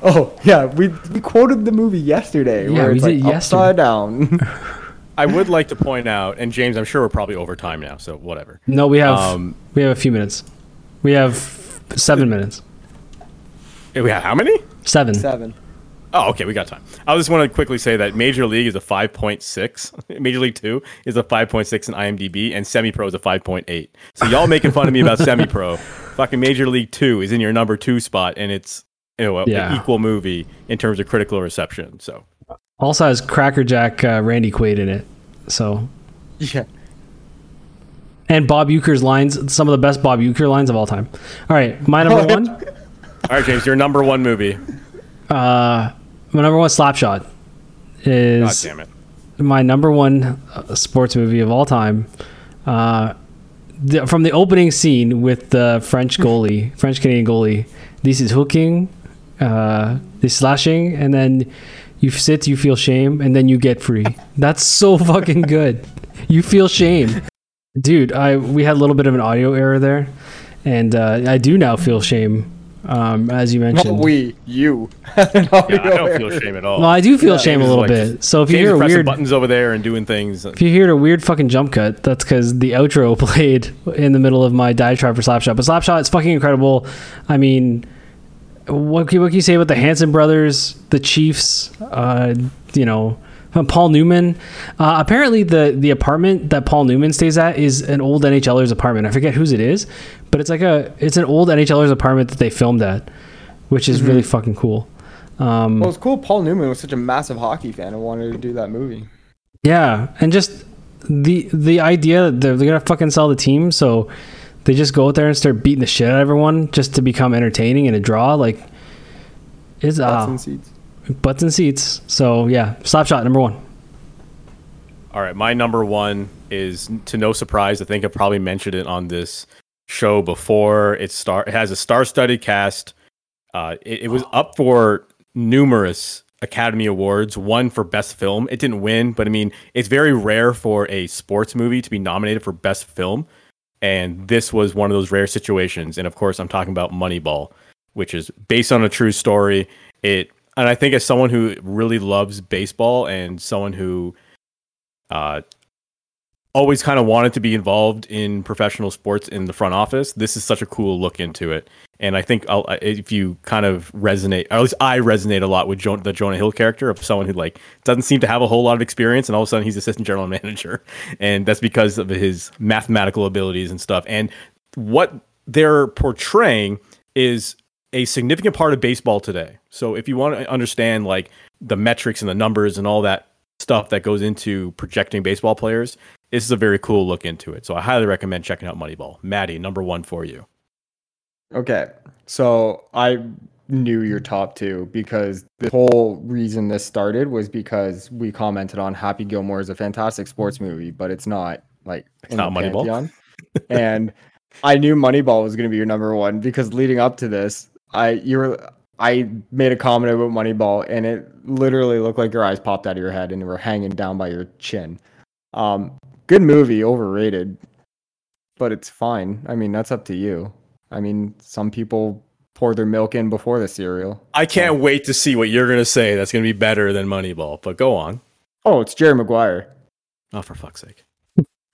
Oh yeah, we we quoted the movie yesterday. Yeah, where we it's did like yesterday. upside down. I would like to point out, and James, I'm sure we're probably over time now, so whatever. No, we have Um, we have a few minutes. We have seven minutes. We have how many? Seven. Seven. Oh, okay, we got time. I just want to quickly say that Major League is a 5.6. Major League 2 is a 5.6 in IMDb, and Semi Pro is a 5.8. So y'all making fun of me about Semi Pro. Fucking Major League 2 is in your number two spot, and it's you know, Yeah. an equal movie in terms of critical reception. So Also has Cracker Jack uh, Randy Quaid in it. So Yeah. and Bob Uecker's lines, some of the best Bob Uecker lines of all time. All right, my number one. all right, James, your number one movie. Uh, my number one Slapshot God is God damn it. my number one uh, sports movie of all time. Uh, the, from the opening scene with the French goalie, French Canadian goalie, this is hooking, uh, this slashing, and then you sit, you feel shame, and then you get free. That's so fucking good. You feel shame, dude. I we had a little bit of an audio error there, and uh, I do now feel shame, um, as you mentioned, Not mentioned. we, you. Yeah, I don't feel shame at all. well, I do feel Yeah, shame a little like bit. So if you hear a weird buttons over there and doing things. If you hear a weird fucking jump cut, that's because the outro played in the middle of my diatribe for Slapshot. But Slapshot is fucking incredible. I mean, what can, what can you say about the Hanson brothers, the Chiefs, uh, you know, Paul Newman? Uh, apparently, the the apartment that Paul Newman stays at is an old NHLer's apartment. I forget whose it is, but it's like a it's an old NHLer's apartment that they filmed at, which is really fucking cool. Um, Well, it's cool. Paul Newman was such a massive hockey fan and wanted to do that movie. Yeah, and just the the idea that they're, they're gonna fucking sell the team, so they just go out there and start beating the shit out of everyone just to become entertaining and a draw. Like, it's Butts uh, and seats. butts and seats. So yeah, slap shot number one. All right, my number one is to no surprise. I think I've probably mentioned it on this show before. It star it has a star-studded cast. Uh, it, it was up for numerous Academy Awards. One for Best Film. It didn't win, but I mean, it's very rare for a sports movie to be nominated for Best Film, and this was one of those rare situations. And of course, I'm talking about Moneyball, which is based on a true story. It and I think as someone who really loves baseball and someone who uh, always kind of wanted to be involved in professional sports in the front office. This is such a cool look into it, and I think I'll, if you kind of resonate, or at least I resonate a lot with jo- the Jonah Hill character of someone who like doesn't seem to have a whole lot of experience, and all of a sudden he's assistant general manager, and that's because of his mathematical abilities and stuff. And what they're portraying is a significant part of baseball today. So if you want to understand like the metrics and the numbers and all that stuff that goes into projecting baseball players, this is a very cool look into it. So I highly recommend checking out Moneyball. Maddie, number one for you. Okay, so I knew your top two because the whole reason this started was because we commented on Happy Gilmore is a fantastic sports movie, but it's not like in not Moneyball? and I knew Moneyball was going to be your number one because leading up to this, I you were I made a comment about Moneyball and it literally looked like your eyes popped out of your head and were hanging down by your chin. Um, good movie, overrated, but it's fine. I mean, that's up to you. I mean, some people pour their milk in before the cereal. I can't wait to see what you're going to say that's going to be better than Moneyball, but go on. Oh, it's Jerry Maguire. Oh, for fuck's sake.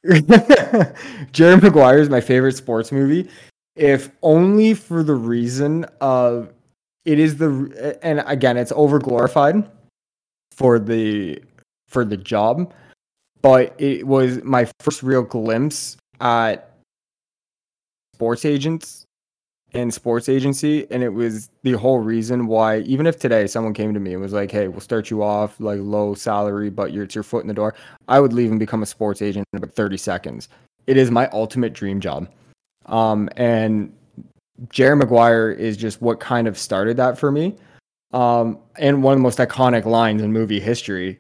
Jerry Maguire is my favorite sports movie, if only for the reason of it is the and again it's over glorified for the for the job, but it was my first real glimpse at sports agents and sports agency and it was the whole reason why even if today someone came to me and was like hey we'll start you off like low salary but you're it's your foot in the door i would leave and become a sports agent in about 30 seconds. It is my ultimate dream job. Um and jerry maguire is just what kind of started that for me. Um and one of the most iconic lines in movie history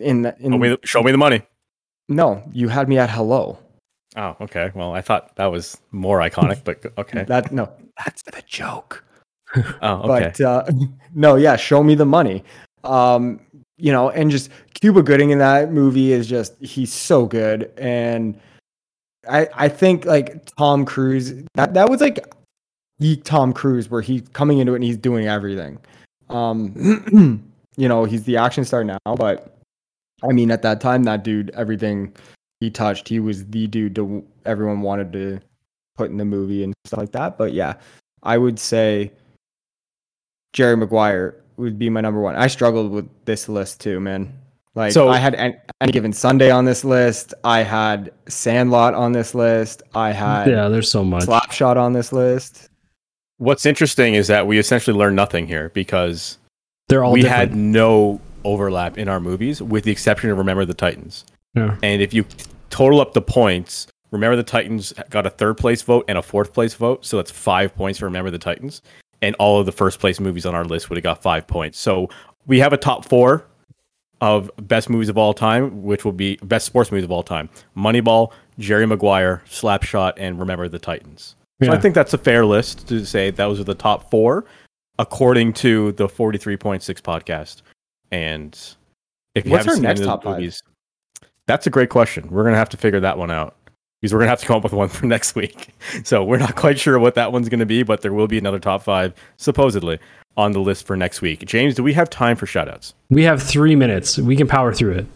in, the, in Show me, the, show me the money. no you had me at hello Oh, okay. Well, I thought that was more iconic, but okay. that no that's the joke Oh, okay. But uh, no, yeah, show me the money. Um, you know, and just Cuba Gooding in that movie is just he's so good. And I I think like Tom Cruise that that was like geek Tom Cruise where he's coming into it and he's doing everything. Um, you know, he's the action star now, but I mean, at that time, that dude, everything he touched, he was the dude to everyone wanted to put in the movie and stuff like that. But yeah, I would say Jerry Maguire would be my number one. I struggled with this list too, man. Like So- I had any, any given Sunday on this list. I had Sandlot on this list. I had Yeah, there's so much. Slapshot on this list. What's interesting is that we essentially learned nothing here because They're all we different. had no overlap in our movies, with the exception of Remember the Titans. yeah. And if you total up the points, Remember the Titans got a third place vote and a fourth place vote, so that's five points for Remember the Titans. And all of the first place movies on our list would have got five points. So we have a top four of best movies of all time, which will be best sports movies of all time: Moneyball, Jerry Maguire, Slapshot, and Remember the Titans. So I think that's a fair list to say those are the top four, according to the forty-three point six podcast. And if you What's haven't our seen next any of the top five? Movies, that's a great question. We're gonna have to figure that one out because we're gonna have to come up with one for next week. So we're not quite sure what that one's gonna be, but there will be another top five supposedly on the list for next week. James, do we have time for shoutouts? We have three minutes. We can power through it.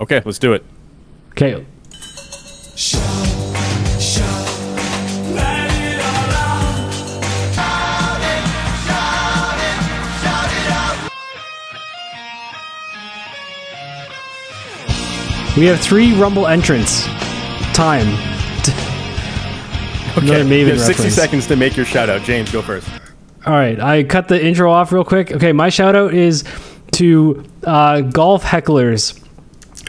Okay, let's do it. Okay. We have three Rumble entrants. Time. Okay, Maven you have 60 reference. seconds to make your shout out. James, go first. All right, I cut the intro off real quick. Okay, my shout out is to uh, golf hecklers.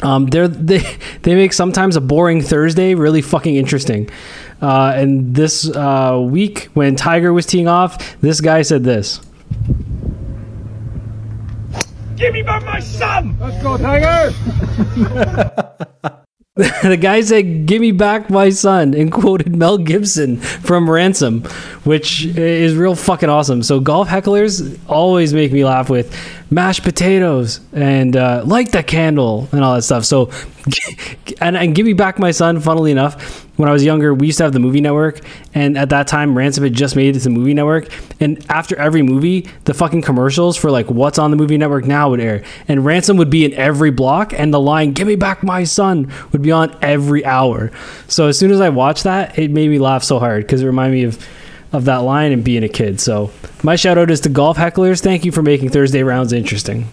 Um, they're, they they make sometimes a boring Thursday really fucking interesting. Uh, and this uh, week, when Tiger was teeing off, this guy said this. Give me back my son! the guy said, "Give me back my son," and quoted Mel Gibson from Ransom, which is real fucking awesome. So golf hecklers always make me laugh with mashed potatoes and uh, light the candle and all that stuff. So, and and give me back my son. Funnily enough, when I was younger, we used to have the movie network, and at that time, Ransom had just made it to the movie network. And after every movie, the fucking commercials for like what's on the movie network now would air, and Ransom would be in every block, and the line "Give me back my son" would be on every hour. So as soon as I watched that, it made me laugh so hard because it reminded me of of that line and being a kid. So my shout out is to golf hecklers. Thank you for making Thursday rounds interesting.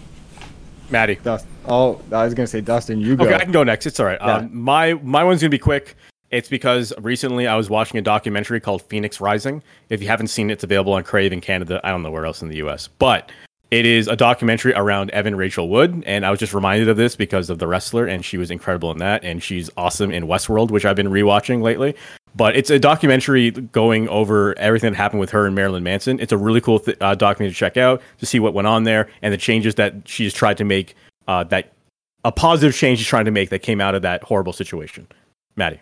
Maddie. Dust. Oh, I was gonna say Dustin. You go. Okay, I can go next. It's all right. Yeah. Um, my my one's gonna be quick. It's because recently I was watching a documentary called Phoenix Rising. If you haven't seen it, it's available on Crave in Canada. I don't know where else in the U.S., but it is a documentary around Evan Rachel Wood, and I was just reminded of this because of the wrestler, and she was incredible in that, and she's awesome in Westworld, which I've been rewatching lately. But it's a documentary going over everything that happened with her and Marilyn Manson. It's a really cool th- uh, documentary to check out to see what went on there and the changes that she's tried to make. Uh, that a positive change she's trying to make that came out of that horrible situation. Maddie.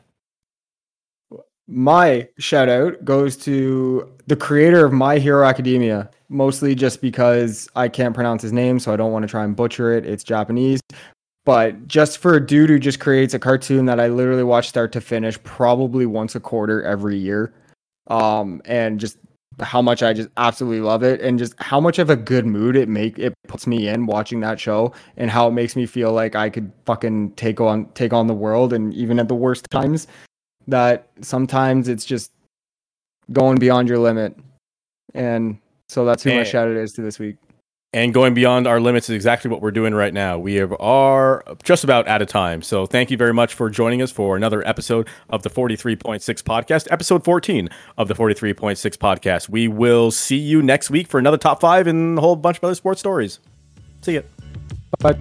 My shout out goes to the creator of My Hero Academia, mostly just because I can't pronounce his name, so I don't want to try and butcher it. It's Japanese. But just for a dude who just creates a cartoon that I literally watch start to finish probably once a quarter every year. Um, and just how much I just absolutely love it and just how much of a good mood it make it puts me in watching that show and how it makes me feel like I could fucking take on take on the world and even at the worst times that sometimes it's just going beyond your limit. And so that's who my And- shout out is to this week. And going beyond our limits is exactly what we're doing right now. We are just about out of time. So thank you very much for joining us for another episode of the 43.6 podcast, episode 14 of the 43.6 podcast. We will see you next week for another top five and a whole bunch of other sports stories. See ya. But